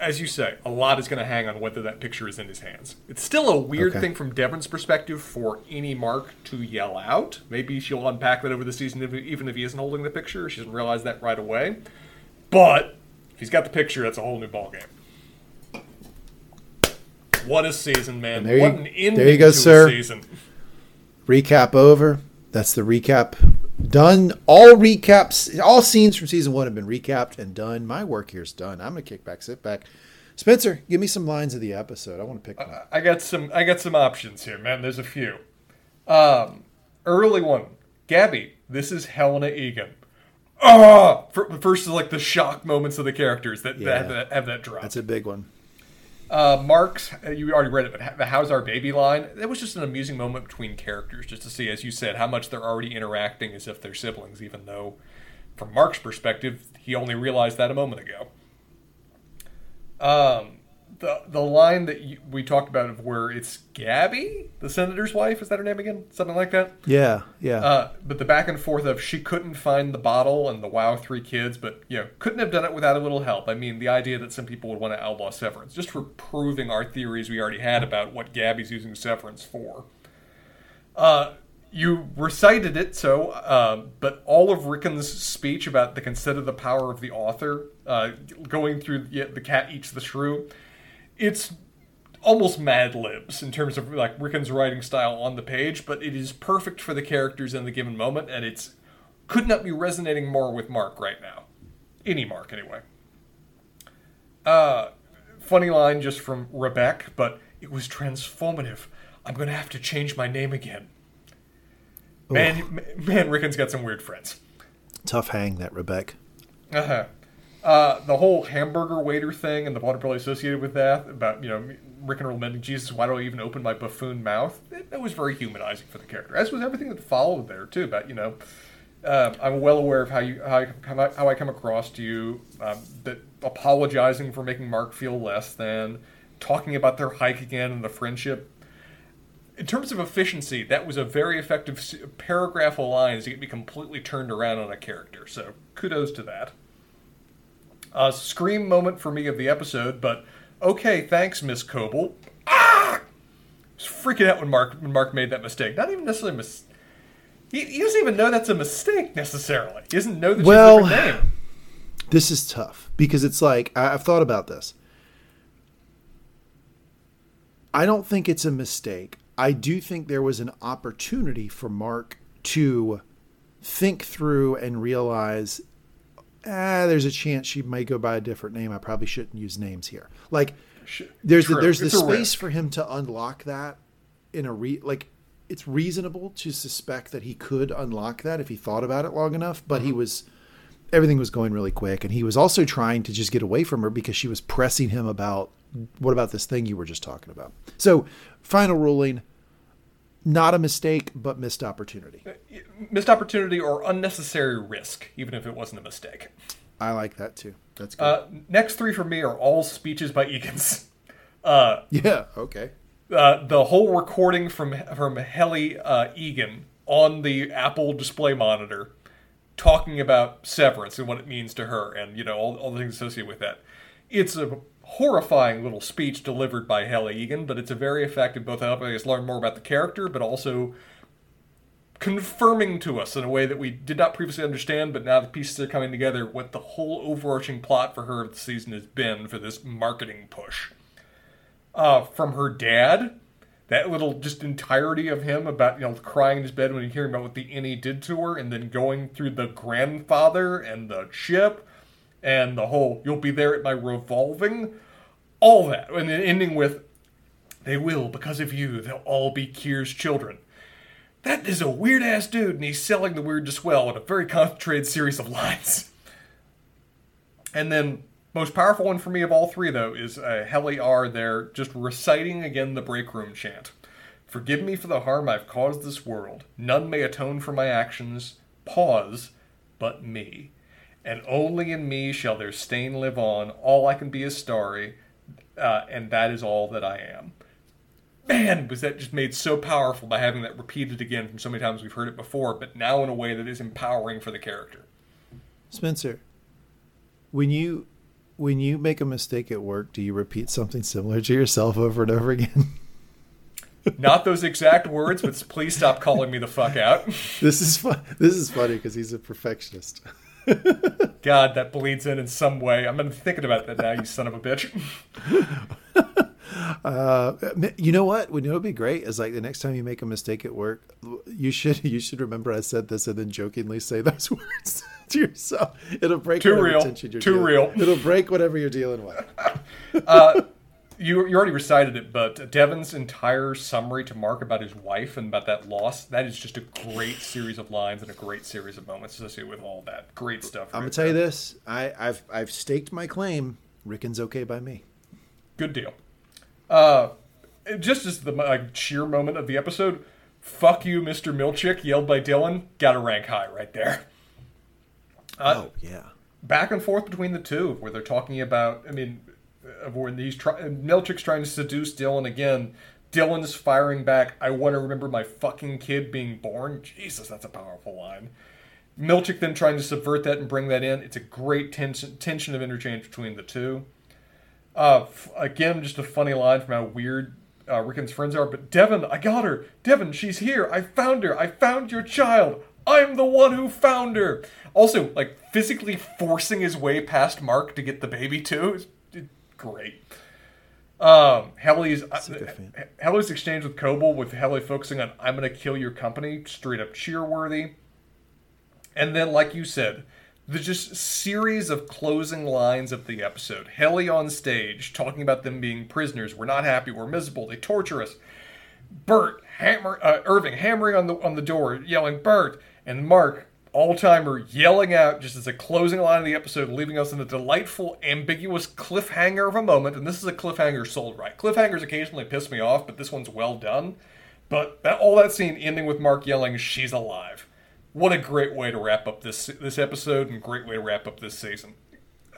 as you say, a lot is going to hang on whether that picture is in his hands. It's still a weird Okay. thing from Devon's perspective for innie Mark to yell out. Maybe she'll unpack that over the season, if, even if he isn't holding the picture. She doesn't realize that right away. But if he's got the picture, that's a whole new ballgame. What a season, man! there you- what an ending there you go, sir. season. recap over. That's the recap done. All recaps, all scenes from season one have been recapped and done. My work here is done. I'm gonna kick back, sit back, Spencer, give me some lines of the episode. I want to pick one. I got some. I got some options here, man. There's a few. Um, early one, Gabby. This is Helena Eagan. Ah, first is like the shock moments of the characters that, Yeah. that have that have that drop. That's a big one. Uh, Mark's, uh, you already read it, but the "How's our baby?" line. That was just an amusing moment between characters, just to see, as you said, how much they're already interacting as if they're siblings, even though, from Mark's perspective, he only realized that a moment ago. Um, the the line that you, we talked about of where it's Gabby, the senator's wife, is that her name again? Something like that. Yeah, yeah. Uh, but the back and forth of she couldn't find the bottle and the wow three kids, but you know couldn't have done it without a little help. I mean, the idea that some people would want to outlaw severance just for proving our theories we already had about what Gabby's using severance for. Uh, you recited it so, uh, but all of Ricken's speech about the consider the power of the author, uh, going through the, the cat eats the shrew, it's almost mad libs in terms of like Ricken's writing style on the page, but it is perfect for the characters in the given moment, and it's could not be resonating more with Mark right now. Innie Mark, anyway. Uh, funny line just from Rebecca, but it was transformative. I'm gonna have to change my name again. Man, man, Ricken's got some weird friends. Tough hang that Rebecca. Uh-huh. Uh, the whole hamburger waiter thing and the vulnerability associated with that about you know Ricken lamenting Jesus, why do I even open my buffoon mouth? That, was very humanizing for the character, as was everything that followed there too. About you know, um, I'm well aware of how you how I how I come across to you, um, that apologizing for making Mark feel less than, talking about their hike again and the friendship. In terms of efficiency, that was a very effective paragraph of lines to get me completely turned around on a character. So kudos to that. A scream moment for me of the episode, but okay, thanks, Miss Cobel. Ah! I was freaking out when Mark when Mark made that mistake. Not even necessarily mis. He, he doesn't even know that's a mistake necessarily. He doesn't know that Well- she's a different name. This is tough because it's like I, I've thought about this. I don't think it's a mistake. I do think there was an opportunity for Mark to think through and realize, ah, there's a chance she may go by a different name. I probably shouldn't use names here. Like, there's the, there's the It's space for him to unlock that in a re like it's reasonable to suspect that he could unlock that if he thought about it long enough but Mm-hmm. he was everything was going really quick and he was also trying to just get away from her because she was pressing him about what about this thing you were just talking about so final ruling not a mistake but missed opportunity Missed opportunity or unnecessary risk, even if it wasn't a mistake. i like that too that's good Uh, next three for me are all speeches by Eagan's. <laughs> Uh, yeah okay uh, the whole recording from from Helly uh, Eagan on the Apple display monitor, talking about severance and what it means to her, and you know all, all the things associated with that. It's a horrifying little speech delivered by Helly Eagan, but it's a very effective, both helping us learn more about the character, but also confirming to us in a way that we did not previously understand, but now the pieces are coming together what the whole overarching plot for her of the season has been for this marketing push uh, from her dad. That little just entirety of him about you know crying in his bed when hearing about what the innie did to her, and then going through the grandfather and the ship, and the whole "you'll be there at my revolving," all that, and then ending with "they will because of you. They'll all be Kier's children." That is a weird ass dude, and he's selling the weird just well in a very concentrated series of lines. And then, most powerful one for me of all three, though, is uh, Helly R there just reciting again the break room chant. Forgive me for the harm I've caused this world. None may atone for my actions. Pause, but me. And only in me shall their stain live on. All I can be is starry, uh, and that is all that I am. Man, was that just made so powerful by having that repeated again from so many times we've heard it before, but now in a way that is empowering for the character. Spencer, when you when you make a mistake at work, do you repeat something similar to yourself over and over again? <laughs> Not those exact words, but please stop calling me the fuck out. this is fun. This is funny because he's a perfectionist. <laughs> God, that bleeds in in some way. I'm thinking about that now, you son of a bitch. <laughs> Uh, you know what? Would you know would be great is like the next time you make a mistake at work, you should <laughs> you should remember I said this and then jokingly say those words to yourself. It'll break Too whatever real. Too dealing- real. It'll break whatever you're dealing with. You, you already recited it, but Devon's entire summary to Mark about his wife and about that loss, that is just a great series of lines and a great series of moments associated with all that. Great stuff. I'm gonna tell you this. I, I've I've staked my claim. Ricken's okay by me. Good deal. Uh, just as the like, sheer moment of the episode, fuck you, Mr. Milchick, yelled by Dylan, got to rank high right there. Uh, oh yeah. back and forth between the two, where they're talking about. I mean, when he's try, trying to seduce Dylan again. Dylan's firing back. I want to remember my fucking kid being born. Jesus, that's a powerful line. Milchick then trying to subvert that and bring that in. It's a great tension, tension of interchange between the two. Uh, f- again, just a funny line from how weird uh, Ricken's friends are. But Devon, I got her. Devon, she's here. I found her. I found your child. I'm the one who found her. Also, like physically forcing his way past Mark to get the baby too. is great. Um, Helly's uh, a good fan. Helly's exchange with Cobel, with Helly focusing on "I'm going to kill your company," straight up cheerworthy. And then, like you said, the just series of closing lines of the episode. Helly on stage talking about them being prisoners. We're not happy. We're miserable. They torture us. Bert hammer uh, Irving hammering on the on the door, yelling Bert, and Mark all timer yelling out just as a closing line of the episode, leaving us in a delightful, ambiguous cliffhanger of a moment. And this is a cliffhanger sold right. Cliffhangers occasionally piss me off, but this one's well done. But that, all that scene ending with Mark yelling, "She's alive." What a great way to wrap up this this episode, and great way to wrap up this season.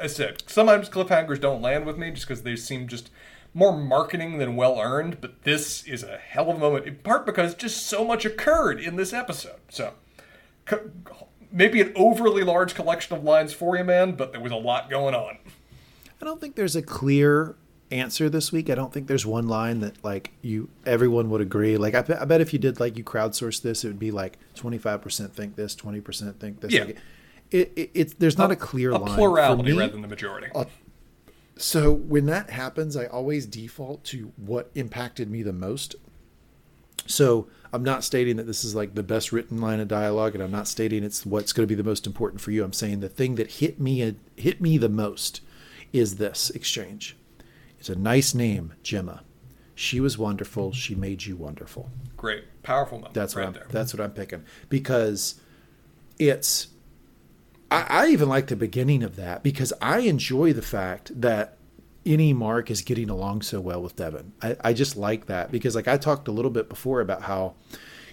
I said sometimes cliffhangers don't land with me just because they seem just more marketing than well earned. But this is a hell of a moment, in part because just so much occurred in this episode. So co- maybe an overly large collection of lines for you, man, but there was a lot going on. I don't think there's a clear answer this week. I don't think there's one line that like you everyone would agree. Like I, bet- I bet if you did like you crowdsource this, it would be like 25% think this, 20% think this. Yeah. Like, it, it, it's there's not a, clear A line. plurality For me, rather than the majority. So when that happens, I always default to what impacted me the most. So I'm not stating that this is like the best written line of dialogue, and I'm not stating it's what's going to be the most important for you. I'm saying the thing that hit me uh, hit me the most is this exchange. It's a nice name, Gemma. She was wonderful. She made you wonderful. Great, powerful moment. That's right what I'm, there. that's what I'm picking because it's. I, I even like the beginning of that because I enjoy the fact that innie Mark is getting along so well with Devon. I, I just like that because like I talked a little bit before about how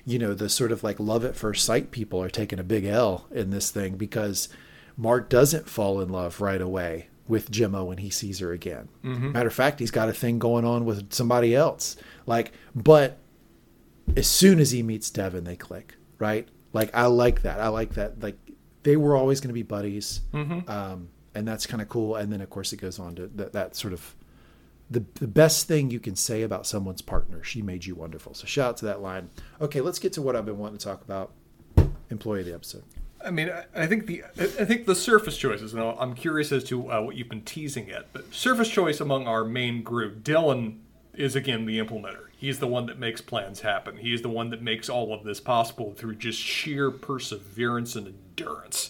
you know the sort of like love at first sight people are taking a big L in this thing because Mark doesn't fall in love right away with Gemma when he sees her again. Matter of fact, he's got a thing going on with somebody else. Like, but as soon as he meets Devin, they click, right? Like I like that. I like that. Like they were always going to be buddies, um, and that's kind of cool. And then of course it goes on to that, that sort of the the best thing you can say about someone's partner. She made you wonderful. So shout out to that line. Okay, let's get to what I've been wanting to talk about. Employee of the episode. I mean, I- think the I think the surface choices. And I'm curious as to uh, what you've been teasing at, but surface choice among our main group, Dylan is again the implementer. He's the one that makes plans happen. He is the one that makes all of this possible through just sheer perseverance and endurance.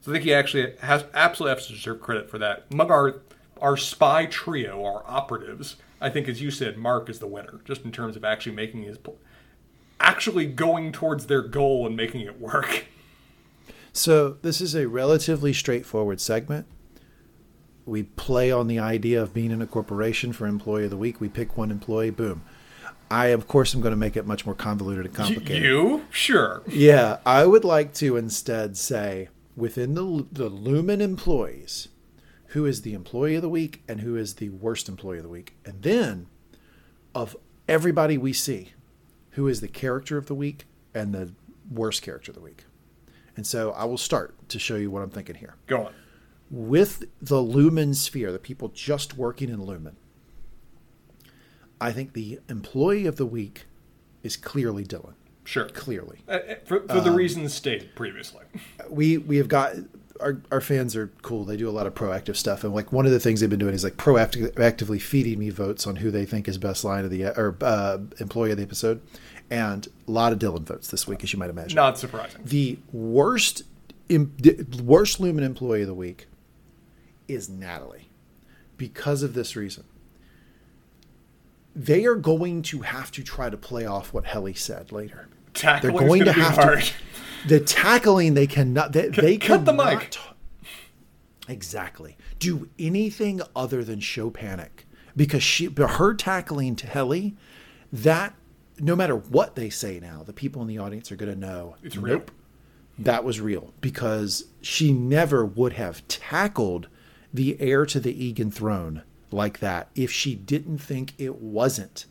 So I think he actually has absolutely has to deserve credit for that. Among our our spy trio, our operatives, I think, as you said, Mark is the winner, just in terms of actually making his, actually going towards their goal and making it work. So this is a relatively straightforward segment. We play on the idea of being in a corporation for employee of the week. We pick one employee, boom. I of course am going to make it much more convoluted and complicated. You? Sure. Yeah, I would like to instead say within the the Lumon employees, who is the employee of the week and who is the worst employee of the week, and then of everybody we see, who is the character of the week and the worst character of the week. And so I will start to show you what I'm thinking here. Go on. With the Lumon sphere, the people just working in Lumon, I think the employee of the week is clearly Dylan. Sure. Clearly. Uh, uh, for for the reasons stated previously. we we have got our, our fans are cool. They do a lot of proactive stuff, and like one of the things they've been doing is like proactively feeding me votes on who they think is best line of the or uh, employee of the episode, and a lot of Dylan votes this week, as you might imagine. Not surprising. The worst, im, the worst Lumon employee of the week is Natalie, because of this reason. They are going to have to try to play off what Helly said later. Tackling's They're going to have hard. to. The tackling they cannot. They, they cut the mic. Exactly. Do anything other than show panic because she, but her tackling to Helly, that no matter what they say now, the people in the audience are going to know It's real. Nope, that was real because she never would have tackled the heir to the Eagan throne like that if she didn't think it wasn't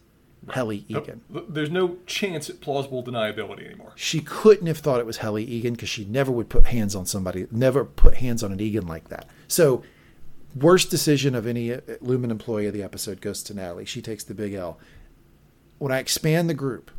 Helly Eagan. Th- There's no chance at plausible deniability anymore. She couldn't have thought it was Helly Eagan because she never would put hands on somebody, never put hands on an Eagan like that. So, worst decision of any uh, Lumon employee of the episode goes to Natalie. She takes the big L. When I expand the group,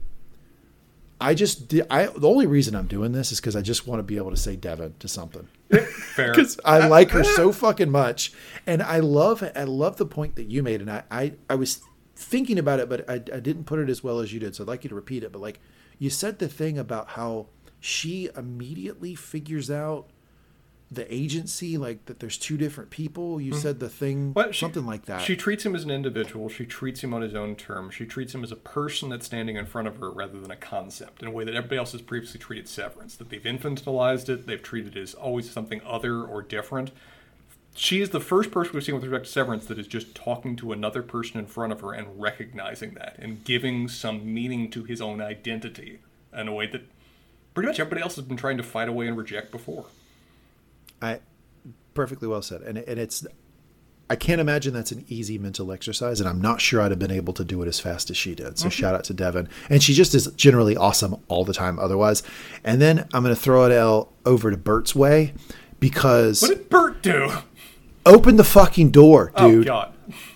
I just did, I the only reason I'm doing this is because I just want to be able to say Devon to something <laughs> Fair. because I like her <laughs> so fucking much, and I love I love the point that you made, and I I, I was thinking about it, but I, I didn't put it as well as you did, so I'd like you to repeat it. But like you said, the thing about how she immediately figures out the agency, like that there's two different people. You mm-hmm. said the thing, Well, she- something like that. She treats him as an individual. She treats him on his own terms. She treats him as a person that's standing in front of her rather than a concept in a way that everybody else has previously treated Severance. That they've infantilized it. They've treated it as always something other or different. She is the first person we've seen with respect to Severance that is just talking to another person in front of her and recognizing that and giving some meaning to his own identity in a way that pretty much everybody else has been trying to fight away and reject before. I perfectly well said, and and it's. I can't imagine that's an easy mental exercise, and I'm not sure I'd have been able to do it as fast as she did. So mm-hmm. shout out to Devon, and she just is generally awesome all the time. Otherwise, and then I'm going to throw it L over to Bert's way because What did Bert do? Open the fucking door, Oh dude. God!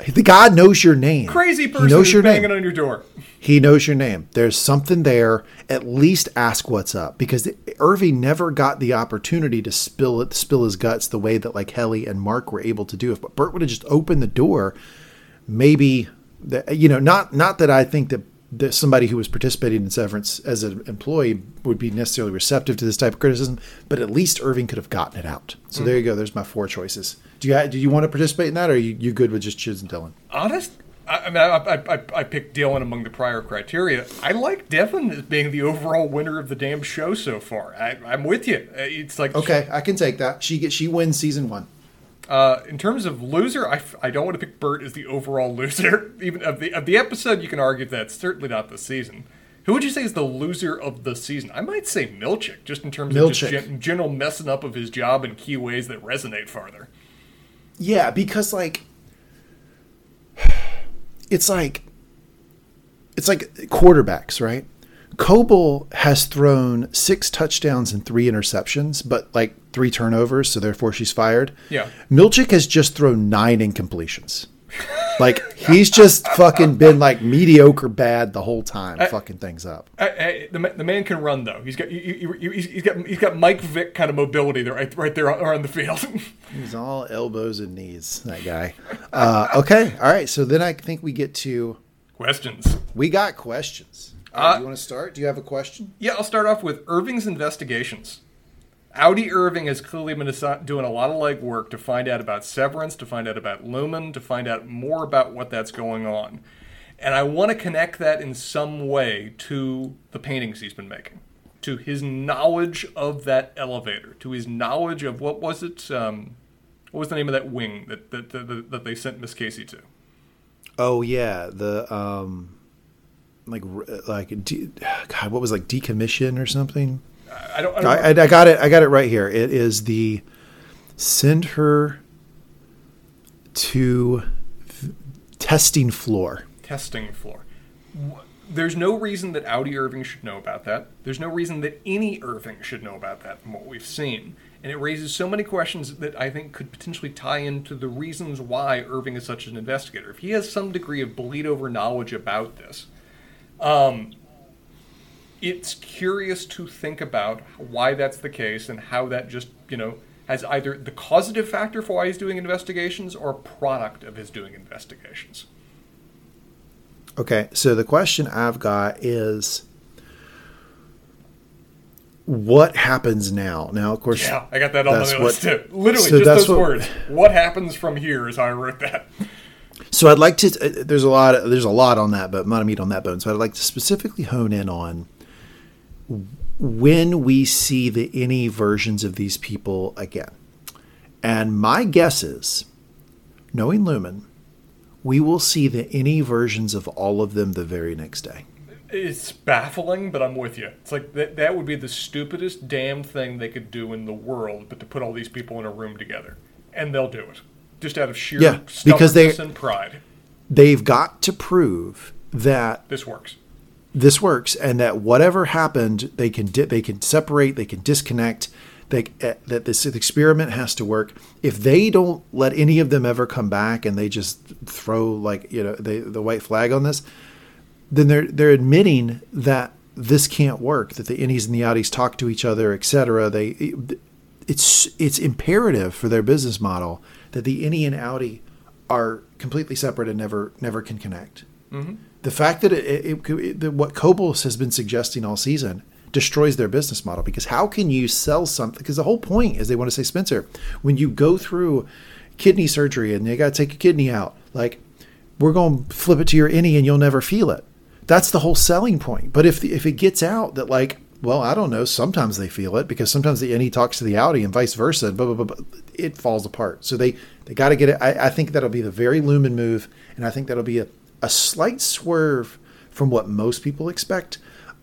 The God knows your name. Crazy person He knows your banging name. on your door. He knows your name. There's something there. At least ask what's up because Irving never got the opportunity to spill it, spill his guts the way that like Helly and Mark were able to do. If Bert would have just opened the door, maybe that you know, not not that I think that, that somebody who was participating in severance as an employee would be necessarily receptive to this type of criticism, but at least Irving could have gotten it out. So mm. there you go. There's my four choices. Do you do you want to participate in that, or are you, you good with just choosing Dylan? Honest, I, I mean, I, I, I, I picked Dylan among the prior criteria. I like Devon as being the overall winner of the damn show so far. I, I'm with you. Uh, It's like Okay, I can take that. She gets she wins season one. Uh, in terms of loser, I, I don't want to pick Bert as the overall <laughs> loser. Even of the of the episode, you can argue that's certainly not the season. Who would you say is the loser of the season? I might say Milchick, just in terms of just gen- general messing up of his job in key ways that resonate farther. Yeah, because like it's like it's like quarterbacks, right? Cobel has thrown six touchdowns and three interceptions, but like three turnovers, so therefore she's fired. Yeah. Milchick has just thrown nine incompletions. Like he's just fucking been like mediocre bad the whole time, fucking things up. I, I, the, the man can run though. He's got you, you, you, he's, got he's got Mike Vick kind of mobility there, right, right there on, on the field. <laughs> He's all elbows and knees, that guy. Uh, okay, all right. So then I think we get to Questions. we got questions. Do you want to start? Do you have a question? Yeah, I'll start off with Irving's investigations. Audi Irving has clearly been doing a lot of legwork to find out about Severance, to find out about Lumon, to find out more about what that's going on. And I want to connect that in some way to the paintings he's been making, to his knowledge of that elevator, to his knowledge of what was it? Um, what was the name of that wing that that, that, that they sent Miss Casey to? Oh yeah, the um, like like de- <sighs> God, what was like decommission or something? I don't. I don't I, I, got it. I got it right here. It is the send her to testing floor. testing floor. There's no reason that outie Irving should know about that. There's no reason that innie Irving should know about that from what we've seen. And it raises so many questions that I think could potentially tie into the reasons why Irving is such an investigator. If he has some degree of bleed over knowledge about this, um, it's curious to think about why that's the case and how that just, you know, has either the causative factor for why he's doing investigations or product of his doing investigations. Okay, so the question I've got is what happens now? Now, of course, Yeah, I got that on the what- list too. Literally, so just that's those what- words. What happens from here is how I wrote that. So I'd like to. uh, There's a lot. There's a lot on that, but not a meat on that bone. So I'd like to specifically hone in on when we see the innie versions of these people again. And my guess is, knowing Lumon, we will see the innie versions of all of them the very next day. It's baffling, but I'm with you. It's like that, that would be the stupidest damn thing they could do in the world, but to put all these people in a room together. And they'll do it. Just out of sheer Yeah, because they- stubbornness and pride. They've got to prove that This works. This works and that whatever happened they can di- they can separate they can disconnect they, uh, that this experiment has to work. If they don't let any of them ever come back and they just throw like you know they, the white flag on this then they're they're admitting that this can't work that the innies and the outies talk to each other etc they it's it's imperative for their business model that the innie and outie are completely separate and never never can connect the fact that it, it, it, what Cobel's has been suggesting all season destroys their business model because how can you sell something? Because the whole point is they want to say, Spencer, when you go through kidney surgery and you got to take a kidney out, like we're going to flip it to your innie and you'll never feel it. That's the whole selling point. But if the, if it gets out that like, well, I don't know, sometimes they feel it because sometimes the innie talks to the outie and vice versa, blah, blah, blah, blah, it falls apart. So they, they got to get it. I, I think that'll be the very Lumon move. And I think that'll be a, a slight swerve from what most people expect.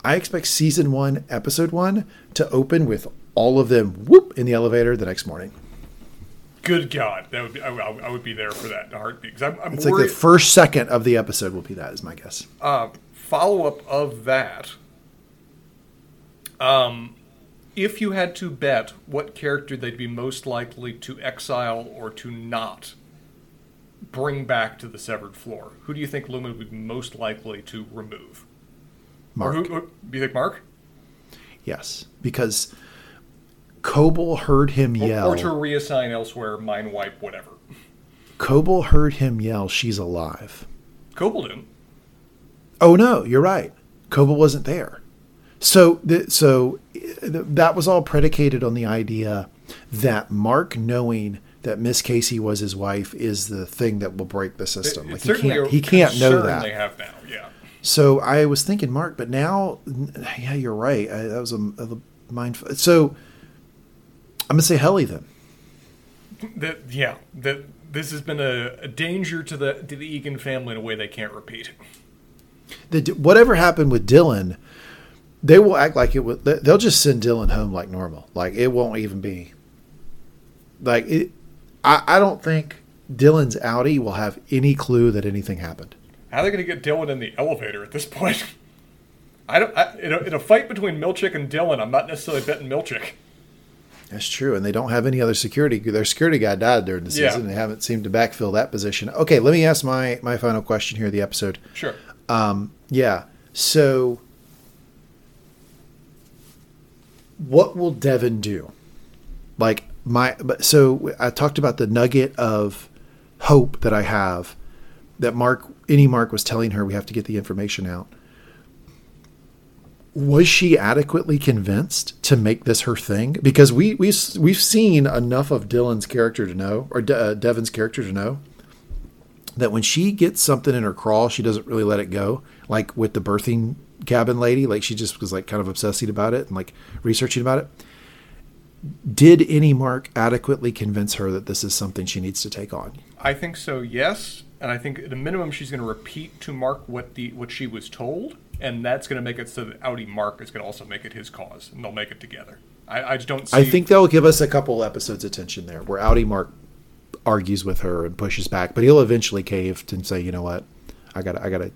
I expect season one, episode one, to open with all of them whoop in the elevator the next morning. Good God, that would be, I, I would be there for that in a heartbeat. I'm, I'm It's like the first second of the episode will be that, is my guess. uh, follow up of that. Um, if you had to bet what character they'd be most likely to exile or to not bring back to the severed floor, who do you think Lumon would be most likely to remove? Mark. Who, who, do you think Mark? Yes, because Cobel heard him Or, yell. or to reassign elsewhere, mind wipe, whatever. Cobel heard him yell, "She's alive." Cobel didn't. Oh no, you're right. Cobel wasn't there. So, th- so uh, th- that was all predicated on the idea that Mark knowing that Miss Casey was his wife is the thing that will break the system. It's Like he can't, he can't know that. They have now, yeah. So I was thinking Mark, but now, yeah, you're right. I, that was a, a mind. So I'm gonna say Helly then. That yeah, that this has been a, a danger to the to the Eagan family in a way they can't repeat. The, whatever happened with Dylan, they will act like it was. They'll just send Dylan home like normal. Like it won't even be. Like it, I, I don't think Dylan's outie will have any clue that anything happened. How are they going to get Dylan in the elevator at this point? I don't. I, in, a, in a fight between Milchick and Dylan, I'm not necessarily betting Milchick. That's true, and they don't have any other security. Their security guy died during the Yeah. season. They haven't seemed to backfill that position. Okay, let me ask my my final question here of the episode. Sure. Um, yeah. So, what will Devon do? Like my, but so I talked about the nugget of hope that I have that Mark, innie Mark was telling her we have to get the information out. Was she adequately convinced to make this her thing? Because we we we've seen enough of Dylan's character to know, or De, uh, Devon's character to know, that when she gets something in her crawl, she doesn't really let it go. Like with the birthing cabin lady, like she just was like kind of obsessing about it and like researching about it. Did innie Mark adequately convince her that this is something she needs to take on? I think so. Yes, and I think at a minimum she's going to repeat to Mark what the what she was told, and that's going to make it so that outie Mark is going to also make it his cause, and they'll make it together. I, I just don't. See, I think they'll give us a couple episodes of tension there, where outie Mark argues with her and pushes back, but he'll eventually cave and say, "You know what? I got, I got to."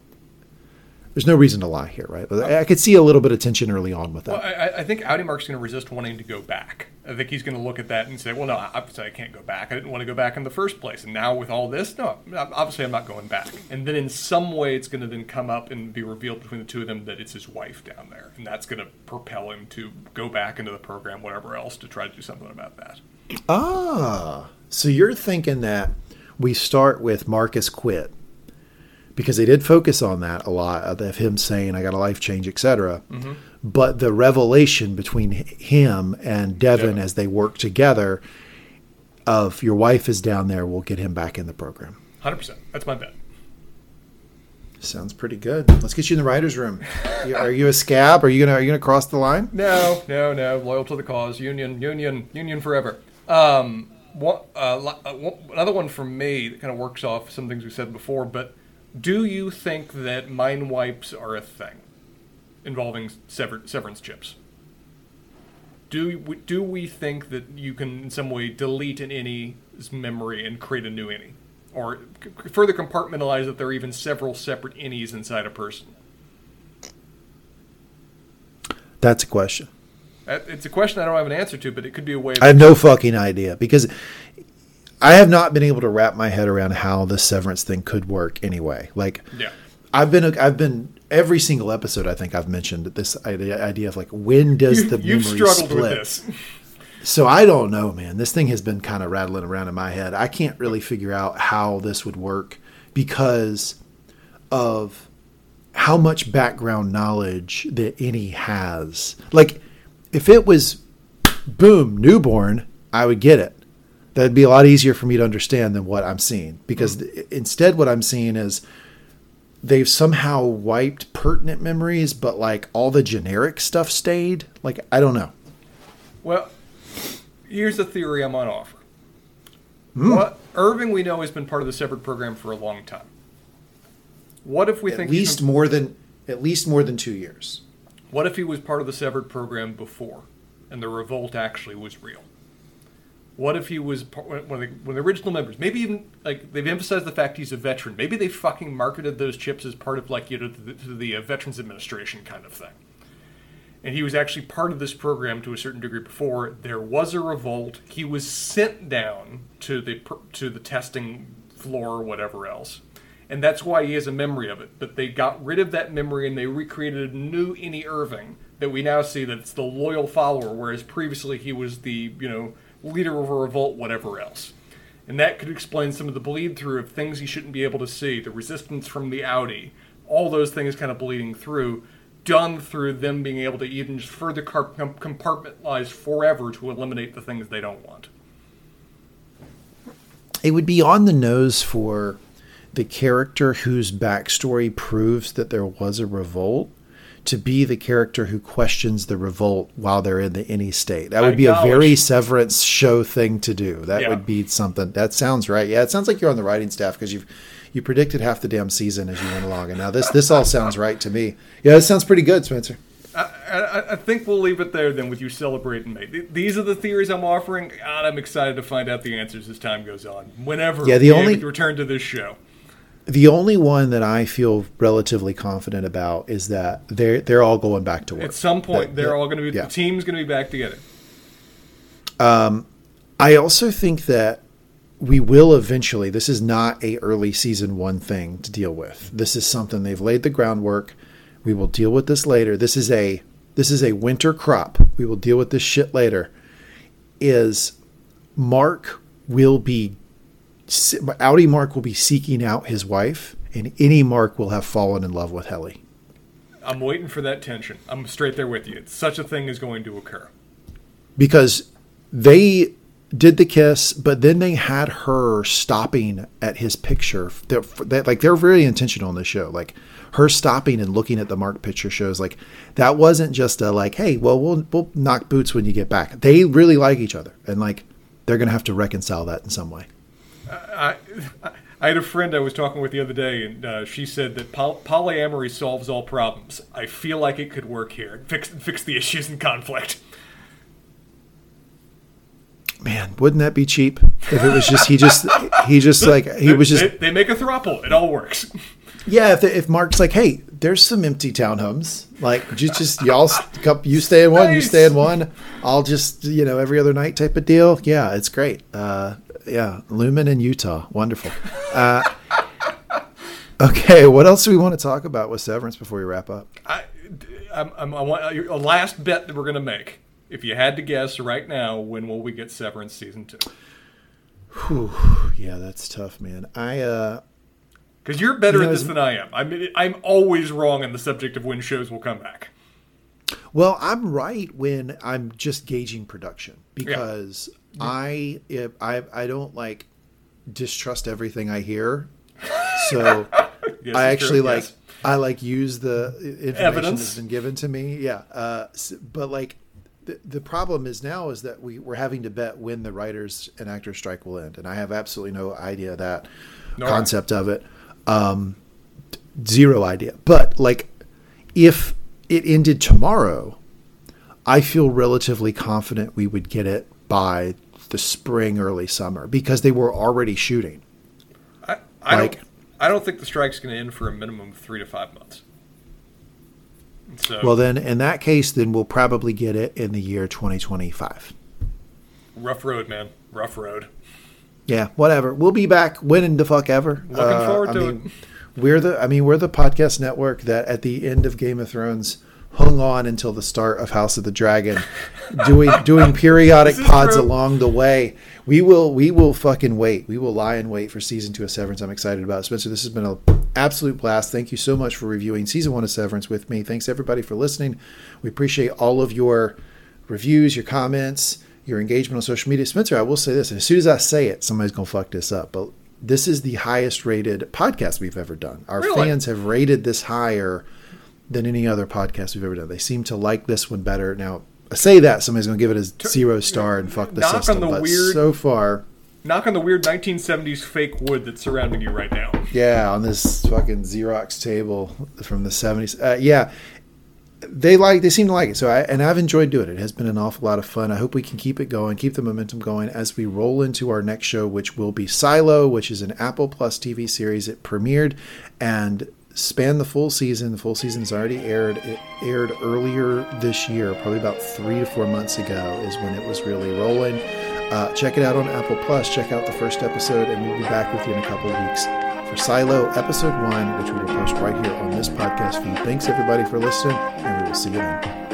There's no reason to lie here, right? But I could see a little bit of tension early on with that. Well, I, I think outie Mark's going to resist wanting to go back. I think he's going to look at that and say, "Well, no, obviously I can't go back. I didn't want to go back in the first place, and now with all this, no, obviously I'm not going back." And then in some way, it's going to then come up and be revealed between the two of them that it's his wife down there, and that's going to propel him to go back into the program, whatever else, to try to do something about that. Ah, so you're thinking that we start with Marcus quit because they did focus on that a lot of him saying I got a life change, etc. Mm-hmm. But the revelation between him and Devon Devon. as they work together of your wife is down there we'll get him back in the program. Hundred percent. That's my bet. Sounds pretty good. Let's get you in the writers' room. Are you a scab? Are you gonna are you gonna cross the line? No, no, no. Loyal to the cause. Union, union, union forever. Um, one, uh, uh, another one from me that kind of works off some things we said before. But do you think that mind wipes are a thing involving sever- severance chips? Do we, do we think that you can in some way delete an innie's memory and create a new innie, or c- further compartmentalize that there are even several separate innies inside a person? That's a question. Uh, it's a question I don't have an answer to, but it could be a way. Of I have no fucking idea because I have not been able to wrap my head around how this severance thing could work anyway. Like, Yeah. I've been I've been every single episode. I think I've mentioned this idea, idea of like when does You- the you've memory struggled split? with this. So I don't know, man. This thing has been kind of rattling around in my head. I can't really figure out how this would work because of how much background knowledge that innie has. Like, if it was boom, newborn, I would get it. That'd be a lot easier for me to understand than what I'm seeing. Because mm-hmm. th- instead, what I'm seeing is they've somehow wiped pertinent memories, but like all the generic stuff stayed. Like, I don't know. Well, here's a theory I'm on offer. Hmm. What Irving we know has been part of the severed program for a long time. What if we At think least been- more than at least more than two years. what if he was part of the severed program before, and the revolt actually was real? What if he was one of the, one of the original members? Maybe even like they've emphasized the fact he's a veteran. Maybe they fucking marketed those chips as part of like you know the, the uh, Veterans Administration kind of thing. and he was actually part of this program to a certain degree before there was a revolt. He was sent down to the to the testing floor or whatever else, and that's why he has a memory of it. But they got rid of that memory and they recreated a new Innie Irving that we now see that it's the loyal follower, whereas previously he was the you know leader of a revolt, whatever else. And that could explain some of the bleed through of things he shouldn't be able to see, the resistance from the outie, all those things kind of bleeding through, done through them being able to even just further compartmentalize forever to eliminate the things they don't want. It would be on the nose for the character whose backstory proves that there was a revolt to be the character who questions the revolt while they're in the innie state. That would be a very severance show thing to do. That Yeah. would be something. That sounds right. Yeah, it sounds like you're on the writing staff because you've you predicted half the damn season as you went along, and now this this all sounds right to me. Yeah, it sounds pretty good, Spencer. I, I, I think we'll leave it there then with you celebrating me. These are the theories I'm offering, and I'm excited to find out the answers as time goes on. Whenever Yeah, the only- return to this show. The only one that I feel relatively confident about is that they're they're all going back to work At some point, That- they're that- all going to be, yeah. the team's going to be back together. Um, I also think that we will eventually. This is not a early season one thing to deal with. This is something they've laid the groundwork. We will deal with this later. This is a this is a winter crop. We will deal with this shit later. Is Mark will be outie Mark will be seeking out his wife, and innie Mark will have fallen in love with Helly. I'm waiting for that tension. I'm straight there with you. Such a thing is going to occur. because they did the kiss, but then they had her stopping at his picture. They're, they like they're very intentional on this show. Like her stopping and looking at the Mark picture shows like that wasn't just a like, hey, well we'll we'll knock boots when you get back. They really like each other, and like they're gonna have to reconcile that in some way. I, I had a friend I was talking with the other day, and uh, she said that poly- polyamory solves all problems. I feel like it could work here, fix fix the issues and conflict. Man, wouldn't that be cheap if it was just he just he just like he was just They, they make a throuple. It all works. Yeah, if, if Mark's like, hey, there's some empty townhomes. Like, just, just y'all, you stay in one, you stay in one. I'll just, you know, every other night type of deal. Yeah, it's great. Uh, yeah, Lumon in Utah, wonderful. Uh, <laughs> okay, what else do we want to talk about with Severance before we wrap up? I, I'm, I'm, I want a last bet that we're going to make. If you had to guess right now, when will we get Severance season two? Whew. Yeah, that's tough, man. I uh Because you're better You know, at this than I am. I mean, I'm always wrong on the subject of when shows will come back. Well, I'm right when I'm just gauging production because I if I I don't like distrust everything I hear. <laughs> So Yes, I actually true, like yes. I like use the information Evidence. that's been given to me. Yeah, uh, but like the, the problem is now is that we we're having to bet when the writers and actors strike will end, and I have absolutely no idea that No. concept of it. Um, zero idea. But like, if it ended tomorrow, I feel relatively confident we would get it by the spring, early summer because they were already shooting. I, I like- don't. I don't think the strike's going to end for a minimum of three to five months. So Well, then, in that case, then we'll probably get it in the year 2025. rough road, man. Rough road. Yeah, whatever. We'll be back winning the fuck ever. Uh, Looking forward I to mean, We're the. I mean, we're the podcast network that at the end of Game of Thrones hung on until the start of House of the Dragon, doing doing periodic <laughs> pods true. along the way. We will. We will fucking wait. We will lie and wait for season two of Severance. I'm excited about it. Spencer. This has been an absolute blast. Thank you so much for reviewing season one of Severance with me. Thanks everybody for listening. We appreciate all of your reviews, your comments, your engagement on social media. Spencer, I will say this, and as soon as I say it, somebody's gonna fuck this up. But this is the highest rated podcast we've ever done. Our Really? fans have rated this higher than any other podcast we've ever done. They seem to like this one better. Now, I say that somebody's gonna give it a zero star and fuck the Knock on system. the but weird- so far, Knock on the weird 1970s fake wood that's surrounding you right now. yeah, on this fucking Xerox table from the seventies. Uh, yeah, they like they seem to like it. So I and I've enjoyed doing it. It has been an awful lot of fun. I hope we can keep it going, keep the momentum going as we roll into our next show, which will be Silo, which is an Apple Plus TV series. It premiered and spanned the full season. The full season's already aired. It aired earlier this year, probably about three to four months ago, is when it was really rolling. Uh, check it out on Apple Plus. Check out the first episode, and we'll be back with you in a couple of weeks for Silo Episode 1, which we will post right here on this podcast feed. Thanks, everybody, for listening, and we will see you then.